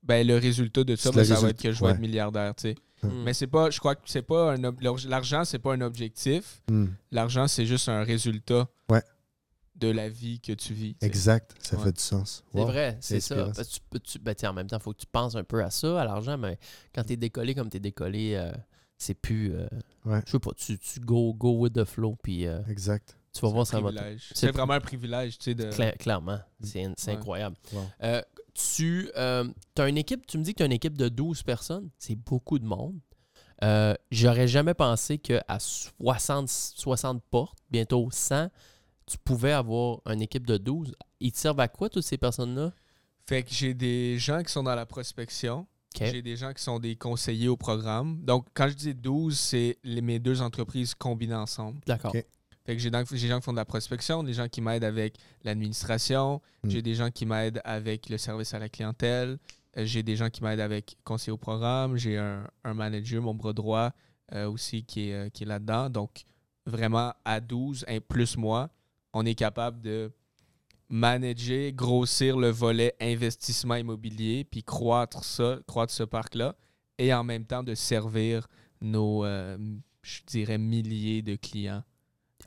ben le résultat de ça, ben, ça va être que je vais ouais. être milliardaire, tu sais. Hmm. Mais c'est pas, je crois que c'est pas un ob- l'argent, c'est pas un objectif. Hmm, L'argent, c'est juste un résultat Ouais. De la vie que tu vis. Exact, ça Ouais. fait du sens. C'est Wow. vrai, c'est ça. inspirant, Parce que tu peux- tu- ben, tiens, en même temps, il faut que tu penses un peu à ça, à l'argent, mais quand tu es décollé comme tu es décollé, euh, c'est plus. euh, Ouais. Je sais pas, tu, tu go, go with the flow, puis euh, Exact. tu vas voir ça va. C'est- vraiment un privilège, tu sais, de... Cla- clairement, c'est Ouais. incroyable. Wow. Euh, tu as une équipe, tu me dis que tu as une équipe de 12 personnes, c'est beaucoup de monde. Euh, J'aurais jamais pensé qu'à 60, 60 portes, bientôt 100, tu pouvais avoir une équipe de 12. Ils te servent à quoi, toutes ces personnes-là? Fait que j'ai des gens qui sont dans la prospection. J'ai des gens qui sont des conseillers au programme. Donc, quand je dis 12, c'est mes deux entreprises combinées ensemble. D'accord. Fait que j'ai donc- j'ai des gens qui font de la prospection, des gens qui m'aident avec l'administration, Mm. j'ai des gens qui m'aident avec le service à la clientèle, euh, j'ai des gens qui m'aident avec conseiller au programme, j'ai un, un manager, mon bras droit euh, aussi qui est, euh, qui est là-dedans. Donc, vraiment, à 12, hein, plus moi, on est capable de manager, grossir le volet investissement immobilier, puis croître ça, croître ce parc-là, et en même temps de servir nos, euh, je dirais, milliers de clients.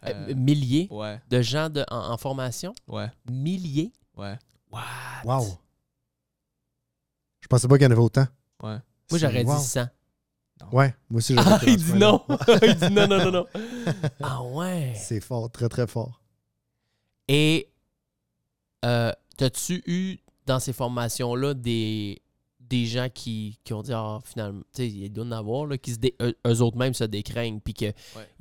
Euh, Euh, milliers ouais, de gens de- en, en formation? ouais, Milliers? ouais. What? Wow. Je pensais pas qu'il y en avait autant. Ouais. Moi, j'aurais Wow. dit 100. Ouais, moi aussi j'aurais Ah, il dit non. il dit non, non, non, non. Ah ouais. C'est fort, très très fort. Et euh, t'as-tu eu dans ces formations-là des, des gens qui, qui ont dit, ah, finalement, tu sais, il doit en avoir, là, qui se dé- eux, eux autres mêmes se décraignent, puis que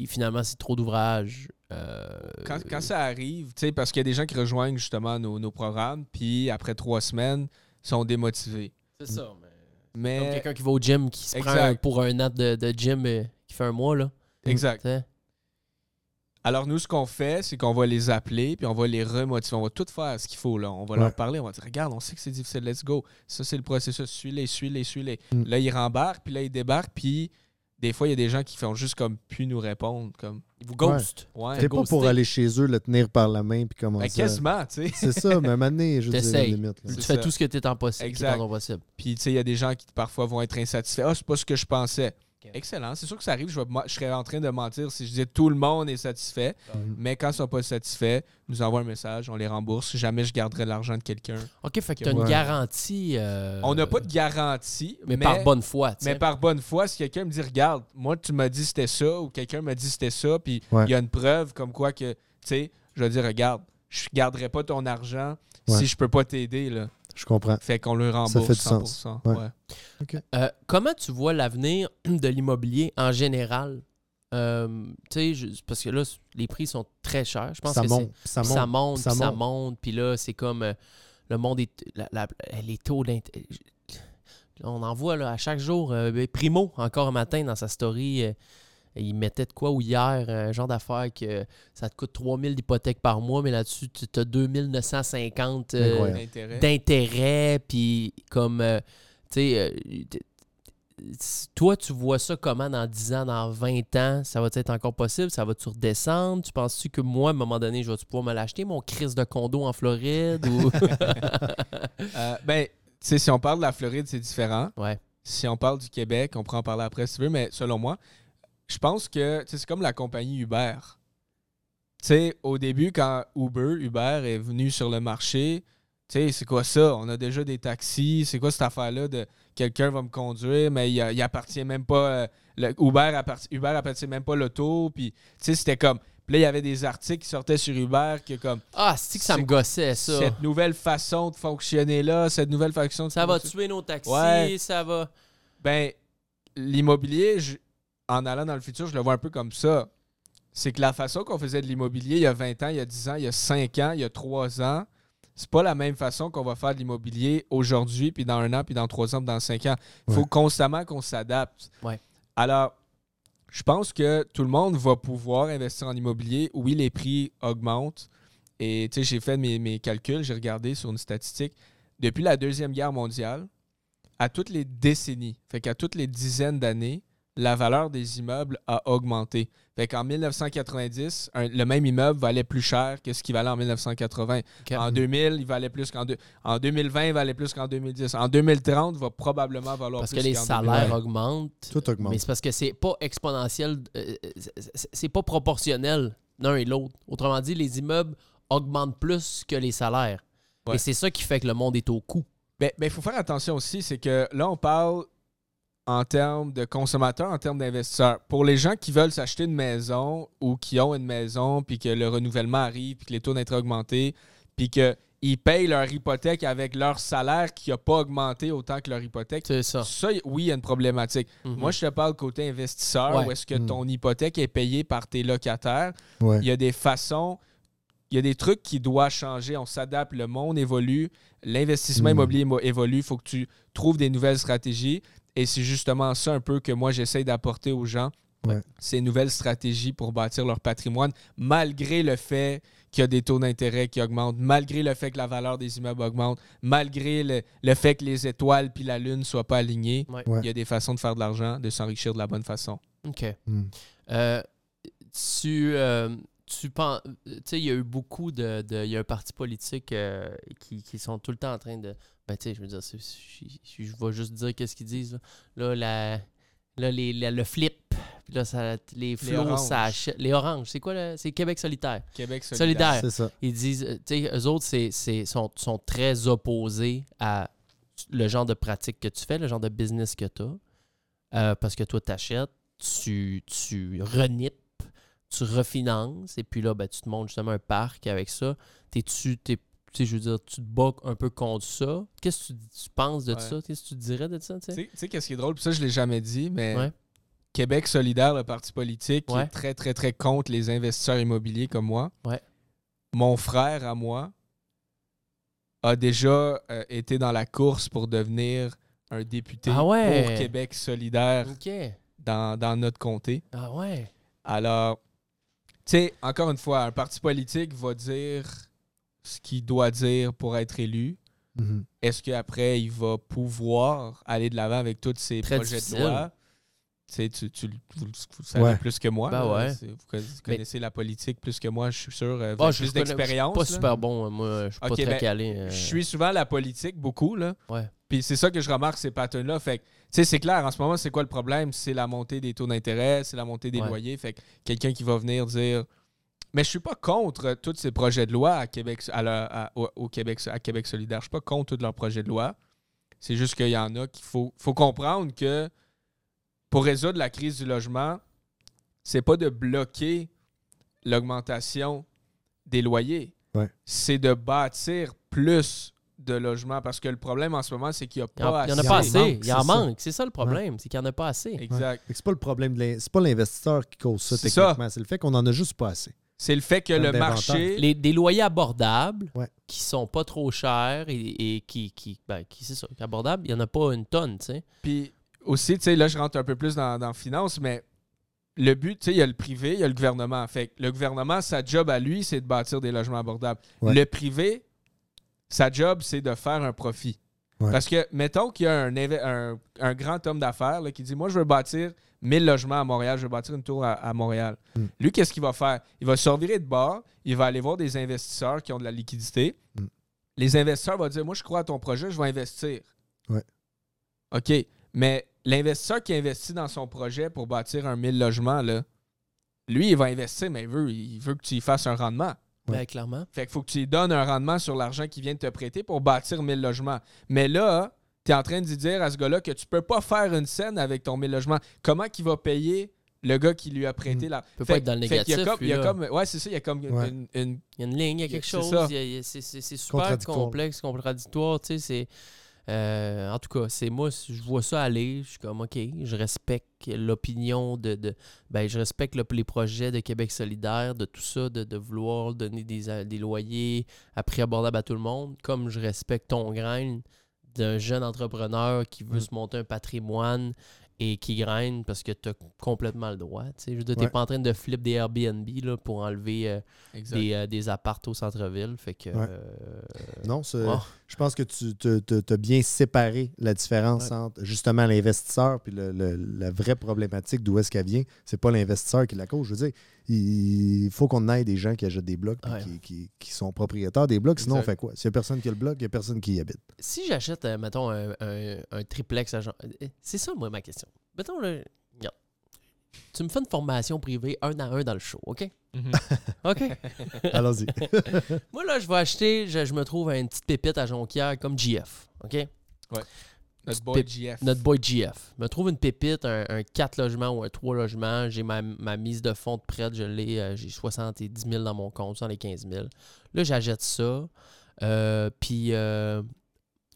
finalement, c'est trop d'ouvrages. euh, Quand, quand ça arrive, tu sais, parce qu'il y a des gens qui rejoignent justement nos, nos programmes, puis après trois semaines, sont démotivés. C'est ça, mais. Mais. Comme quelqu'un qui va au gym, qui se prend Exact. pour un an de, de gym euh, qui fait un mois, là. Exact. Alors, nous, ce qu'on fait, c'est qu'on va les appeler, puis on va les remotiver. On va tout faire ce qu'il faut. Là. On va Ouais. leur parler, on va dire Regarde, on sait que c'est difficile, let's go. Ça, c'est le processus. Suis-les, suis-les, suis-les. Mm. Là, ils rembarquent, puis là, ils débarquent, puis des fois, il y a des gens qui font juste comme plus nous répondre. Comme, Ils vous ghost. ouais, T'es pas pour aller chez eux, le tenir par la main puis Ben, commencer. à- quasiment, tu sais. C'est ça, mais à un moment donné, je la limite. là. Tu fais ça. tout ce que tu es en possible. qui est Exact. Puis, tu sais, il y a des gens qui parfois vont être insatisfaits. Ah, c'est pas ce que je pensais. Excellent. C'est sûr que ça arrive. Je, vais- moi, je serais en train de mentir si je disais tout le monde est satisfait. Mhm. Mais quand ils sont pas satisfaits, ils nous envoient un message, on les rembourse. Jamais je garderai l'argent de quelqu'un. OK, fait que tu as une garantie. euh, On n'a pas de garantie, Mais, par bonne foi. Mais par bonne foi, si quelqu'un me dit Regarde, moi, tu m'as dit c'était ça, ou quelqu'un m'a dit c'était ça, puis il Ouais. y a une preuve comme quoi que, tu sais, je vais dire Regarde, je garderai pas ton argent Ouais. si je peux pas t'aider. là. Je comprends. Fait qu'on le rembourse fait du 100%. sens. Ouais. Ouais. Euh, comment tu vois l'avenir de l'immobilier en général? Euh, tu sais, je- parce que là, les prix sont très chers. Je pense Ça que monte, c'est- ça monte. ça monte, ça puis ça monte. puis là, c'est comme euh, le monde est. la- la- les taux d'intérêt. On en voit là, à chaque jour. Primo, encore un matin, dans sa story, euh, il mettait de quoi ou hier, un genre d'affaire que ça te coûte 3000 d'hypothèque par mois, mais là-dessus, tu as 2950 euh. D'intérêt. d'intérêt, puis comme, euh, tu sais, euh, toi, tu vois ça comment dans 10 ans, dans 20 ans? Ça va être encore possible? Ça va-tu redescendre? Tu penses-tu que moi, à un moment donné, je vais pouvoir me l'acheter, mon crise de condo en Floride? ou... Euh, ben, tu sais, si on parle de la Floride, c'est différent. ouais. Si on parle du Québec, on pourra en parler après si tu veux, mais selon moi, je pense que c'est comme la compagnie Uber. Tu sais, au début, quand Uber, Uber est venu sur le marché, tu sais, c'est quoi ça? On a déjà des taxis. C'est quoi cette affaire-là de quelqu'un va me conduire, mais il, il appartient même pas. euh, le- Uber, appartient, Uber appartient même pas l'auto. Puis, tu sais, c'était comme. Puis là, il y avait des articles qui sortaient sur Uber que comme Ah, c'est que ça me gossait, ça? cette nouvelle façon de fonctionner là, cette nouvelle façon de Ça va tuer nos taxis, Ouais. ça va... Ben, l'immobilier, je- en allant dans le futur, je le vois un peu comme ça. C'est que la façon qu'on faisait de l'immobilier il y a 20 ans, il y a 10 ans, il y a 5 ans, il y a 3 ans, c'est pas la même façon qu'on va faire de l'immobilier aujourd'hui, puis dans un an, puis dans 3 ans, puis dans 5 ans. Il faut Ouais. constamment qu'on s'adapte. Ouais. Alors, je pense que tout le monde va pouvoir investir en immobilier. Oui, les prix augmentent. Et tu sais, j'ai fait mes, mes calculs, j'ai regardé sur une statistique. Depuis la Deuxième Guerre mondiale, à toutes les décennies, fait qu'à toutes les dizaines d'années, la valeur des immeubles a augmenté. Fait qu'en 1990, un- le même immeuble valait plus cher que ce qu'il valait en 1980. Ok. En 2000, il valait plus qu'en en 2020, il valait plus qu'en 2010. En 2030, il va probablement valoir Parce plus que les qu'en salaires 2020. augmentent. Tout augmente. Mais c'est parce que c'est pas exponentiel, euh, c'est- pas proportionnel l'un et l'autre. Autrement dit, les immeubles augmentent plus que les salaires. Ouais. Et c'est ça qui fait que le monde est au coût. Ben, il faut faire attention aussi, c'est que là, on parle en termes de consommateurs, en termes d'investisseurs. Pour les gens qui veulent s'acheter une maison ou qui ont une maison, puis que le renouvellement arrive, puis que les taux d'intérêt ont augmenté, puis qu'ils payent leur hypothèque avec leur salaire qui n'a pas augmenté autant que leur hypothèque, C'est ça. ça, oui, il y a une problématique. Mhm. Moi, je te parle côté investisseur, Ouais. où est-ce que Mm. ton hypothèque est payée par tes locataires. Ouais. Il y a des façons, il y a des trucs qui doivent changer. On s'adapte, le monde évolue, l'investissement Mm. immobilier mo- évolue. Il faut que tu trouves des nouvelles stratégies. Et c'est justement ça un peu que moi, j'essaie d'apporter aux gens. Ouais. Ces nouvelles stratégies pour bâtir leur patrimoine, malgré le fait qu'il y a des taux d'intérêt qui augmentent, malgré le fait que la valeur des immeubles augmente, malgré le, le fait que les étoiles puis la lune ne soient pas alignées. Ouais. Ouais. Il y a des façons de faire de l'argent, de s'enrichir de la bonne façon. OK. Hmm. Euh, tu, euh, tu penses. Tu sais, il y a eu beaucoup de. de- il y a un parti politique euh, qui, qui sont tout le temps en train de. Ben, tu sais, je veux dire, je, vais juste dire qu'est-ce qu'ils disent. Là, là, la- là, les, la- le flip. Puis là, ça, les flots, oranges. ça achète. Les oranges, c'est quoi le- C'est Québec solitaire. Québec Solidaire. C'est ça. Ils disent, euh, tu sais, eux autres, c'est, c'est- sont, sont très opposés à le genre de pratique que tu fais, le genre de business que tu as. parce que toi, tu achètes, tu, tu renippes, tu refinances, et puis là, ben, tu te montes justement un parc avec ça. T'es-tu, t'es- tu sais, je veux dire, tu te bats un peu contre ça. Qu'est-ce que tu, tu penses de Ouais. ça? Qu'est-ce que tu dirais de ça, tu sais? sais- tu sais, qu'est-ce qui est drôle? Puis ça, je l'ai jamais dit, mais Ouais. Québec solidaire, le parti politique, qui Ouais. est très, très, très contre les investisseurs immobiliers comme moi. Ouais. Mon frère à moi a déjà euh, été dans la course pour devenir un député Ah pour Québec solidaire dans, dans notre comté. Ah ouais. Alors, tu sais, encore une fois, un parti politique va dire ce qu'il doit dire pour être élu. Mhm. Est-ce qu'après, il va pouvoir aller de l'avant avec tous ces Très projets difficile. de loi? Tu sais, tu, tu, vous, le- savez Ouais. plus que moi. Ben là. ouais. Vous conna- vous connaissez la politique plus que moi, je suis sûr. euh, Vous Ah, avez je plus d'expérience. Pas là. super bon, hein, moi. Je suis pas très ben, calé. euh. Je suis souvent à la politique beaucoup, là. Ouais. Puis c'est ça que je remarque, ces patterns-là. Fait que, tu sais, c'est clair, en ce moment, c'est quoi le problème? C'est la montée des taux d'intérêt, c'est la montée des Ouais. loyers. Fait que quelqu'un qui va venir dire. Mais je suis pas contre euh, tous ces projets de loi à Québec, à la- à- au, au Québec, à Québec solidaire. Je suis pas contre tous leurs projets de loi. C'est juste qu'il y en a qu'il faut, faut comprendre que pour résoudre la crise du logement, c'est pas de bloquer l'augmentation des loyers. Ouais. C'est de bâtir plus de logements parce que le problème en ce moment, c'est qu'il n'y a Il y en, pas il y en a pas en assez. Il en c'est ça. manque. C'est ça le problème. C'est qu'il n'y en a pas assez. Exact. Que C'est pas le problème de c'est pas l'investisseur qui cause ça C'est techniquement, c'est le fait qu'on en a juste pas assez. C'est le fait que le marché. Les, des loyers abordables Ouais. qui sont pas trop chers et, et qui, qui, ben, qui c'est ça, abordables, il n'y en a pas une tonne, tu sais. Puis aussi, tu sais, là, je rentre un peu plus dans, dans finance, mais le but, tu sais, il y a le privé, il y a le gouvernement. Fait que le gouvernement, sa job à lui, c'est de bâtir des logements abordables. Ouais. Le privé, sa job, c'est de faire un profit. Ouais. Parce que, mettons qu'il y a un, inve- un- un grand homme d'affaires qui dit Moi, je veux bâtir 1000 logements à Montréal, je veux bâtir une tour à, à Montréal. Mm. Lui, qu'est-ce qu'il va faire? Il va se revirer de bord, il va aller voir des investisseurs qui ont de la liquidité. Mm. Les investisseurs vont dire Moi, je crois à ton projet, je vais investir. Ouais. OK. Mais l'investisseur qui investit dans son projet pour bâtir un 1000 logements, là, lui, il va investir, mais il veut, il veut que tu y fasses un rendement. Ouais. Ben, clairement. Fait qu'il faut que tu lui donnes un rendement sur l'argent qu'il vient de te prêter pour bâtir 1000 logements. Mais là, tu es en train de dire à ce gars-là que tu peux pas faire une scène avec ton 1000 logements. Comment qu'il va payer le gars qui lui a prêté Mm. la. peut Fait- pas être dans le y a négatif, comme- il y a comme, ouais, c'est ça, il y a comme une- Ouais. une- une Il y a une ligne, il y a quelque chose. C'est super Contradictoire. complexe, contradictoire. Tu sais, c'est. Euh, en tout cas, c'est moi, je vois ça aller. Je suis comme, OK, je respecte l'opinion de. de ben, je respecte le- les projets de Québec solidaire, de tout ça, de, de vouloir donner des, a- des loyers à prix abordable à tout le monde, comme je respecte ton grain d'un jeune entrepreneur qui veut Mm. se monter un patrimoine et qui graine parce que tu as complètement le droit. Tu Ouais. pas en train de flip des Airbnb là, pour enlever euh, des, euh, des appartes au centre-ville. Fait que. Ouais. euh, Non, oh, je pense que tu as bien séparé la différence Ouais. entre justement l'investisseur puis le- le- la vraie problématique d'où est-ce qu'elle vient. C'est pas l'investisseur qui la cause. Je veux dire, il faut qu'on ait des gens qui achètent des blocs Ouais. qui, qui- qui sont propriétaires des blocs. Sinon, Exact. on fait quoi? S'il n'y a personne qui a le bloc, il n'y a personne qui y habite. si j'achète, euh, mettons, un, un- un triplex à C'est ça, moi, ma question. Mettons, là, regarde. Tu me fais une formation privée un à un dans le show, OK? Mhm. OK? Allons-y. moi, là, je vais acheter, je, je me trouve une petite pépite à Jonquière comme GF, OK? Notre boy GF. Notre boy GF. Me trouve une pépite, un, un 4 logements ou un 3 logements. J'ai ma, ma mise de fonds de prête, je l'ai, euh, j'ai 70 000 dans mon compte, 75 000. Là, j'achète ça. Euh, puis euh,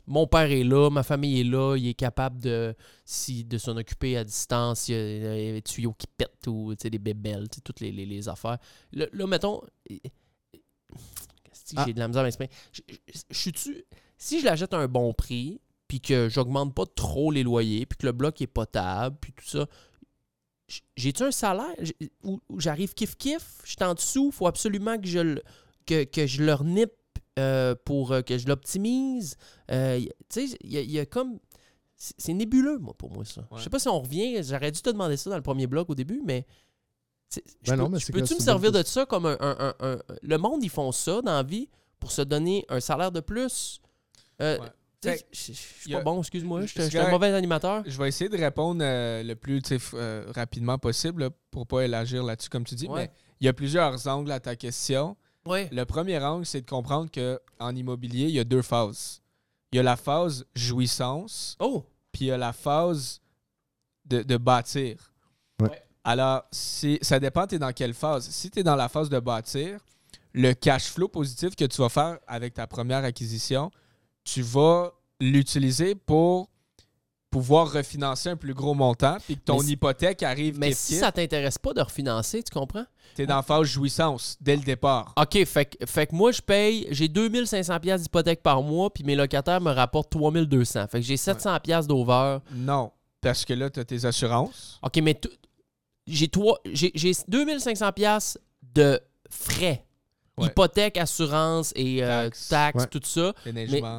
mon père est là, ma famille est là, il est capable de, si, de s'en occuper à distance. Il y a, des tuyaux qui pètent ou des bébelles, toutes les, les- les affaires. Là, là, mettons. Ah. J'ai de la misère à m'exprimer? Je- suis-tu- Si je l'achète à un bon prix, puis que j'augmente pas trop les loyers, puis que le bloc est potable, puis tout ça, j'ai-tu un salaire? Où, où j'arrive kiff-kiff, je suis en dessous, faut absolument que je le, que, que je leur nippe euh, pour euh, que je l'optimise? Euh, tu sais, il y, a- il y a comme... C'est nébuleux, moi, pour moi, ça. Ouais. Je sais pas si on revient, j'aurais dû te demander ça dans le premier bloc au début, mais... Ben Peux-tu me servir de ça comme un, un- un- un- Le monde, ils font ça dans la vie pour se donner un salaire de plus? Euh, Ouais. tu sais, Fait Je suis a- pas bon, excuse-moi. Je suis un mauvais animateur. Je vais essayer de répondre euh, le plus euh, rapidement possible là, pour pas élargir là-dessus, comme tu dis. Ouais. Mais il y a plusieurs angles à ta question. Le premier angle, c'est de comprendre qu'en immobilier, il y a deux phases. Il y a la phase jouissance, Oh! puis il y a la phase de, de bâtir. Ouais. Alors, ça dépend, tu es dans quelle phase. Si tu es dans la phase de bâtir, le cash flow positif que tu vas faire avec ta première acquisition, tu vas l'utiliser pour pouvoir refinancer un plus gros montant, puis que ton Mais hypothèque arrive Mais si ça t'intéresse pas de refinancer, tu comprends? t'es dans la phase jouissance dès le départ. OK, fait, que- fait que moi, je paye, j'ai 2500 pièces d'hypothèque par mois, puis mes locataires me rapportent 3200. Fait que j'ai 700 pièces d'over. Non, parce que là, tu as tes assurances. OK, mais j'ai trois- j'ai j'ai 2500 pièces de frais. Ouais. Hypothèque, assurance et euh, Taxes. Ouais. tout ça.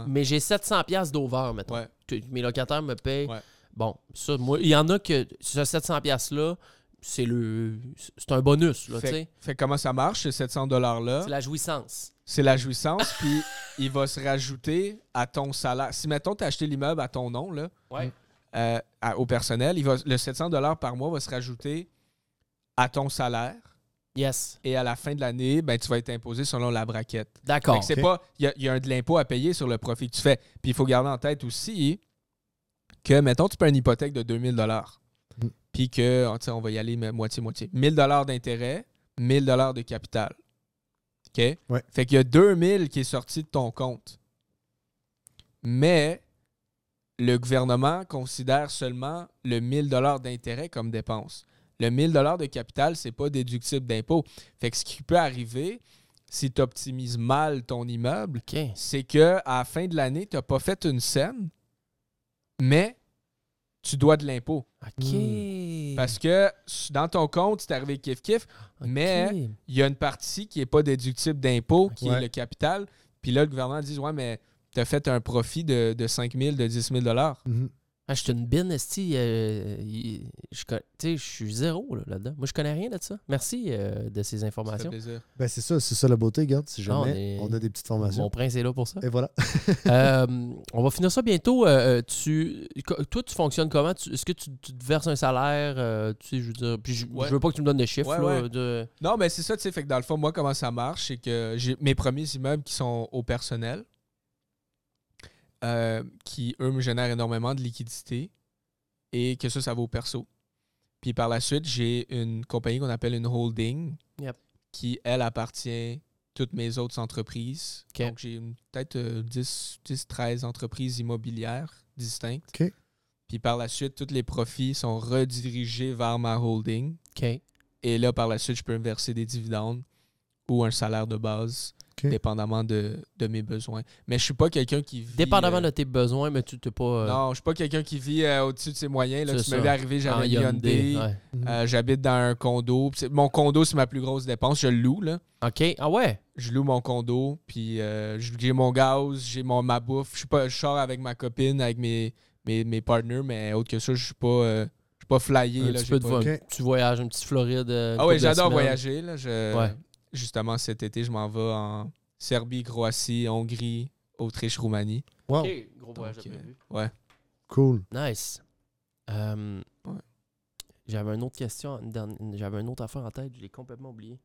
Mais, j'ai 700 pièces d'over, mettons. Ouais. Mes locataires me payent. Ouais. Bon, ça, moi, il y en a que ce 700 pièces-là, c'est le c'est un bonus, là, Fait, fait comment ça marche, ces 700 $-là? C'est la jouissance. C'est la jouissance, puis il va se rajouter à ton salaire. Si, mettons, tu as acheté l'immeuble à ton nom, là, Ouais. euh, à- au personnel, il va, le 700 par mois va se rajouter à ton salaire. Yes. Et à la fin de l'année, ben, tu vas être imposé selon la braquette. D'accord. c'est pas. Il y a, y de l'impôt à payer sur le profit que tu fais. Puis il faut garder en tête aussi que, mettons, tu payes une hypothèque de 2000 Mm. Puis que, oh, on va y aller moitié-moitié. 1000 d'intérêt, 1000 de capital. OK? Ouais. Fait qu'il y a 2000 qui est sorti de ton compte. Mais le gouvernement considère seulement le 1000 d'intérêt comme dépense. Le 1000 de capital, c'est pas déductible d'impôt. Fait que ce qui peut arriver, si tu optimises mal ton immeuble, c'est que à la fin de l'année, tu n'as pas fait une scène, mais tu dois de l'impôt. OK. Hmm. Parce que dans ton compte, c'est arrivé kiff-kiff, mais il y a une partie qui n'est pas déductible d'impôt, qui est le capital. Puis là, le gouvernement dit Ouais, mais tu as fait un profit de, de 5 000, de 10 000 Mhm. Ah, je suis une bine, esti. euh, je con- tu sais, je suis zéro là, là-dedans. Moi, je connais rien de ça. Merci euh, de ces informations. plaisir. Ben, c'est ça, c'est ça la beauté, regarde. Si on jamais est- on a des petites formations. Mon prince est là pour ça. Et voilà. Euh, on va finir ça bientôt. Tu, toi, tu fonctionnes comment? Est-ce que tu, tu te verses un salaire? euh, tu sais, je veux dire, puis je, Ouais. je veux pas que tu me donnes des chiffres. Ouais, là, ouais. de- Non, mais c'est ça, tu sais. Fait que dans le fond, moi, comment ça marche, c'est que j'ai mes premiers immeubles qui sont au personnel, euh, qui, eux, me génèrent énormément de liquidités et que ça, ça va au perso. Puis par la suite, j'ai une compagnie qu'on appelle une holding Yep. qui, elle, appartient toutes mes autres entreprises. Donc, j'ai peut-être euh, 10, 10, 13 entreprises immobilières distinctes. Puis par la suite, tous les profits sont redirigés vers ma holding. Et là, par la suite, je peux me verser des dividendes ou un salaire de base, Dépendamment de, de mes besoins. Mais je suis pas quelqu'un qui vit. Dépendamment euh, de tes besoins, mais tu t'es pas. euh, Non, je suis pas quelqu'un qui vit euh, au-dessus de ses moyens. Là, tu m'as ça. vu arriver, en j'avais une Hyundai, Hyundai. ouais. Euh, J'habite dans un condo. Mon condo, c'est ma plus grosse dépense. Je le loue. Là. OK. Ah ouais? Je loue mon condo. Puis euh, j'ai mon gaz, j'ai mon ma bouffe. Je suis pas, je sors avec ma copine, avec mes, mes, mes partners, mais autre que ça, je suis pas, euh, je suis pas flyé. Un là, petit peu de pas-. Tu voyages, un petit Floride. euh, Ah oui, j'adore voyager. Là. Je- Ouais. Justement, cet été, je m'en vais en Serbie, Croatie, Hongrie, Autriche, Roumanie. Wow. OK. Gros voyage Donc, de euh, ouais. Cool. Nice. Euh, Ouais. J'avais une autre question, j'avais une autre affaire en tête, je l'ai complètement oublié.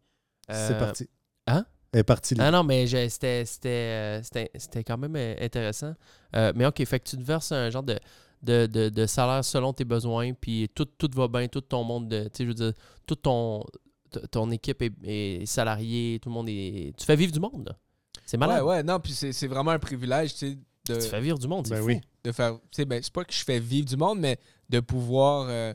C'est Euh, parti. hein? Elle est partie. là. Ah non, mais j'ai- c'était c'était, euh, c'était- quand même intéressant. Euh, mais OK, fait que tu te verses un genre de, de, de, de salaire selon tes besoins, puis tout, tout va bien, tout ton monde, de- tu sais, je veux dire, tout ton, ton équipe est, est salariée, tout le monde est... Tu fais vivre du monde. C'est malade. Ouais, ouais, non, puis c'est c'est vraiment un privilège, tu sais, de, Tu fais vivre du monde, c'est Ben fou. oui. de faire. Tu sais, ben, c'est pas que je fais vivre du monde, mais de pouvoir euh,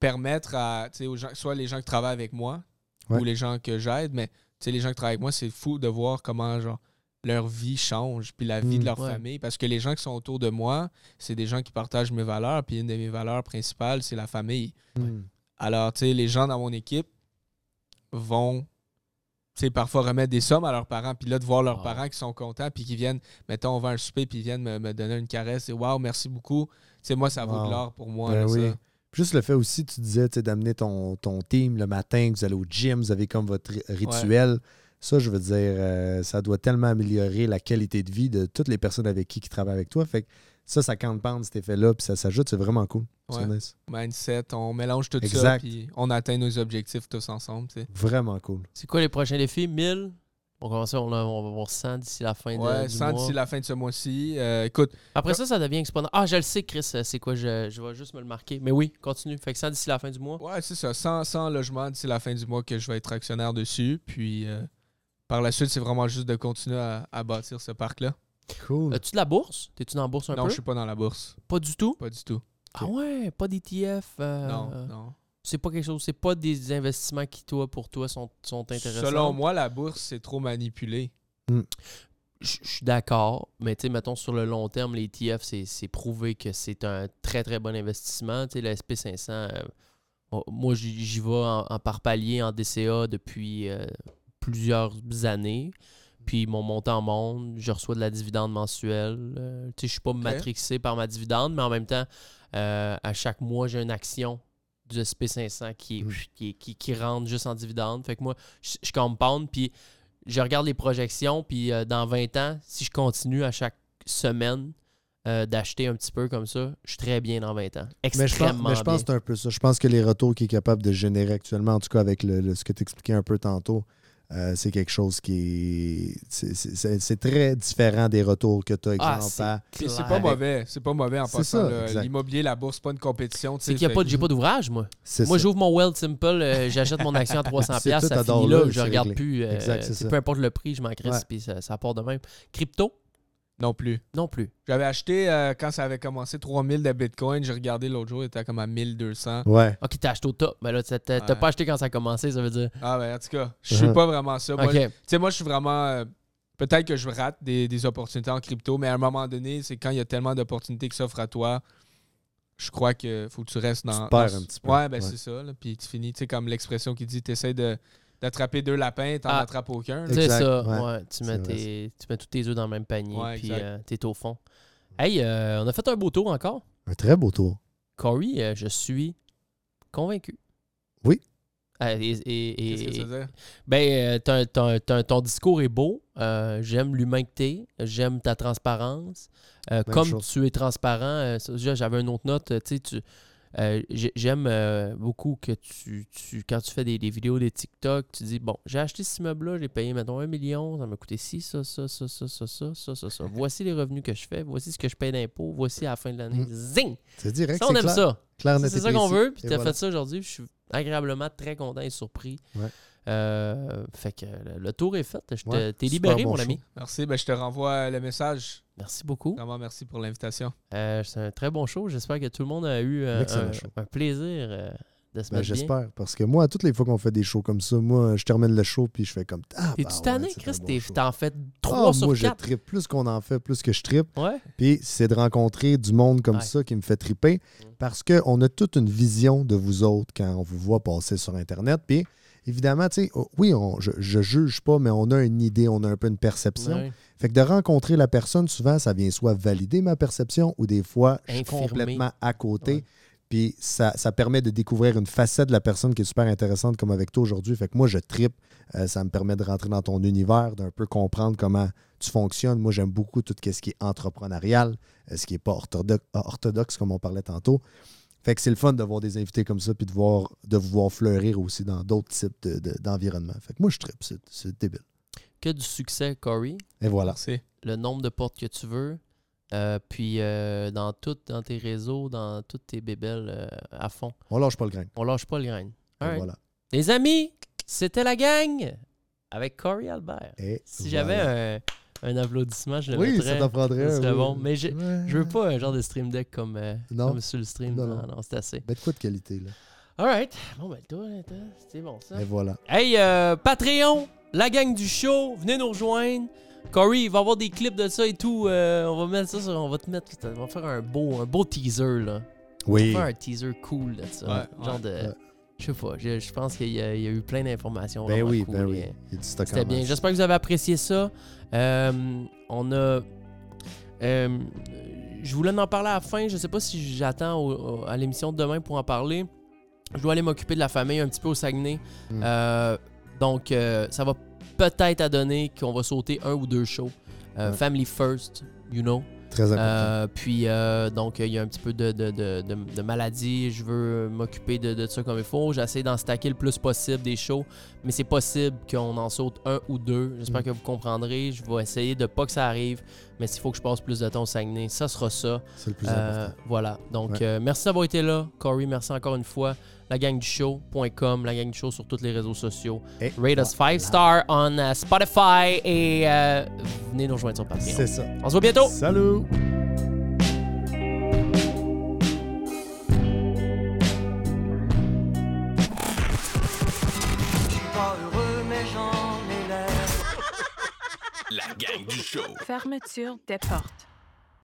permettre à, tu sais, aux gens, soit les gens qui travaillent avec moi Ouais. ou les gens que j'aide, mais tu sais, les gens qui travaillent avec moi, c'est fou de voir comment, genre, leur vie change, puis la vie Mm. de leur Ouais. famille. Parce que les gens qui sont autour de moi, c'est des gens qui partagent mes valeurs, puis une de mes valeurs principales, c'est la famille. Mhm. Alors, tu sais, les gens dans mon équipe vont, tu sais, parfois remettre des sommes à leurs parents, puis là, de voir leurs Ah. parents qui sont contents, puis qui viennent, mettons, on va un souper, puis ils viennent me, me donner une caresse, et waouh, merci beaucoup. Tu sais, moi, ça vaut Wow. de l'or pour moi. Ben là, oui. ça. Juste le fait aussi, tu disais, tu sais, d'amener ton, ton team le matin, que vous allez au gym, vous avez comme votre ri- rituel. Ça, je veux dire, euh, ça doit tellement améliorer la qualité de vie de toutes les personnes avec qui qui travaillent avec toi. Fait que ça, ça campe cet effet-là, puis ça s'ajoute, c'est vraiment cool. C'est Ouais. nice. Mindset, on mélange tout ça, Exact. puis on atteint nos objectifs tous ensemble. Vraiment cool. C'est quoi les prochains défis? 1000? On commence, on, a- on va voir 100 d'ici la fin de, Ouais, du sans mois. d'ici la fin de ce mois-ci. Euh, écoute, Après ça, ça devient exponentiel. Ah, je le sais, Chris, euh, c'est quoi? Je, je vais juste me le marquer. Mais oui, continue. Fait que 100 d'ici la fin du mois. ouais, c'est ça, 100, 100 logements d'ici la fin du mois que je vais être actionnaire dessus, puis... euh, par la suite, c'est vraiment juste de continuer à, à bâtir ce parc-là. Cool. As-tu de la bourse? T'es-tu dans la bourse un Non, peu? je suis pas dans la bourse. Pas du tout? Pas du tout. Ah ouais, pas d'ETF? euh, Non, non. C'est pas quelque chose, c'est pas des investissements qui, toi, pour toi, sont, sont intéressants? Selon moi, la bourse, c'est trop manipulé. Je je suis d'accord, mais tu sais, mettons sur le long terme, les ETF, c'est- c'est prouvé que c'est un très très bon investissement. Tu sais, le SP500, euh, moi j'y j'y vais en, en par palier en DCA depuis euh, plusieurs années. Puis mon montant monte, je reçois de la dividende mensuelle. Euh, tu sais, je suis pas matrixé par ma dividende, mais en même temps, euh, à chaque mois, j'ai une action du SP500 qui, Mm. qui, qui, qui rentre juste en dividende. Fait que moi, je, je compound, puis je regarde les projections, puis euh, dans 20 ans, si je continue à chaque semaine euh, d'acheter un petit peu comme ça, je suis très bien dans 20 ans. Mais je pense, Extrêmement mais je pense que c'est un peu ça. Je pense que les retours qu'il est capable de générer actuellement, en tout cas avec le, le- ce que tu expliquais un peu tantôt, euh, c'est quelque chose qui est. c'est- très différent des retours que tu as, Ah, exemple, c'est Puis c'est pas mauvais. C'est pas mauvais en passant. L'immobilier, la bourse, c'est pas une compétition. C'est qu'il n'y a fait pas, que- j'ai pas d'ouvrage, moi. Moi, j'ouvre mon Well Simple, euh, j'achète mon action à 300$, C'est piastres, tout, ça finit là, je regarde réglé. plus. euh, Exact, peu importe le prix, je m'en crisse, Ouais. puis ça, ça part de même. Crypto, Non plus. non plus. J'avais acheté, euh, quand ça avait commencé, 3000 de Bitcoin. J'ai regardé l'autre jour, il était comme à 1200. Ouais. Ok, t'as acheté au top. Mais là, t'as Ouais. pas acheté quand ça a commencé, ça veut dire. Ah ben, en tout cas, je suis Uh-huh. pas vraiment ça. Moi, Ok. Tu sais, moi, je suis vraiment. euh, Peut-être que je rate des, des opportunités en crypto, mais à un moment donné, c'est quand il y a tellement d'opportunités qui s'offrent à toi, je crois que faut que tu restes dans. te perds dans- un petit peu. Ouais, ben Ouais. c'est ça. là. Puis tu finis, tu sais, comme l'expression qui dit, tu essaies de, d'attraper deux lapins, t'en Ah. attrapes aucun. C'est ça, ouais. ouais. Tu, mets tes, tu mets tous tes œufs dans le même panier, Ouais, puis euh, t'es au fond. Hey, euh, on a fait un beau tour encore. Un très beau tour. Corey, euh, je suis convaincu. Oui. Et, et- et- Qu'est-ce que ça veut dire? ben, euh, ton discours est beau. Euh, j'aime l'humain que t'es. J'aime ta transparence. Euh, comme chose. tu es transparent, euh, j'avais une autre note. tu sais, tu- euh, j'ai- J'aime euh, beaucoup que tu, tu- quand tu fais des, des vidéos, des TikTok, tu dis Bon, j'ai acheté cet immeuble-là, j'ai payé, mettons, un million, ça m'a coûté ci, ça, ça, ça, ça, ça, ça, ça, ça, ça. Voici les revenus que je fais, voici ce que je paye d'impôts, voici à la fin de l'année. Mm. Zing C'est direct. Ça, on aime clair. ça. Clair, C'est ça qu'on veut, puis Et t'as voilà. fait ça aujourd'hui, je suis agréablement très content et surpris. Ouais. Euh, fait que le, tour est fait. Je te- Ouais, T'es super libéré, bon mon show. ami. Merci. Ben, je te renvoie le message. Merci beaucoup. Vraiment, merci pour l'invitation. Euh, c'est un très bon show. J'espère que tout le monde a eu euh, un, plaisir euh, de se Ben. J'espère. Parce que moi, toutes les fois qu'on fait des shows comme ça, moi, je termine le show puis je fais comme. Ah, T'es-tu bah tanné, c'est un Chris? T'en fais Ah, 3 sur moi, je 4. trippe. Plus qu'on en fait, plus que je trippe. Ouais. Puis c'est de rencontrer du monde comme Ouais. ça qui me fait triper parce qu'on a toute une vision de vous autres quand on vous voit passer sur Internet. Puis évidemment, tu sais, oh, oui, on- je, je juge pas, mais on a une idée, on a un peu une perception. Ouais. Fait que de rencontrer la personne, souvent, ça vient soit valider ma perception ou des fois, je suis complètement à côté. Ouais. Puis ça, ça permet de découvrir une facette de la personne qui est super intéressante comme avec toi aujourd'hui. Fait que moi, je tripe. Euh, ça me permet de rentrer dans ton univers, d'un peu comprendre comment tu fonctionnes. Moi, j'aime beaucoup tout ce qui est entrepreneurial, euh, ce qui n'est pas orthodoxe, orthodoxe, comme on parlait tantôt. Fait que c'est le fun de voir des invités comme ça puis de, voir, de vous voir fleurir aussi dans d'autres types de- de- d'environnements. fait que moi, je tripe. C'est- C'est débile. Que du succès, Corey. Et voilà. Merci. Le nombre de portes que tu veux. Euh, puis euh, dans tout, dans tes réseaux, dans toutes tes bébelles euh, à fond. On lâche pas le grain. On lâche pas le grain. Voilà. Les amis, c'était la gang avec Corey Albert. Et Si voilà. j'avais un, un applaudissement, je le Oui, mettrais. ça t'en prendrait serait oui. bon. Mais je, Ouais. je veux pas un genre de stream deck comme, euh, Non. comme sur le stream. Non, Non, non. non, c'est assez. Ben, de quoi de qualité, là? Alright. Bon, ben, toi, c'était bon ça. Et voilà. Hey, euh, Patreon, la gang du show, venez nous rejoindre. Corey, il va y avoir des clips de ça et tout. euh, on va mettre ça sur. On va te mettre. On va faire un beau, un beau teaser, là. On Oui. va faire un teaser cool de ça. Ouais, genre ouais, de. ouais. Je sais pas. Je, je pense qu'il y, a il y a eu plein d'informations. Ben oui, cool, ben oui. C'était bien. J'espère que vous avez apprécié ça. Euh, on a. euh, je voulais en parler à la fin. Je sais pas si j'attends à l'émission de demain pour en parler. Je dois aller m'occuper de la famille un petit peu au Saguenay. Mm. Euh, donc, ça va peut-être à donner qu'on va sauter un ou deux shows. Ouais. Family first, you know. Très important. Euh, puis, euh, donc, il y a un petit peu de, de, de, de- de maladie. Je veux m'occuper de, ça comme il faut. J'essaie d'en stacker le plus possible des shows, mais c'est possible qu'on en saute un ou deux. J'espère Mm. que vous comprendrez. Je vais essayer de pas que ça arrive, mais s'il faut que je passe plus de temps au Saguenay, ça sera ça. C'est le plus Euh, important. voilà. Donc, Ouais. merci d'avoir été là. Corey, merci encore une fois. lagangdushow.com, la gang du show sur tous les réseaux sociaux. Et Rate us 5 stars on euh, Spotify et euh, venez nous rejoindre sur Patreon. C'est ça. On se voit bientôt. Salut! pas heureux, mais j'en ai l'air. La gang du show. Fermeture des portes.